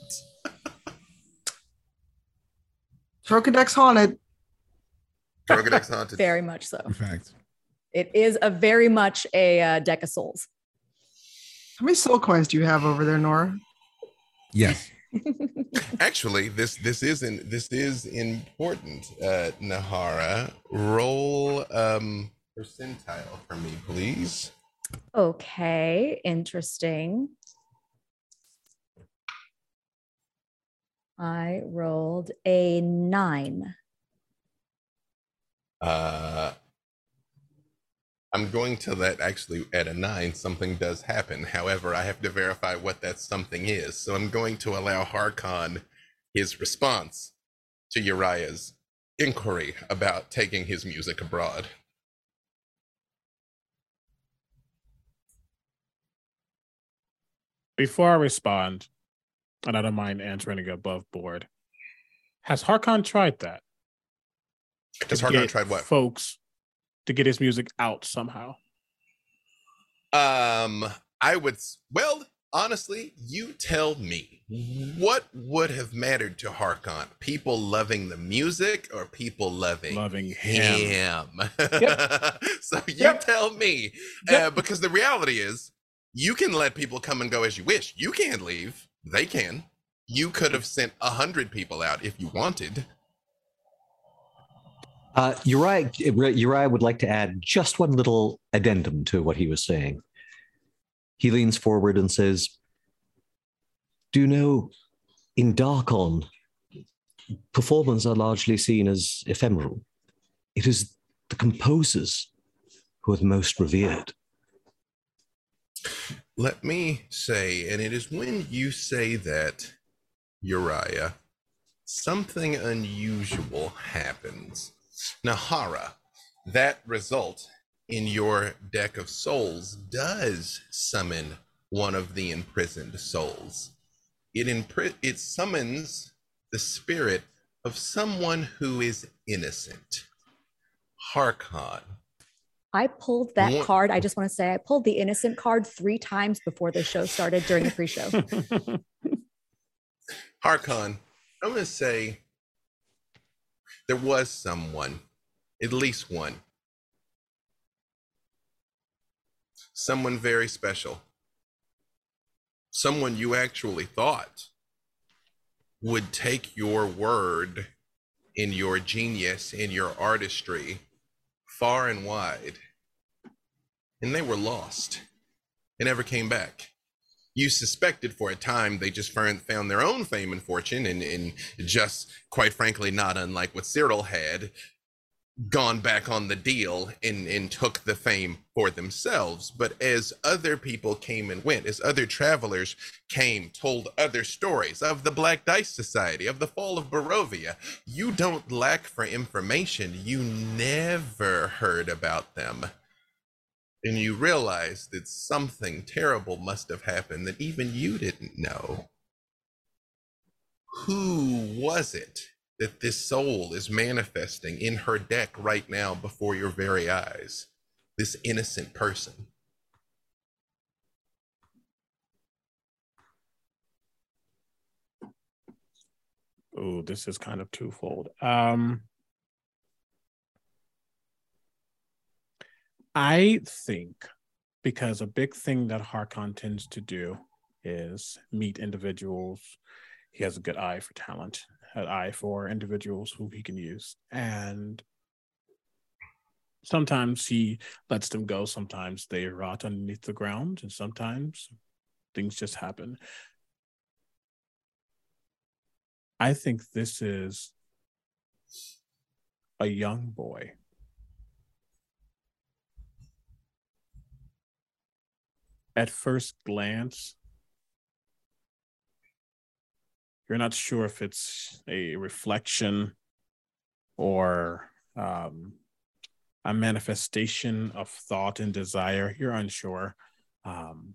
Tarokka deck's haunted. Tarokka deck haunted. Very much so. In fact, It is a very much a uh, deck of souls. How many soul coins do you have over there, Nora? yes. Actually, this this isn't this is important. Uh Nahara, roll um percentile for me, please. okay, interesting. I rolled a nine. Uh I'm going to let actually at a nine something does happen. However, I have to verify what that something is. So I'm going to allow Harkon his response to Uriah's inquiry about taking his music abroad. Before I respond, and I don't mind answering above board, has Harkon tried that? Has Harkon tried what? Folks to get his music out somehow. Um, I would. Well, honestly, you tell me. What would have mattered to Harkon? People loving the music or people loving Loving him. him? Yep. so you Yep. tell me, uh, because the reality is, you can let people come and go as you wish. You can't leave. They can. You could have sent a hundred people out if you wanted. Uh, Uriah, Uriah would like to add just one little addendum to what he was saying. He leans forward and says, Do you know, in Darkon, performers are largely seen as ephemeral. It is the composers who are the most revered. Let me say, and it is when you say that, Uriah, something unusual happens. Nahara, that result in your deck of souls does summon one of the imprisoned souls. It impri- it summons the spirit of someone who is innocent. Harkon. I pulled that What- card. I just want to say I pulled the innocent card three times before the show started during the pre-show. Harkon, I'm going to say there was someone, at least one, someone very special, someone you actually thought would take your word in your genius, in your artistry, far and wide. And they were lost. They never came back you suspected for a time they just found, found their own fame and fortune and, and just quite frankly not unlike what cyril had gone back on the deal and, and took the fame for themselves. But as other people came and went as other travelers came told other stories of the black dice society of the fall of barovia you don't lack for information. You never heard about them and you realize that something terrible must have happened that even you didn't know. Who was it that this soul is manifesting in her deck right now before your very eyes? This innocent person. Oh, this is kind of twofold. Um, I think because a big thing that Harkon tends to do is meet individuals. He has a good eye for talent, an eye for individuals who he can use. And sometimes he lets them go. Sometimes they rot underneath the ground, and sometimes things just happen. I think this is a young boy at first glance, you're not sure if it's a reflection or um, a manifestation of thought and desire. You're unsure. Um,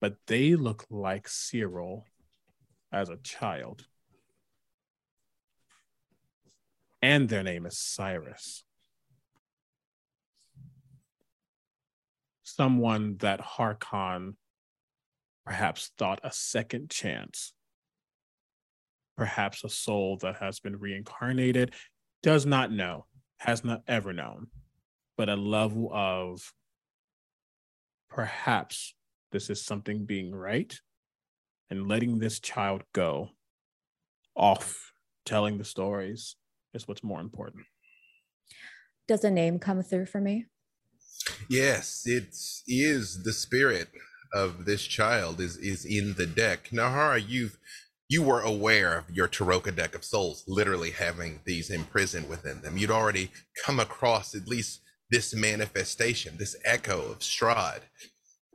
but they look like Cyril as a child. And their name is Cyrus. Someone that Harkon perhaps thought a second chance, perhaps a soul that has been reincarnated, does not know, has not ever known, but a level of perhaps this is something being right and letting this child go off telling the stories is what's more important. Does a name come through for me? Yes, it is the spirit of this child is is in the deck. Nahara, you've you were aware of your Tarokka deck of souls literally having these imprisoned within them. You'd already come across at least this manifestation, this echo of Strahd.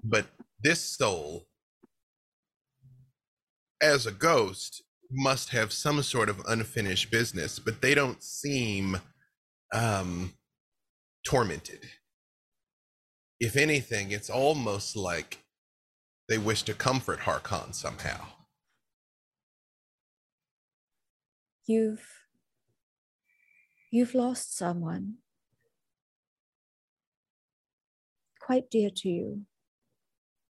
But this soul, as a ghost, must have some sort of unfinished business, but they don't seem um tormented if anything, it's almost like they wish to comfort Harkon somehow. You've you've lost someone quite dear to you.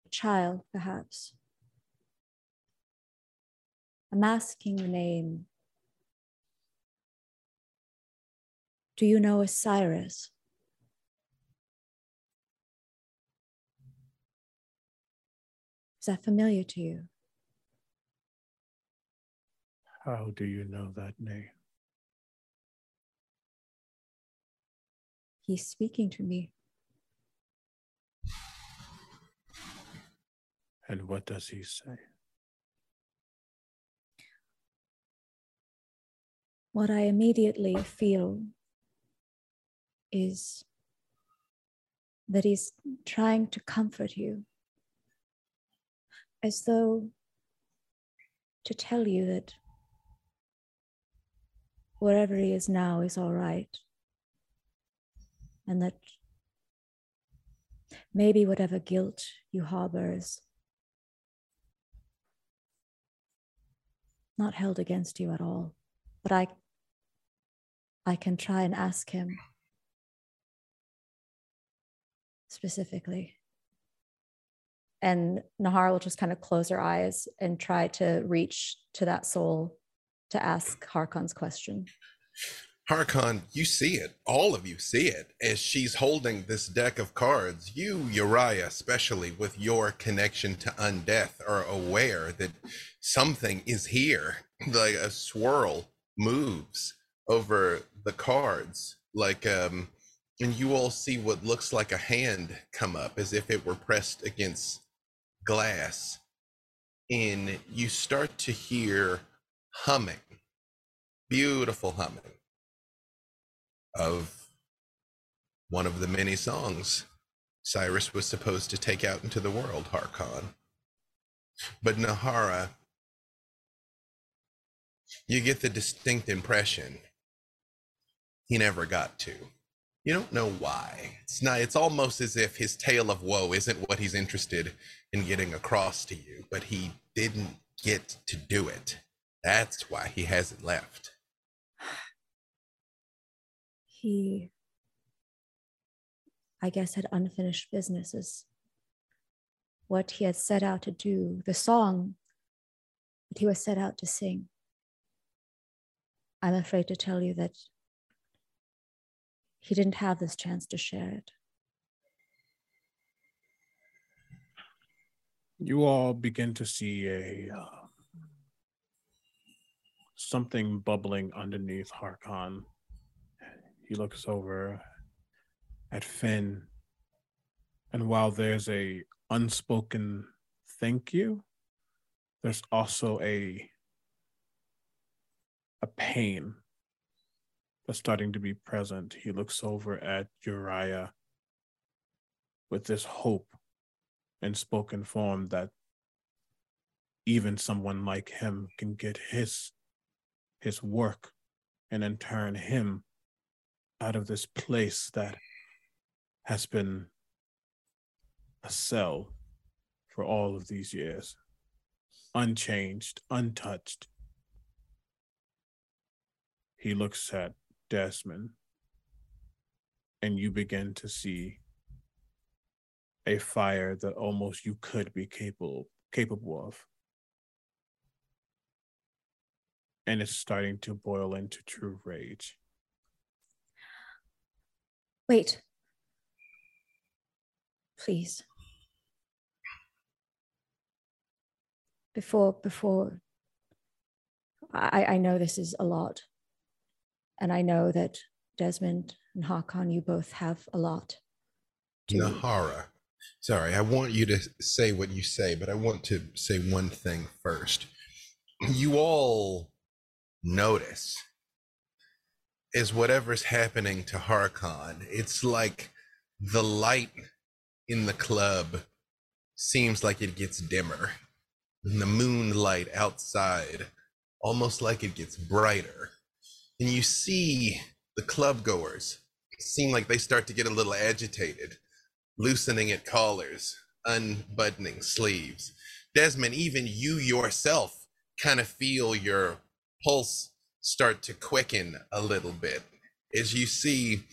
A child, perhaps. I'm asking the name. Do you know Osiris? Is that familiar to you? How do you know that name? He's speaking to me. And what does he say? What I immediately feel is that he's trying to comfort you, as though to tell you that wherever he is now is all right, and that maybe whatever guilt you harbor is not held against you at all. But I I can try and ask him specifically. And Nahara will just kind of close her eyes and try to reach to that soul to ask Harkon's question. Harkon, you see it. All of you see it as she's holding this deck of cards. You, Uriah, especially with your connection to undeath, are aware that something is here. Like a swirl moves over the cards, like um, and you all see what looks like a hand come up as if it were pressed against glass, and you start to hear humming, beautiful humming of one of the many songs Cyrus was supposed to take out into the world, Harkon. But Nahara, you get the distinct impression he never got to. You don't know why. It's not it's almost as if his tale of woe isn't what he's interested in getting across to you, but he didn't get to do it. That's why he hasn't left. He, I guess, had unfinished businesses. What he had set out to do, the song that he was set out to sing. I'm afraid to tell you that he didn't have this chance to share it. You all begin to see a uh, something bubbling underneath Harkon. He looks over at Finn, and while there's a unspoken thank you, there's also a a pain that's starting to be present. He looks over at Uriah with this hope in spoken form that even someone like him can get his his work and then turn him out of this place that has been a cell for all of these years. Unchanged untouched. He looks at Desmond and you begin to see a fire that almost you could be capable capable of and it's starting to boil into true rage Wait. Please. Before, before, I, I know this is a lot. And I know that Desmond and Harkon, you both have a lot. to- Nahara. Sorry, I want you to say what you say, but I want to say one thing first. You all notice is whatever's happening to Harkon. It's like the light in the club seems like it gets dimmer. And the moonlight outside almost like it gets brighter. And you see the club goers seem like they start to get a little agitated, loosening at collars, unbuttoning sleeves. Desmond, even you yourself kind of feel your pulse start to quicken a little bit as you see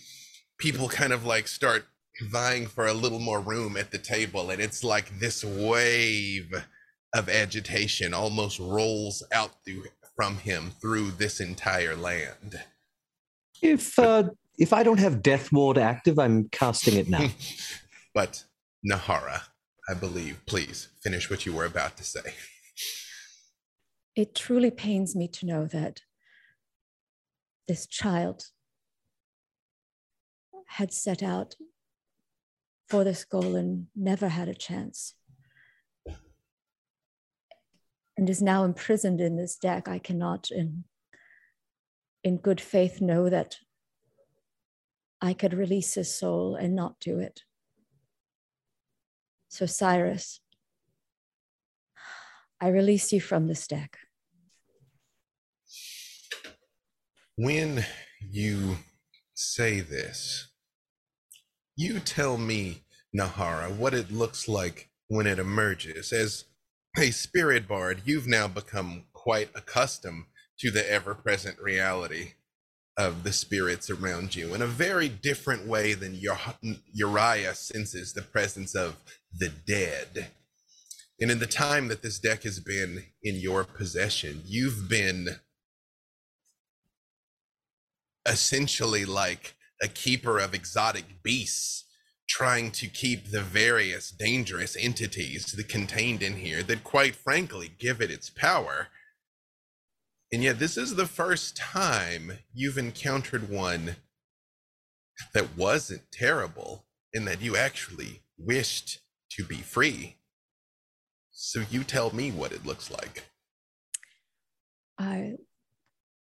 people kind of like start vying for a little more room at the table. And it's like this wave of agitation almost rolls out through, from him through this entire land. If uh, if I don't have Death Ward active, I'm casting it now. But Nahara, I believe, please finish what you were about to say. It truly pains me to know that this child had set out for this goal and never had a chance. And is now imprisoned in this deck. I cannot, in, in good faith, know that I could release his soul and not do it. So, Cyrus, I release you from this deck. When you say this, you tell me, Nahara, what it looks like when it emerges. As a spirit bard, you've now become quite accustomed to the ever present reality of the spirits around you in a very different way than Uriah senses the presence of the dead. And in the time that this deck has been in your possession, you've been essentially like a keeper of exotic beasts trying to keep the various dangerous entities that contained in here that quite frankly give it its power and yet this is the first time you've encountered one that wasn't terrible and that you actually wished to be free. So you tell me what it looks like. Uh,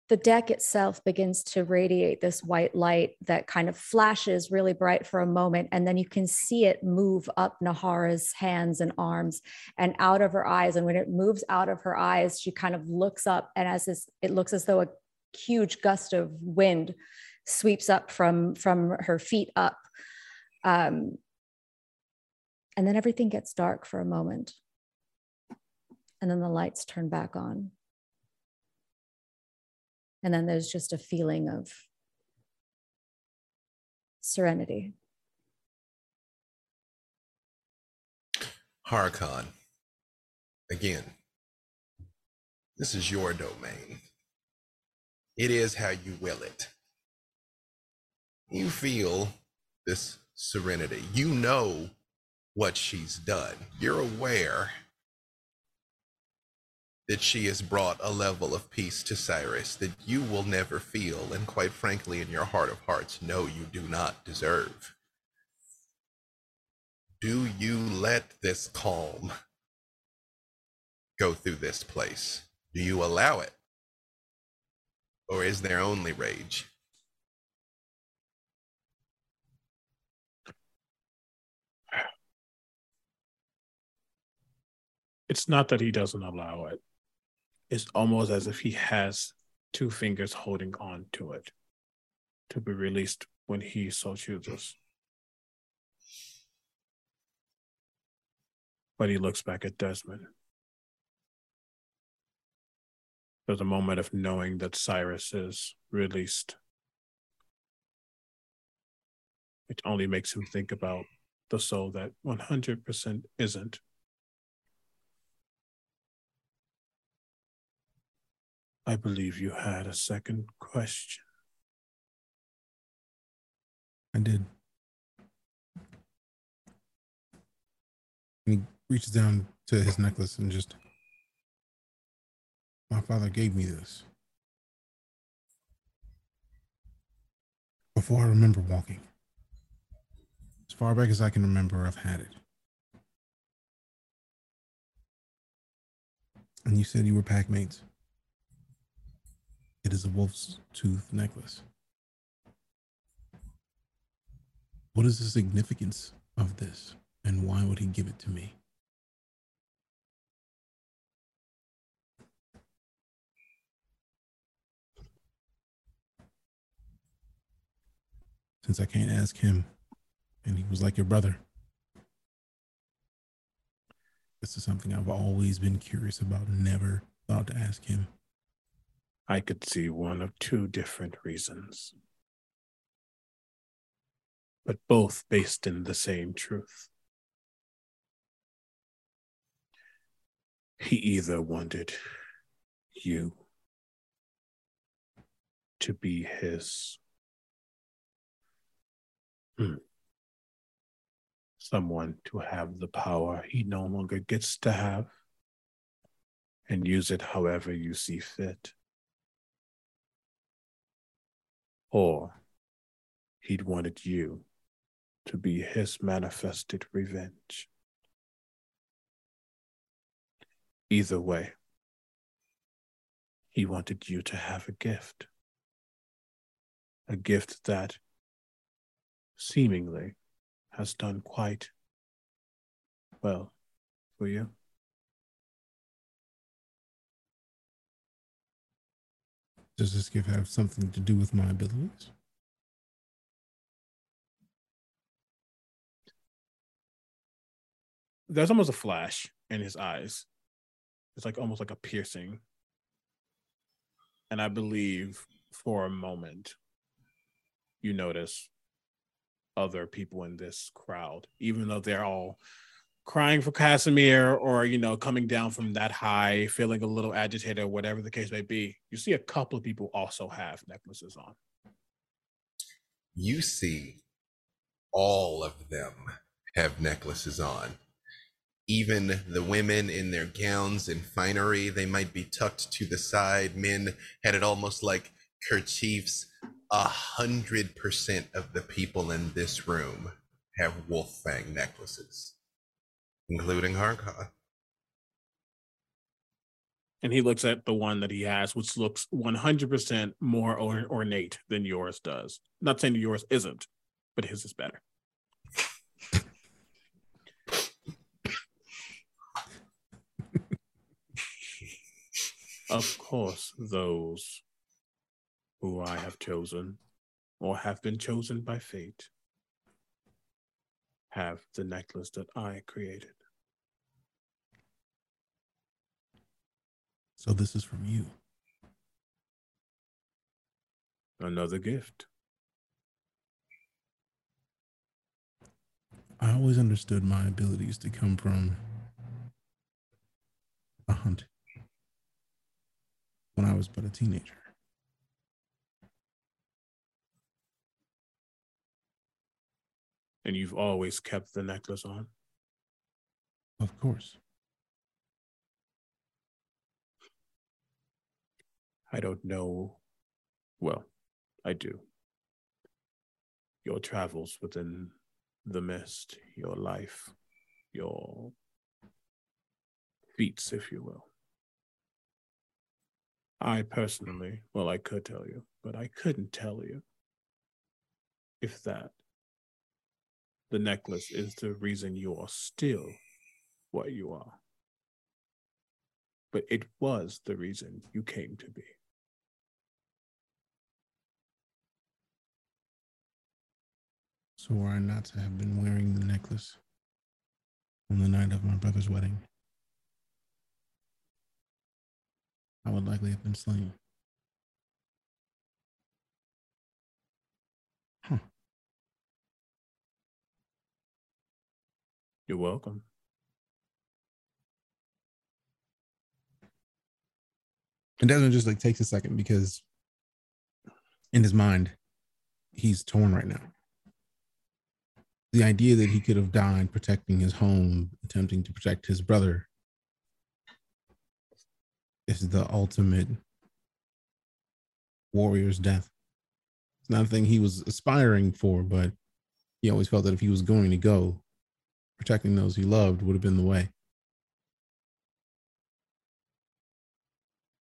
the deck itself begins to radiate this white light that kind of flashes really bright for a moment and then you can see it move up nahara's hands and arms and out of her eyes. And when it moves out of her eyes she kind of looks up and as this it looks as though a huge gust of wind sweeps up from from her feet up. Um, and then everything gets dark for a moment. And then the lights turn back on and then there's just a feeling of serenity. Harkon, again, this is your domain. It is how you will it. You feel this serenity. You know what she's done. You're aware that she has brought a level of peace to Cyrus that you will never feel, and quite frankly, in your heart of hearts, know you do not deserve. Do you let this calm go through this place? Do you allow it? Or is there only rage? It's not that he doesn't allow it it's almost as if he has two fingers holding on to it to be released when he so chooses. But he looks back at Desmond. There's a moment of knowing that Cyrus is released. It only makes him think about the soul that 100% isn't. I believe you had a second question. I did. And he reaches down to his necklace and just, my father gave me this. Before I remember walking. As far back as I can remember, I've had it. And you said you were pack mates. It is a wolf's tooth necklace. What is the significance of this, and why would he give it to me? Since I can't ask him, and he was like your brother. This is something I've always been curious about, never thought to ask him. I could see one of two different reasons, but both based in the same truth. He either wanted you to be his hmm, someone to have the power he no longer gets to have and use it however you see fit. Or he'd wanted you to be his manifested revenge. Either way, he wanted you to have a gift. A gift that seemingly has done quite well for you. Does this gift have something to do with my abilities? There's almost a flash in his eyes. It's like almost like a piercing. And I believe for a moment, you notice other people in this crowd, even though they're all crying for Casimir or, you know, coming down from that high, feeling a little agitated or whatever the case may be. You see a couple of people also have necklaces on. You see all of them have necklaces on. Even the women in their gowns and finery, they might be tucked to the side. Men had it almost like kerchiefs. A hundred percent of the people in this room have wolf fang necklaces, including Harkon. And he looks at the one that he has, which looks 100% more or- ornate than yours does. Not saying yours isn't, but his is better. of course, those who I have chosen or have been chosen by fate have the necklace that I created. So this is from you. Another gift. I always understood my abilities to come from a hunt when I was but a teenager. And you've always kept the necklace on. Of course. I don't know. Well, I do. Your travels within the mist, your life, your feats, if you will. I personally, well, I could tell you, but I couldn't tell you if that the necklace is the reason you are still what you are. But it was the reason you came to be. So were I not to have been wearing the necklace on the night of my brother's wedding, I would likely have been slain. You're welcome. And Desmond just like takes a second because in his mind, he's torn right now. The idea that he could have died protecting his home, attempting to protect his brother, is the ultimate warrior's death. It's not a thing he was aspiring for, but he always felt that if he was going to go, protecting those he loved would have been the way.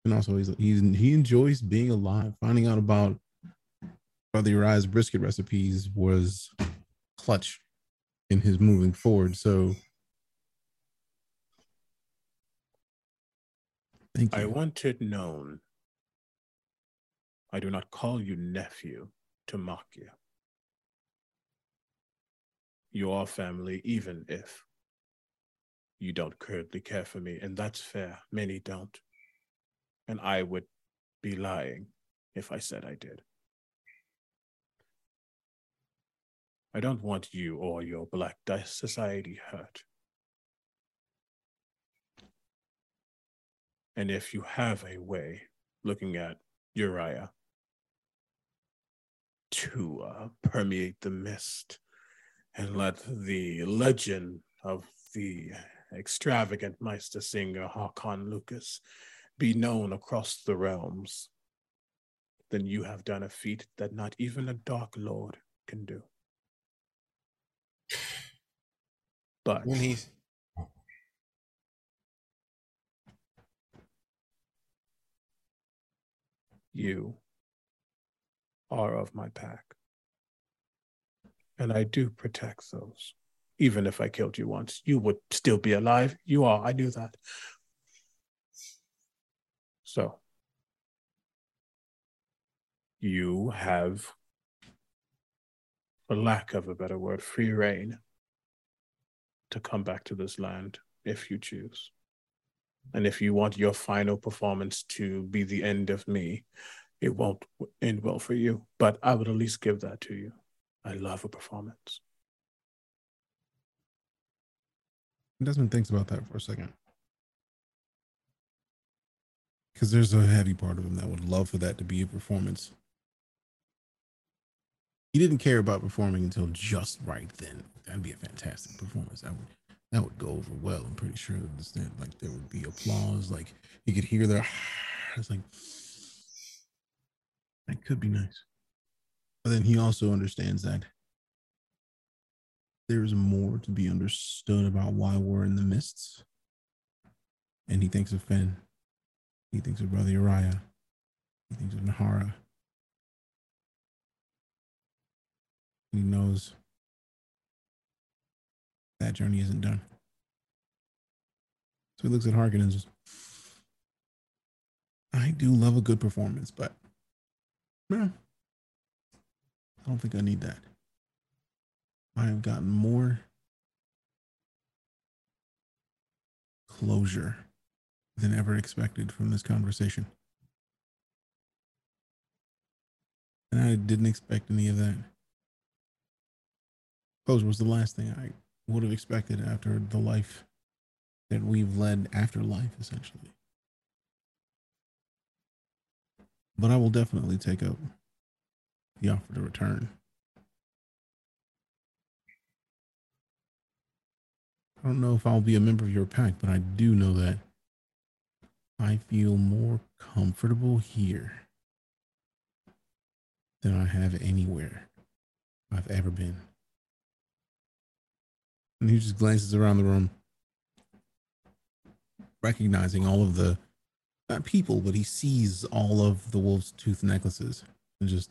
And also, he's, he's he enjoys being alive. Finding out about Brother Uriah's brisket recipes was clutch in his moving forward. So, thank you. I want it known. I do not call you nephew to mock you. You are family, even if you don't currently care for me, and that's fair. Many don't. And I would be lying if I said I did. I don't want you or your Black Dice Society hurt. And if you have a way, looking at Uriah, to uh, permeate the mist and let the legend of the extravagant Meister singer Harkon Lukas be known across the realms, then you have done a feat that not even a Dark Lord can do. But When he's you are of my pack. And I do protect those. Even if I killed you once, you would still be alive. You are. I knew that. So, you have, for lack of a better word, free reign to come back to this land if you choose. And if you want your final performance to be the end of me, it won't end well for you. But I would at least give that to you. I love a performance. Desmond thinks about that for a second. Because there's a heavy part of him that would love for that to be a performance. He didn't care about performing until just right then. That'd be a fantastic performance. That would that would go over well. I'm pretty sure that like there would be applause. Like you could hear their it's like that could be nice. But then he also understands that there's more to be understood about why we're in the mists. And he thinks of Finn. He thinks of Brother Uriah. He thinks of Nahara. He knows that journey isn't done. So he looks at Harkon and says, I do love a good performance, but no, I don't think I need that. I have gotten more closure than ever expected from this conversation. And I didn't expect any of that. Closure was the last thing I would have expected after the life that we've led after life, essentially. But I will definitely take up the offer to return. I don't know if I'll be a member of your pack, but I do know that I feel more comfortable here than I have anywhere I've ever been. And he just glances around the room, recognizing all of the not people, but he sees all of the wolf's tooth necklaces and just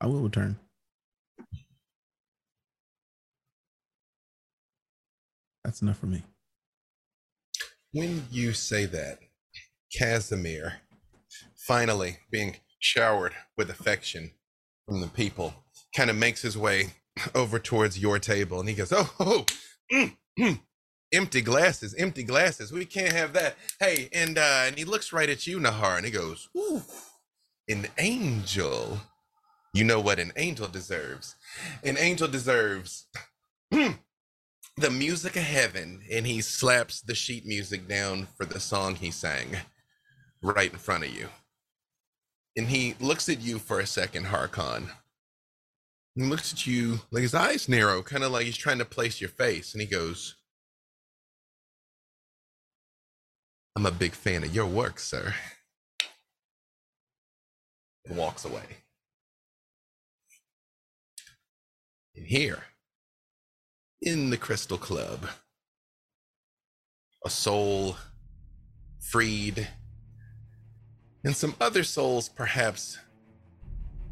I will return. That's enough for me. when you say that, Casimir, finally being showered with affection from the people, kind of makes his way over towards your table and he goes, Oh, oh, mm, mm, empty glasses, empty glasses. We can't have that. Hey, and uh, and he looks right at you, Nahar, and he goes, Ooh, an angel. You know what an angel deserves. An angel deserves the music of heaven, and he slaps the sheet music down for the song he sang right in front of you. And he looks at you for a second, Harkon. He looks at you like his eyes narrow, kind of like he's trying to place your face, and he goes, I'm a big fan of your work, sir. And walks away. And here, in the Crystal Club, a soul freed, and some other souls perhaps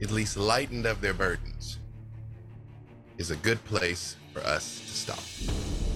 at least lightened of their burdens, is a good place for us to stop.